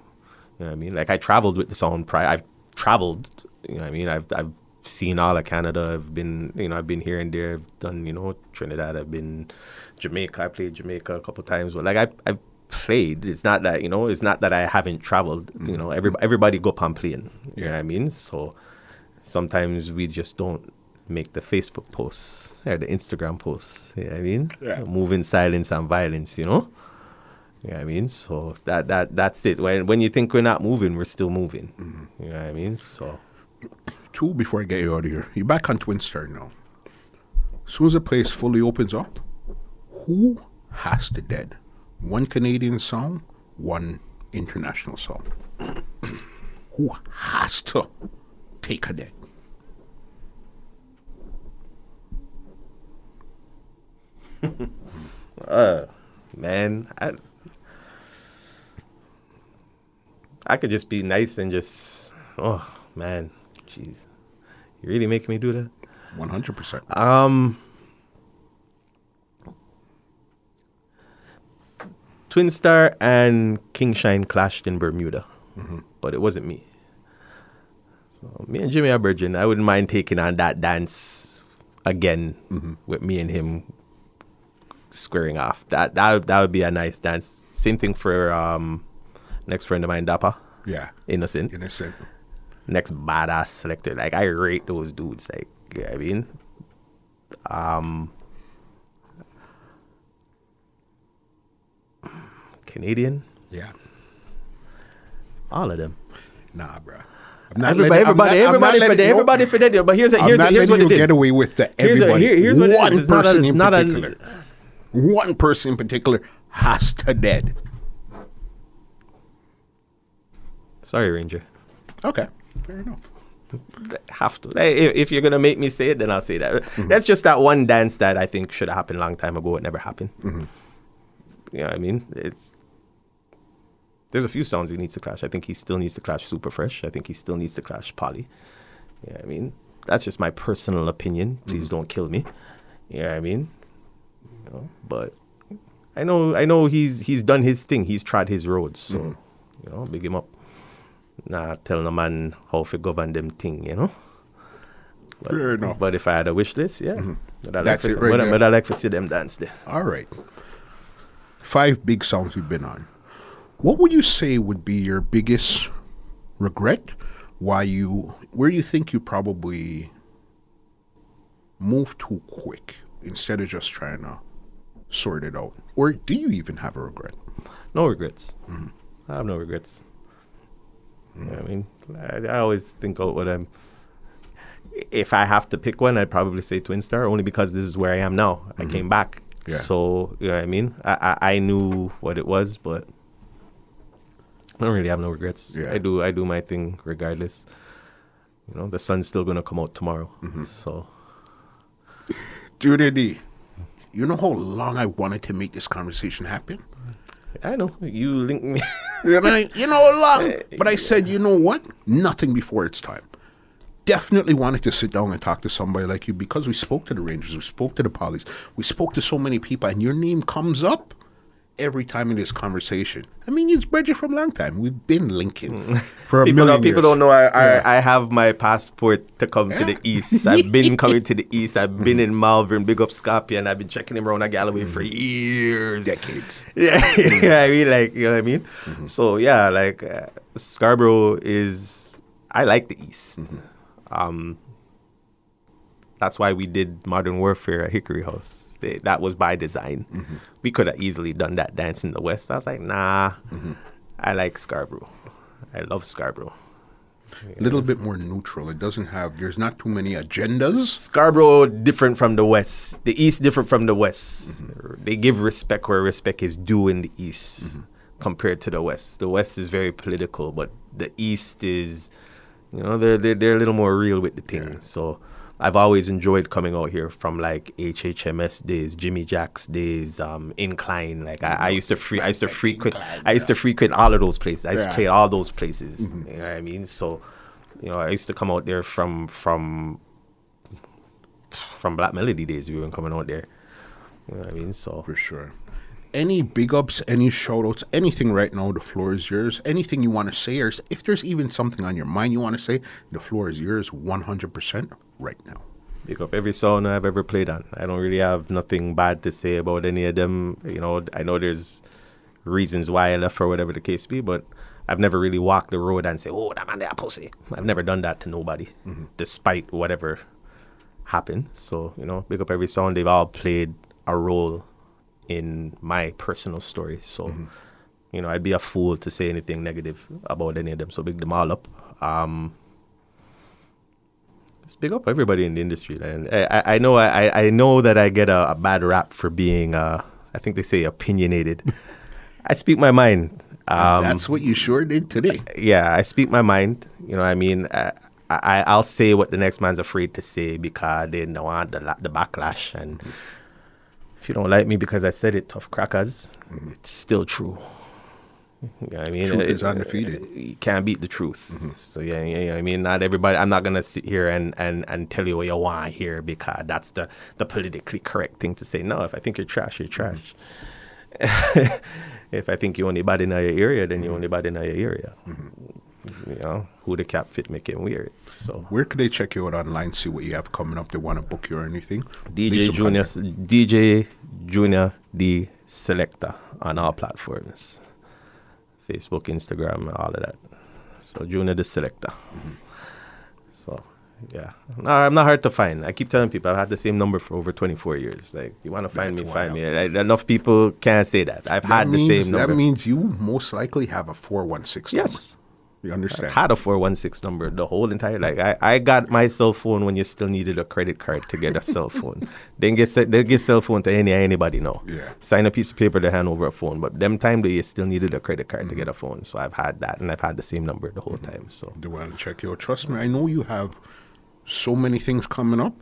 know what I mean? Like I traveled with the sound prior. I've traveled. You know what I mean? I've I've seen all of Canada. I've been you know I've been here and there. I've done you know Trinidad. I've been Jamaica. I played Jamaica a couple times. But like I I've played. It's not that you know. It's not that I haven't traveled. Mm-hmm. You know, every, everybody go on playing. You yeah. know what I mean? So sometimes we just don't make the Facebook posts or the Instagram posts. You know what I mean? Yeah. Moving silence and violence, you know? You know what I mean? So that that that's it. When when you think we're not moving, we're still moving. Mm-hmm. You know what I mean? So two before I get you out of here. You're back on Twin Star now. As soon as the place fully opens up, who has to dead? One Canadian song, one international song. who has to take a dead? uh, man, I I could just be nice and just oh man, jeez, you really making me do that. One hundred percent. Um, Twin Star and King Shine clashed in Bermuda, mm-hmm. but it wasn't me. So me and Jimmy Abergin, I wouldn't mind taking on that dance again mm-hmm. with me and him squaring off. That that that would be a nice dance. Same thing for um, next friend of mine, Dappa. Yeah. Innocent. Innocent. Next badass selector. Like I rate those dudes. Like you know I mean, um, Canadian. Yeah. All of them. Nah, bro. Everybody, everybody, not, everybody, for that, everybody for that. But here's a, here's, a, here's what it is. Get away with the everybody. Here's, a, here's what One it is. It's person not a, in not particular. A, one person in particular has to dead. Sorry, Ranger. Okay, fair enough. Have to. If you're gonna make me say it, then I'll say that. Mm-hmm. That's just that one dance that I think should have happened a long time ago. It never happened. Mm-hmm. You know what I mean? It's there's a few songs he needs to crash. I think he still needs to crash Super Fresh. I think he still needs to crash Polly. You know I mean? That's just my personal opinion. Please mm-hmm. don't kill me. You know what I mean? You know, but I know I know he's he's done his thing. He's tried his roads. So mm-hmm. you know, big him up. Nah, tell no man how to govern them thing. You know. But, Fair enough. But if I had a wish list, yeah, mm-hmm. that's like it. right but, I like to see them dance there. All right. Five big songs we've been on. What would you say would be your biggest regret? Why you, where you think you probably moved too quick? instead of just trying to sort it out? Or do you even have a regret? No regrets. Mm-hmm. I have no regrets. Mm-hmm. I mean, I, I, always think out what I'm. If I have to pick one, I'd probably say Twin Star, only because this is where I am now. Mm-hmm. I came back, yeah. so you know what I mean. I, I, I knew what it was, but I don't really have no regrets. Yeah. I do I do my thing regardless. You know, the sun's still gonna come out tomorrow, mm-hmm. so. Junior D, you know how long I wanted to make this conversation happen? I know. You linked me. you, know, you know how long? But I said, you know what? Nothing before its time. Definitely wanted to sit down and talk to somebody like you because we spoke to the Rangers, we spoke to the Pollies, we spoke to so many people, and your name comes up every time in this conversation. I mean, bred you from a long time. We've been linking mm. for a people million don't, People years. don't know I, yeah. I, I, have my passport to come yeah. to the east. I've been coming to the east. I've been in Malvern, big up Scorpion. I've been checking him around a Galloway mm. for years. Decades. Yeah. yeah, I mean, like, you know what I mean? Mm-hmm. So, yeah, like, uh, Scarborough is, I like the east. Mm-hmm. Um, that's why we did Modern Warfare at Hickory House that was by design. Mm-hmm. We could have easily done that dance in the West. I was like, nah. Mm-hmm. I like Scarborough. I love Scarborough. A little bit more neutral. It doesn't have. There's not too many agendas. Scarborough different from the west. The east different from the west. They give respect where respect is due in the east compared to the west. The west is very political, but the east is, you know, they're they're, they're a little more real with the thing. So. I've always enjoyed coming out here from like HHMS days, Jimmy Jack's days, um, Incline. Like I, I used to free, I used to frequent, I used to frequent all of those places. I used to play all those places. You know what I mean? So, you know, I used to come out there from from from Black Melody days. We were coming out there. You know what I mean? So For sure. Any big ups, any shout outs, anything right now, the floor is yours. Anything you want to say, or if there's even something on your mind you want to say, the floor is yours 100% right now. pick up every song I've ever played on. I don't really have nothing bad to say about any of them. You know, I know there's reasons why I left or whatever the case be, but I've never really walked the road and say, "Oh, that man, that pussy." I've never done that to nobody, despite whatever happened. So you know, pick up every song. They've all played a role in my personal story. So you know, I'd be a fool to say anything negative about any of them. So big them all up. Um, big up everybody in the industry. And I, I- I know I, I know that I get a, a bad rap for being uh, I think they say opinionated. I speak my mind. Um, That's what you sure did today. yeah, I speak my mind. You know, I mean, I, I I'll say what the next man's afraid to say because they don't want the the backlash. And if you don't like me because I said it, tough crackers, it's still true. You know what I mean, Truth It- is undefeated. Uh, you can't beat the truth. Mm-hmm. So yeah, yeah, yeah, I mean, not everybody. I'm not gonna sit here and, and, and tell you what you want here because that's the, the politically correct thing to say. No, if I think you're trash, you're mm-hmm. trash. if I think you only bad in your area, then you mm-hmm. only bad in your area. You know, who the cap fit make it weird. So Where could they check you out online, see what you have coming up? They want to book you or anything? DJ Junior, contact. DJ Junior D Selector on all platforms, Facebook, Instagram, all of that. So Junior the Selector. Mm-hmm. So yeah, no, I'm not hard to find. I keep telling people I've had the same number for over 24 years. Like you want to find That's me, find me. I- Enough people can't say that. I've That had the same number. That means you most likely have a 416 yes. number. You understand? had a 416 number the whole entire like I, I got my cell phone when you still needed a credit card to get a cell phone then get they get cell phone to any anybody know Yeah. sign a piece of paper to hand over a phone but them time they still needed a credit card Mm-hmm. to get a phone so I've had that and I've had the same number the whole time so They want to check your. Trust me, I know you have so many things coming up.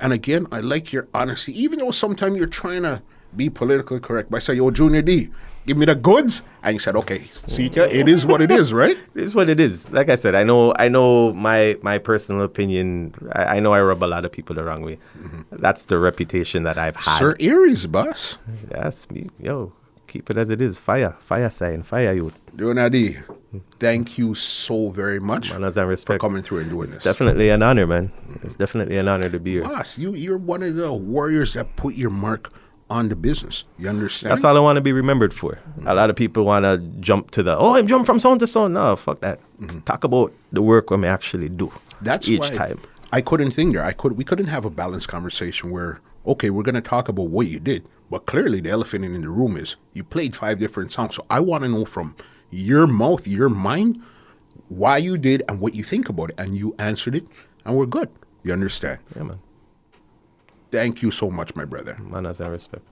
And again, I like your honesty. Even though sometimes you're trying to be politically correct by saying, yo, Junior D, give me the goods. And you said, okay, see, it is what it is, right? it is what it is like I said I know I know my my personal opinion I, I know I rub a lot of people the wrong way mm-hmm. that's the reputation that I've had Sir Aries, boss. that's me yo keep it as it is fire fire sign fire youth Junior D, thank you so very much manners and for respect coming through and doing It's this. definitely an honor, man. It's definitely an honor to be here. Boss, you, you're one of the warriors that put your mark on the business. You understand? That's all I want to be remembered for. A lot of people want to jump to the, oh, I'm jumping from sound to sound. No, fuck that. Mm-hmm. Talk about the work we may actually do. That's each time. I couldn't think there. I could. We couldn't have a balanced conversation where okay, we're going to talk about what you did, but clearly the elephant in the room is you played five different songs. So I want to know from your mouth, your mind, why you did and what you think about it, and you answered it, and we're good. You understand? Yeah, man. Thank you so much, my brother. Manners and respect.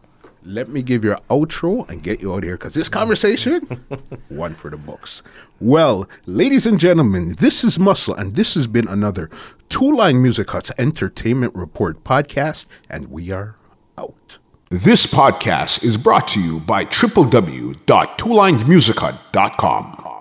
Let me give your outro and get you out of here because this conversation, one for the books. Well, ladies and gentlemen, this is Muscle, and this has been another Two Line Music Hut's Entertainment Report podcast, and we are out. This podcast is brought to you by www.twolinemusichut.com.